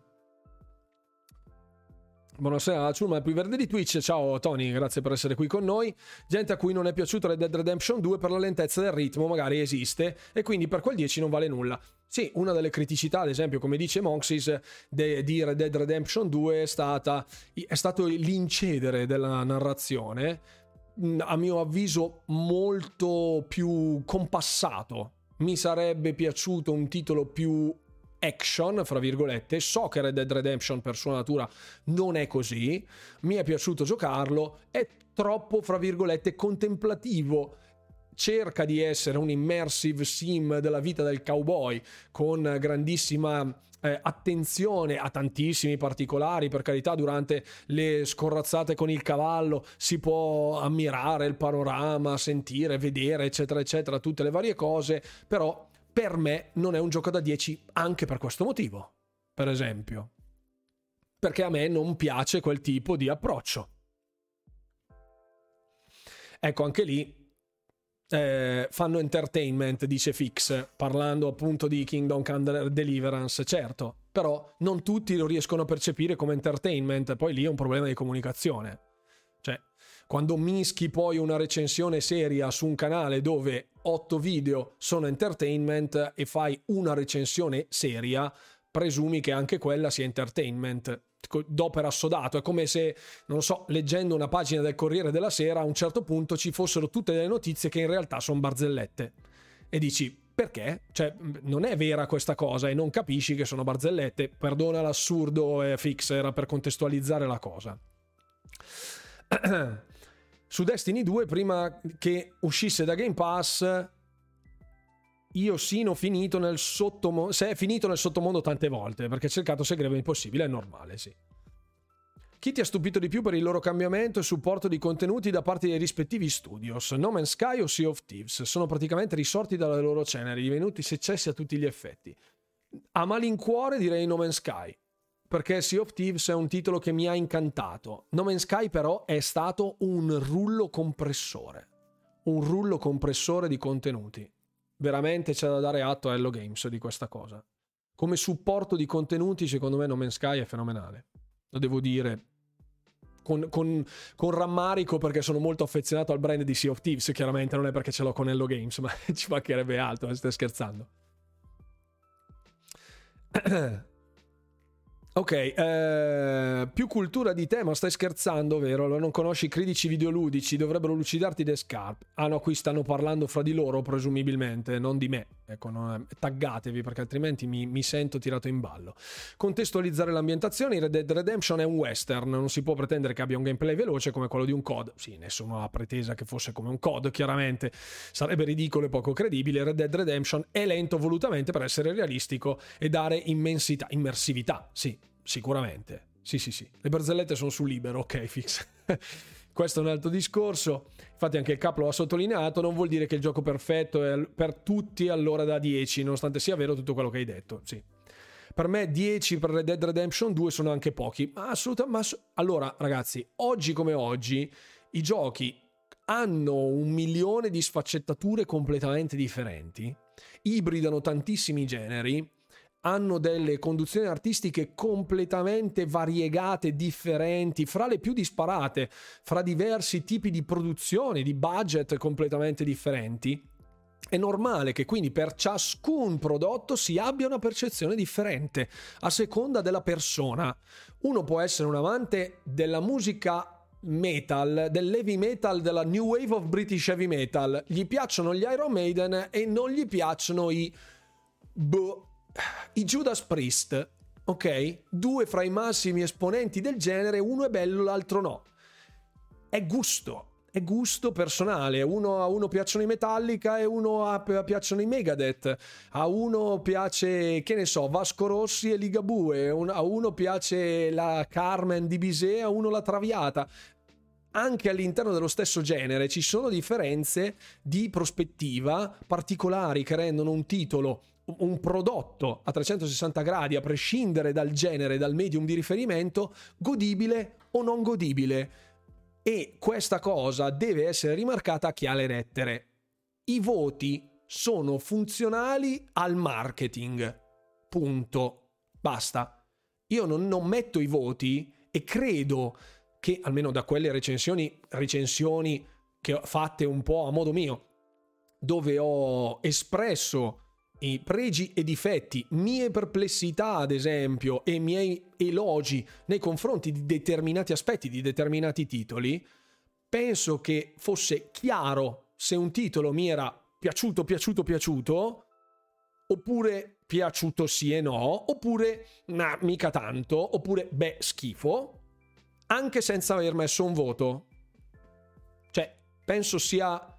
Buonasera Ciuma, più verde di Twitch. Ciao Tony, grazie per essere qui con noi. Gente a cui non è piaciuto Red Dead Redemption 2 per la lentezza del ritmo, magari esiste, e quindi per quel 10 non vale nulla. Sì, una delle criticità, ad esempio, come dice Monxis, de, di Red Dead Redemption 2 è, stata, è stato l'incedere della narrazione, a mio avviso molto più compassato. Mi sarebbe piaciuto un titolo più action, fra virgolette. So che Red Dead Redemption per sua natura non è così. Mi è piaciuto giocarlo. È troppo, fra virgolette, contemplativo cerca di essere un immersive sim della vita del cowboy con grandissima eh, attenzione a tantissimi particolari, per carità, durante le scorrazzate con il cavallo si può ammirare il panorama, sentire, vedere, eccetera, eccetera, tutte le varie cose, però per me non è un gioco da 10 anche per questo motivo, per esempio. Perché a me non piace quel tipo di approccio. Ecco, anche lì eh, fanno entertainment, dice Fix, parlando appunto di Kingdom Come Deliverance, certo, però non tutti lo riescono a percepire come entertainment, poi lì è un problema di comunicazione. Quando mischi poi una recensione seria su un canale dove 8 video sono entertainment e fai una recensione seria, presumi che anche quella sia entertainment d'opera assodato. È come se, non so, leggendo una pagina del Corriere della Sera, a un certo punto ci fossero tutte le notizie che in realtà sono barzellette. E dici, perché? Cioè, non è vera questa cosa e non capisci che sono barzellette. Perdona l'assurdo e fix, era per contestualizzare la cosa. *clears throat* Su Destiny 2, prima che uscisse da Game Pass, io sino finito nel sottomondo. Se è finito nel sottomondo tante volte, perché cercato segreto impossibile, è normale, sì. Chi ti ha stupito di più per il loro cambiamento e supporto di contenuti da parte dei rispettivi studios? No Man's Sky o Sea of Thieves? Sono praticamente risorti dalle loro ceneri, divenuti successi a tutti gli effetti. A malincuore direi No Man's Sky, perché Sea of Thieves è un titolo che mi ha incantato. No Man's Sky però è stato un rullo compressore. Un rullo compressore di contenuti veramente c'è da dare atto a Hello Games di questa cosa. Come supporto di contenuti, secondo me No Man's Sky è fenomenale. Lo devo dire con, con, con, rammarico perché sono molto affezionato al brand di Sea of Thieves. Chiaramente non è perché ce l'ho con Hello Games, ma *laughs* ci mancherebbe altro, stai scherzando. *clears throat* Ok, eh, più cultura di te, ma stai scherzando, vero? Non conosci i critici videoludici, dovrebbero lucidarti le scarpe. Ah no, qui stanno parlando fra di loro, presumibilmente, non di me. Ecco, non, taggatevi perché altrimenti mi, mi, sento tirato in ballo. Contestualizzare l'ambientazione, Red Dead Redemption è un western, non si può pretendere che abbia un gameplay veloce come quello di un COD. Sì, nessuno ha pretesa che fosse come un COD, chiaramente sarebbe ridicolo e poco credibile. Red Dead Redemption è lento volutamente per essere realistico e dare immensità, immersività, sì, sicuramente. Sì, sì, sì. Le barzellette sono su libero, ok, fix. *laughs* Questo è un altro discorso. Infatti, anche il capo lo ha sottolineato. Non vuol dire che il gioco perfetto è per tutti allora da 10, nonostante sia vero tutto quello che hai detto. Sì. Per me 10 per Red Dead Redemption 2 sono anche pochi. Ma assolutamente. Ma allora, ragazzi, oggi come oggi, i giochi hanno un milione di sfaccettature completamente differenti, ibridano tantissimi generi hanno delle conduzioni artistiche completamente variegate, differenti, fra le più disparate, fra diversi tipi di produzioni, di budget completamente differenti. È normale che quindi per ciascun prodotto si abbia una percezione differente a seconda della persona. Uno può essere un amante della musica metal, dell'heavy metal, della new wave of British heavy metal. Gli piacciono gli Iron Maiden e non gli piacciono i boh, i Judas Priest, ok? Due fra i massimi esponenti del genere, uno è bello, l'altro no. È gusto, è gusto personale. Uno, a uno piacciono i Metallica e uno a, piacciono i Megadeth. A uno piace, che ne so, Vasco Rossi e Ligabue. A uno piace la Carmen di Bizet, a uno la Traviata anche all'interno dello stesso genere ci sono differenze di prospettiva particolari che rendono un titolo un prodotto a 360 gradi, a prescindere dal genere, dal medium di riferimento, godibile o non godibile. E questa cosa deve essere rimarcata a chi ha le lettere. I voti sono funzionali al marketing. Punto. Basta. Io non, non metto i voti e credo che, almeno da quelle recensioni, recensioni che ho fatte un po' a modo mio, dove ho espresso i pregi e difetti, mie perplessità ad esempio e miei elogi nei confronti di determinati aspetti, di determinati titoli, penso che fosse chiaro se un titolo mi era piaciuto, piaciuto, piaciuto oppure piaciuto sì e no, oppure nah, mica tanto, oppure beh, schifo, anche senza aver messo un voto. Cioè, penso sia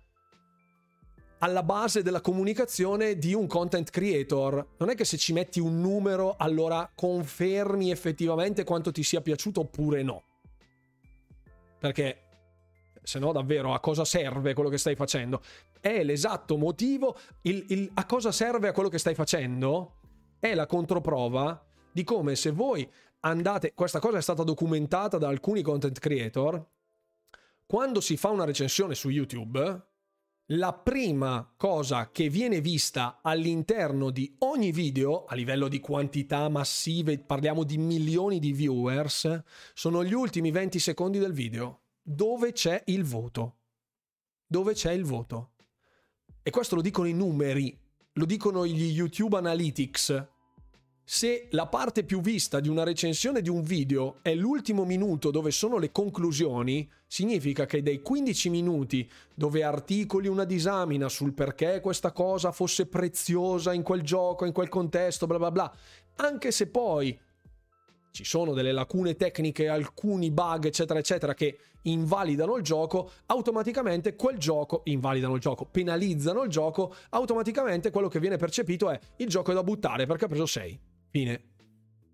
alla base della comunicazione di un content creator. Non è che se ci metti un numero allora confermi effettivamente quanto ti sia piaciuto oppure no. Perché se no davvero a cosa serve quello che stai facendo? È l'esatto motivo, il, il, a cosa serve a quello che stai facendo? È la controprova di come se voi andate, questa cosa è stata documentata da alcuni content creator, quando si fa una recensione su YouTube, la prima cosa che viene vista all'interno di ogni video, a livello di quantità massive, parliamo di milioni di viewers, sono gli ultimi 20 secondi del video, dove c'è il voto. Dove c'è il voto. E questo lo dicono i numeri, lo dicono gli YouTube Analytics, se la parte più vista di una recensione di un video è l'ultimo minuto dove sono le conclusioni, significa che dai 15 minuti dove articoli una disamina sul perché questa cosa fosse preziosa in quel gioco, in quel contesto, bla bla bla, anche se poi ci sono delle lacune tecniche, alcuni bug, eccetera, eccetera, che invalidano il gioco, automaticamente quel gioco, invalidano il gioco, penalizzano il gioco, automaticamente quello che viene percepito è il gioco è da buttare perché ha preso 6. Fine.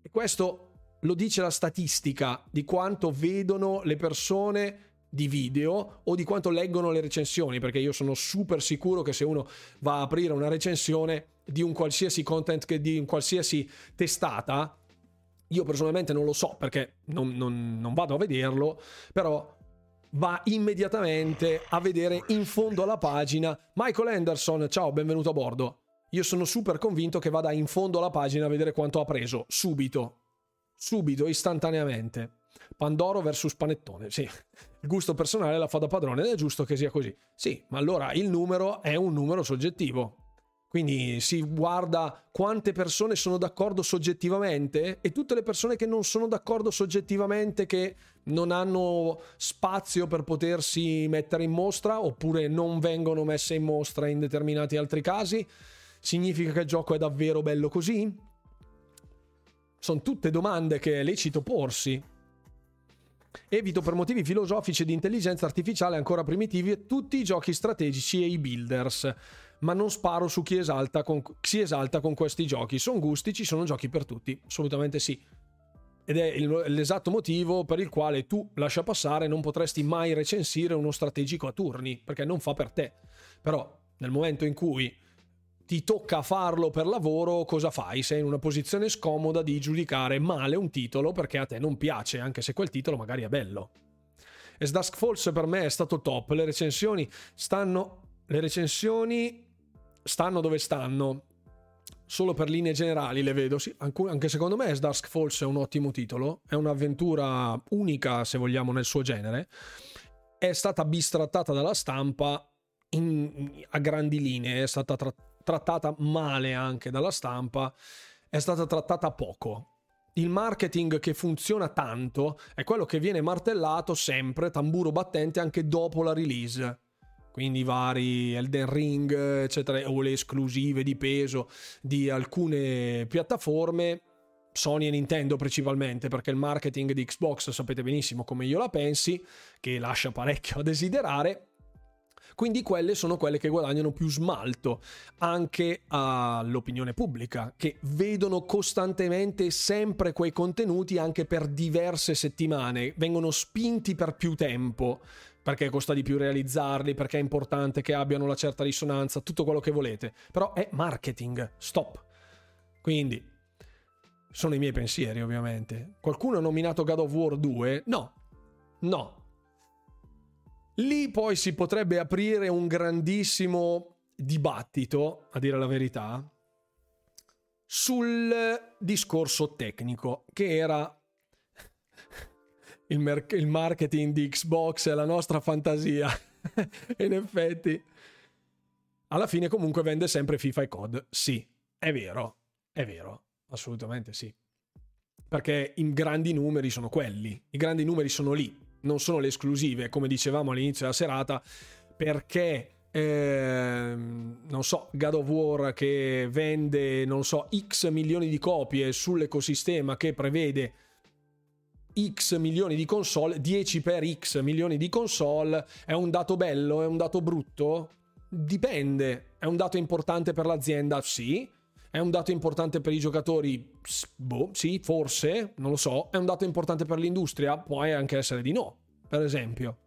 E questo lo dice la statistica di quanto vedono le persone di video o di quanto leggono le recensioni, perché io sono super sicuro che se uno va a aprire una recensione di un qualsiasi content, di un qualsiasi testata, io personalmente non lo so perché non, non, non vado a vederlo, però va immediatamente a vedere in fondo alla pagina Michael Anderson, ciao, benvenuto a bordo io sono super convinto che vada in fondo alla pagina a vedere quanto ha preso, subito, subito, istantaneamente. Pandoro versus panettone, sì. Il gusto personale la fa da padrone ed è giusto che sia così. Sì, ma allora il numero è un numero soggettivo. Quindi si guarda quante persone sono d'accordo soggettivamente e tutte le persone che non sono d'accordo soggettivamente, che non hanno spazio per potersi mettere in mostra oppure non vengono messe in mostra in determinati altri casi, Significa che il gioco è davvero bello così? Sono tutte domande che è lecito porsi. Evito per motivi filosofici e di intelligenza artificiale ancora primitivi tutti i giochi strategici e i builders, ma non sparo su chi esalta con, si esalta con questi giochi. Sono gusti, ci sono giochi per tutti, assolutamente sì. Ed è il, l'esatto motivo per il quale tu, lascia passare, non potresti mai recensire uno strategico a turni, perché non fa per te. Però nel momento in cui ti tocca farlo per lavoro, cosa fai? Sei in una posizione scomoda di giudicare male un titolo perché a te non piace, anche se quel titolo magari è bello. As Dusk Falls per me è stato top, le recensioni stanno... Le recensioni stanno dove stanno, solo per linee generali le vedo, sì, anche secondo me Dusk Falls è un ottimo titolo, è un'avventura unica se vogliamo nel suo genere, è stata bistrattata dalla stampa in, a grandi linee, è stata trattata trattata male anche dalla stampa, è stata trattata poco. Il marketing che funziona tanto è quello che viene martellato sempre, tamburo battente, anche dopo la release. Quindi i vari Elden Ring, eccetera, o le esclusive di peso di alcune piattaforme, Sony e Nintendo principalmente, perché il marketing di Xbox sapete benissimo come io la pensi, che lascia parecchio a desiderare quindi quelle sono quelle che guadagnano più smalto anche all'opinione pubblica, che vedono costantemente sempre quei contenuti anche per diverse settimane, vengono spinti per più tempo perché costa di più realizzarli, perché è importante che abbiano la certa risonanza, tutto quello che volete. Però è marketing, stop. Quindi sono i miei pensieri, ovviamente. Qualcuno ha nominato God of War 2? No. No, Lì poi si potrebbe aprire un grandissimo dibattito, a dire la verità, sul discorso tecnico, che era *laughs* il, mer- il marketing di Xbox la nostra fantasia. *laughs* In effetti, alla fine comunque vende sempre FIFA e COD. Sì, è vero, è vero, assolutamente sì. Perché i grandi numeri sono quelli, i grandi numeri sono lì non sono le esclusive, come dicevamo all'inizio della serata, perché eh, non so, God of War che vende, non so, X milioni di copie sull'ecosistema che prevede X milioni di console, 10 per X milioni di console, è un dato bello, è un dato brutto? Dipende, è un dato importante per l'azienda? Sì. È un dato importante per i giocatori? Boh, sì, forse, non lo so. È un dato importante per l'industria? Può anche essere di no, per esempio.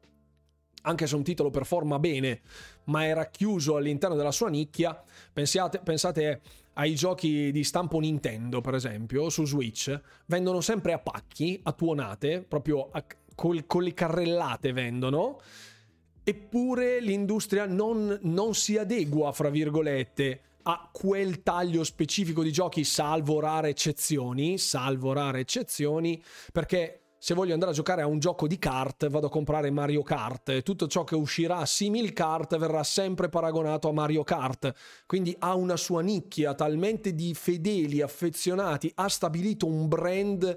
Anche se un titolo performa bene, ma è racchiuso all'interno della sua nicchia, pensate, pensate ai giochi di stampo Nintendo, per esempio, su Switch, vendono sempre a pacchi, a tuonate, proprio a, col, con le carrellate vendono, eppure l'industria non, non si adegua, fra virgolette, a quel taglio specifico di giochi, salvo rare eccezioni, salvo rare eccezioni, perché se voglio andare a giocare a un gioco di kart, vado a comprare Mario Kart tutto ciò che uscirà simil kart verrà sempre paragonato a Mario Kart. Quindi ha una sua nicchia talmente di fedeli, affezionati, ha stabilito un brand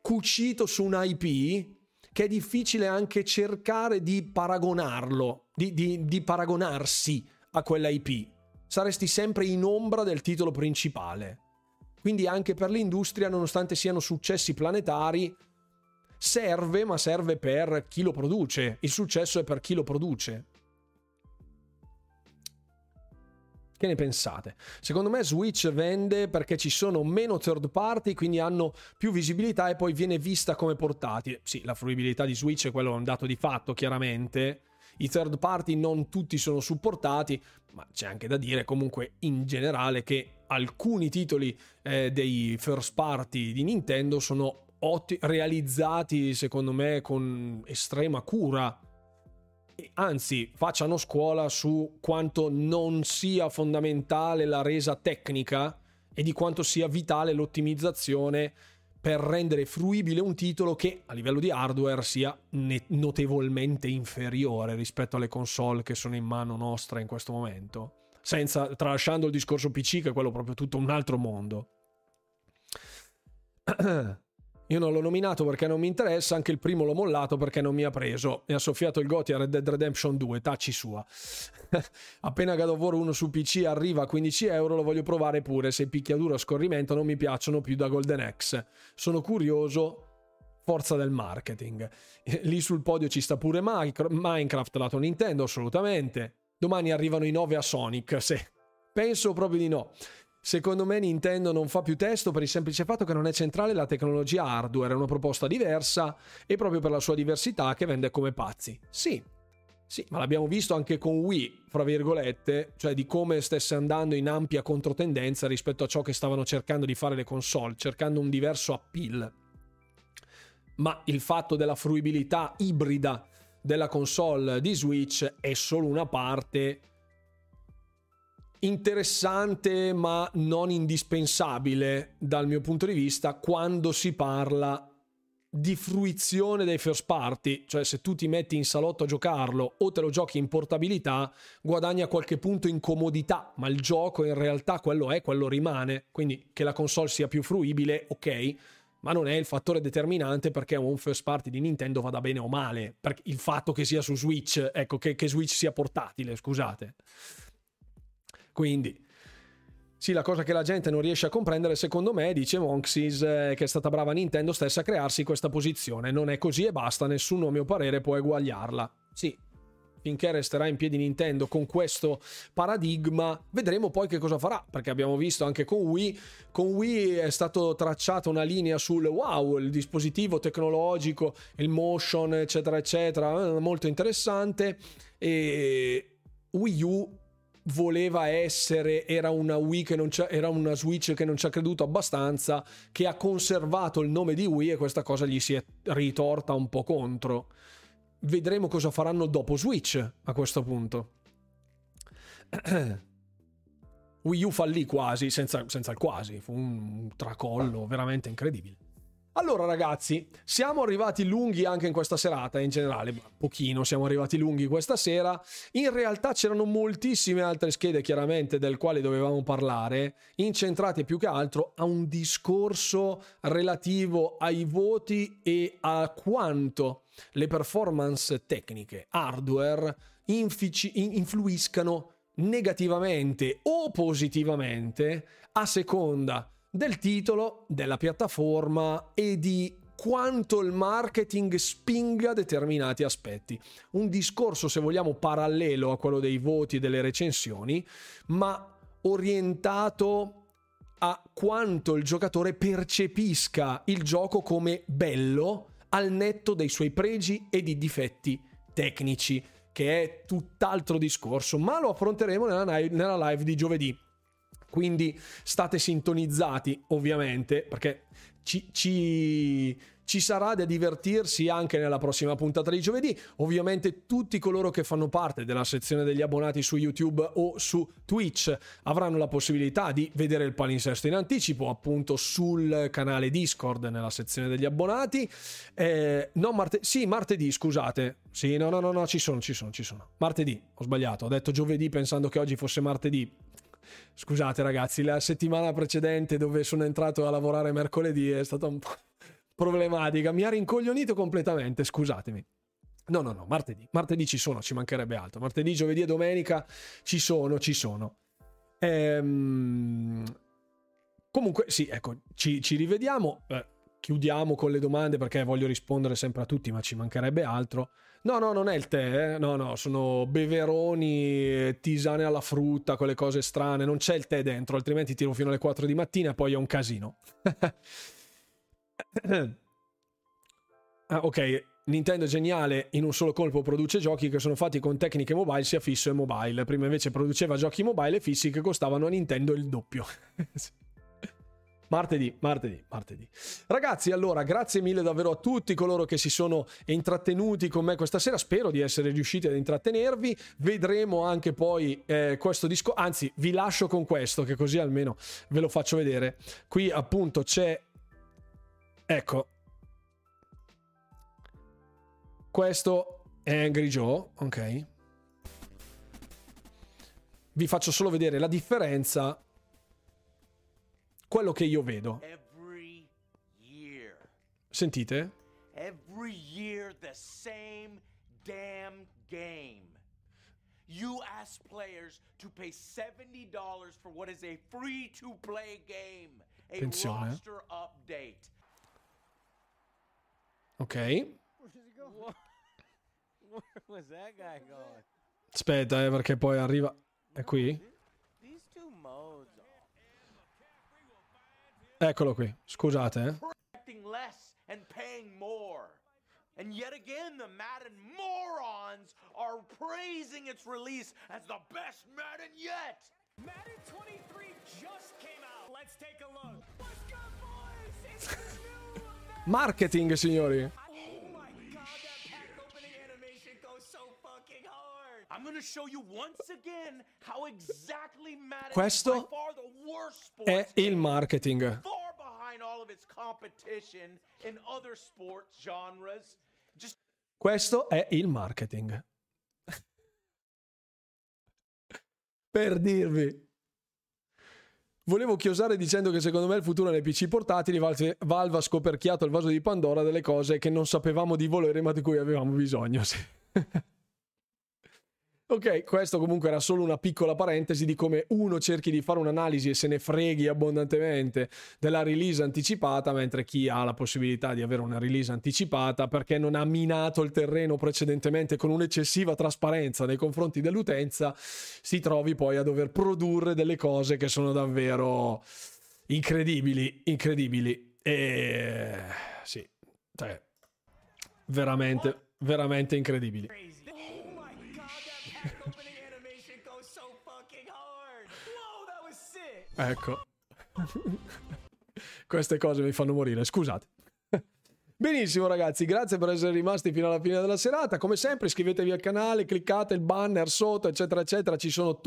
cucito su un IP che è difficile anche cercare di paragonarlo, di, di, di paragonarsi a quella IP. Saresti sempre in ombra del titolo principale. Quindi anche per l'industria, nonostante siano successi planetari, serve, ma serve per chi lo produce. Il successo è per chi lo produce. Che ne pensate? Secondo me Switch vende perché ci sono meno third party, quindi hanno più visibilità e poi viene vista come portatile. Sì, la fruibilità di Switch è quello un dato di fatto, chiaramente. I third party non tutti sono supportati, ma c'è anche da dire comunque in generale che alcuni titoli eh, dei first party di Nintendo sono otti- realizzati secondo me con estrema cura. Anzi, facciano scuola su quanto non sia fondamentale la resa tecnica e di quanto sia vitale l'ottimizzazione per rendere fruibile un titolo che a livello di hardware sia notevolmente inferiore rispetto alle console che sono in mano nostra in questo momento. Senza, tralasciando il discorso PC, che è quello proprio tutto un altro mondo. *clears throat* Io non l'ho nominato perché non mi interessa, anche il primo l'ho mollato perché non mi ha preso. Mi ha soffiato il Goti a Red Dead Redemption 2, tacci sua. *laughs* Appena God of War 1 su PC arriva a 15 euro lo voglio provare pure, se picchiaduro a scorrimento non mi piacciono più da Golden X. Sono curioso, forza del marketing. *laughs* Lì sul podio ci sta pure Minecraft lato Nintendo, assolutamente. Domani arrivano i 9 a Sonic, se... Penso proprio di no. Secondo me Nintendo non fa più testo per il semplice fatto che non è centrale la tecnologia hardware, è una proposta diversa e proprio per la sua diversità che vende come pazzi. Sì, sì, ma l'abbiamo visto anche con Wii, fra virgolette, cioè di come stesse andando in ampia controtendenza rispetto a ciò che stavano cercando di fare le console, cercando un diverso appeal. Ma il fatto della fruibilità ibrida della console di Switch è solo una parte interessante ma non indispensabile dal mio punto di vista quando si parla di fruizione dei first party, cioè se tu ti metti in salotto a giocarlo o te lo giochi in portabilità, guadagni a qualche punto in comodità, ma il gioco in realtà quello è, quello rimane, quindi che la console sia più fruibile, ok, ma non è il fattore determinante perché un first party di Nintendo vada bene o male, il fatto che sia su Switch, ecco, che, che Switch sia portatile, scusate. Quindi, sì, la cosa che la gente non riesce a comprendere, secondo me, dice Monxis, eh, che è stata brava Nintendo stessa a crearsi questa posizione. Non è così e basta, nessuno a mio parere può eguagliarla. Sì, finché resterà in piedi Nintendo con questo paradigma, vedremo poi che cosa farà, perché abbiamo visto anche con Wii, con Wii è stato tracciata una linea sul wow, il dispositivo tecnologico, il motion, eccetera, eccetera, eh, molto interessante e Wii U voleva essere, era una Wii che non c'è, era una Switch che non ci ha creduto abbastanza, che ha conservato il nome di Wii e questa cosa gli si è ritorta un po' contro. Vedremo cosa faranno dopo Switch a questo punto. *clears throat* Wii U fallì quasi, senza, senza il quasi, fu un tracollo veramente incredibile. Allora ragazzi, siamo arrivati lunghi anche in questa serata, in generale, pochino siamo arrivati lunghi questa sera. In realtà c'erano moltissime altre schede chiaramente del quale dovevamo parlare, incentrate più che altro a un discorso relativo ai voti e a quanto le performance tecniche hardware infici- influiscano negativamente o positivamente a seconda del titolo, della piattaforma e di quanto il marketing spinga determinati aspetti. Un discorso, se vogliamo, parallelo a quello dei voti e delle recensioni, ma orientato a quanto il giocatore percepisca il gioco come bello al netto dei suoi pregi e di difetti tecnici, che è tutt'altro discorso, ma lo affronteremo nella live di giovedì. Quindi state sintonizzati, ovviamente, perché ci, ci, ci, sarà da divertirsi anche nella prossima puntata di giovedì. Ovviamente tutti coloro che fanno parte della sezione degli abbonati su YouTube o su Twitch avranno la possibilità di vedere il palinsesto in anticipo, appunto sul canale Discord nella sezione degli abbonati. Eh, no, marte- sì, martedì, scusate. Sì, no, no, no, no, ci sono, ci sono, ci sono. Martedì, ho sbagliato, ho detto giovedì pensando che oggi fosse martedì Scusate ragazzi, la settimana precedente dove sono entrato a lavorare mercoledì è stata un po' problematica, mi ha rincoglionito completamente, scusatemi. No, no, no, martedì, martedì ci sono, ci mancherebbe altro. Martedì, giovedì e domenica ci sono, ci sono. Ehm... Comunque, sì, ecco, ci, ci rivediamo. Eh, chiudiamo con le domande perché voglio rispondere sempre a tutti, ma ci mancherebbe altro. No, no, non è il tè, eh? no, no, sono beveroni, tisane alla frutta, quelle cose strane, non c'è il tè dentro, altrimenti tiro fino alle 4 di mattina e poi è un casino. *coughs* ah, ok, Nintendo è geniale, in un solo colpo produce giochi che sono fatti con tecniche mobile sia fisso e mobile. Prima invece produceva giochi mobile e fissi che costavano a Nintendo il doppio. *laughs* Martedì, martedì, martedì. Ragazzi, allora, grazie mille davvero a tutti coloro che si sono intrattenuti con me questa sera. Spero di essere riusciti ad intrattenervi. Vedremo anche poi eh, questo disco. Anzi, vi lascio con questo, che così almeno ve lo faccio vedere. Qui appunto c'è. Ecco. Questo è Angry Joe, ok. Vi faccio solo vedere la differenza quello che io vedo. Sentite? Every year the same damn game. You ask players to pay $70 for what is a free to play game, a Attenzione. roster update. Ok. *laughs* Aspetta, eh, perché poi arriva. È qui? Eccolo qui, scusate. Eh. And yet again, the Madden morons are praising its release as the best Madden yet. Madden 23 just came out. Let's take a look. Let's go, boys! It's the new Marketing, signori. Questo è il marketing. Questo è il marketing. per dirvi. Volevo chiosare dicendo che secondo me il futuro nei PC portatili Valve ha scoperchiato il vaso di Pandora delle cose che non sapevamo di volere ma di cui avevamo bisogno. *laughs* Ok, questo comunque era solo una piccola parentesi di come uno cerchi di fare un'analisi e se ne freghi abbondantemente della release anticipata, mentre chi ha la possibilità di avere una release anticipata perché non ha minato il terreno precedentemente con un'eccessiva trasparenza nei confronti dell'utenza, si trovi poi a dover produrre delle cose che sono davvero incredibili, incredibili. E sì, cioè, veramente, veramente incredibili. Ecco. *laughs* Queste cose mi fanno morire, scusate. *laughs* Benissimo ragazzi, grazie per essere rimasti fino alla fine della serata. Come sempre iscrivetevi al canale, cliccate il banner sotto, eccetera, eccetera. Ci sono tutti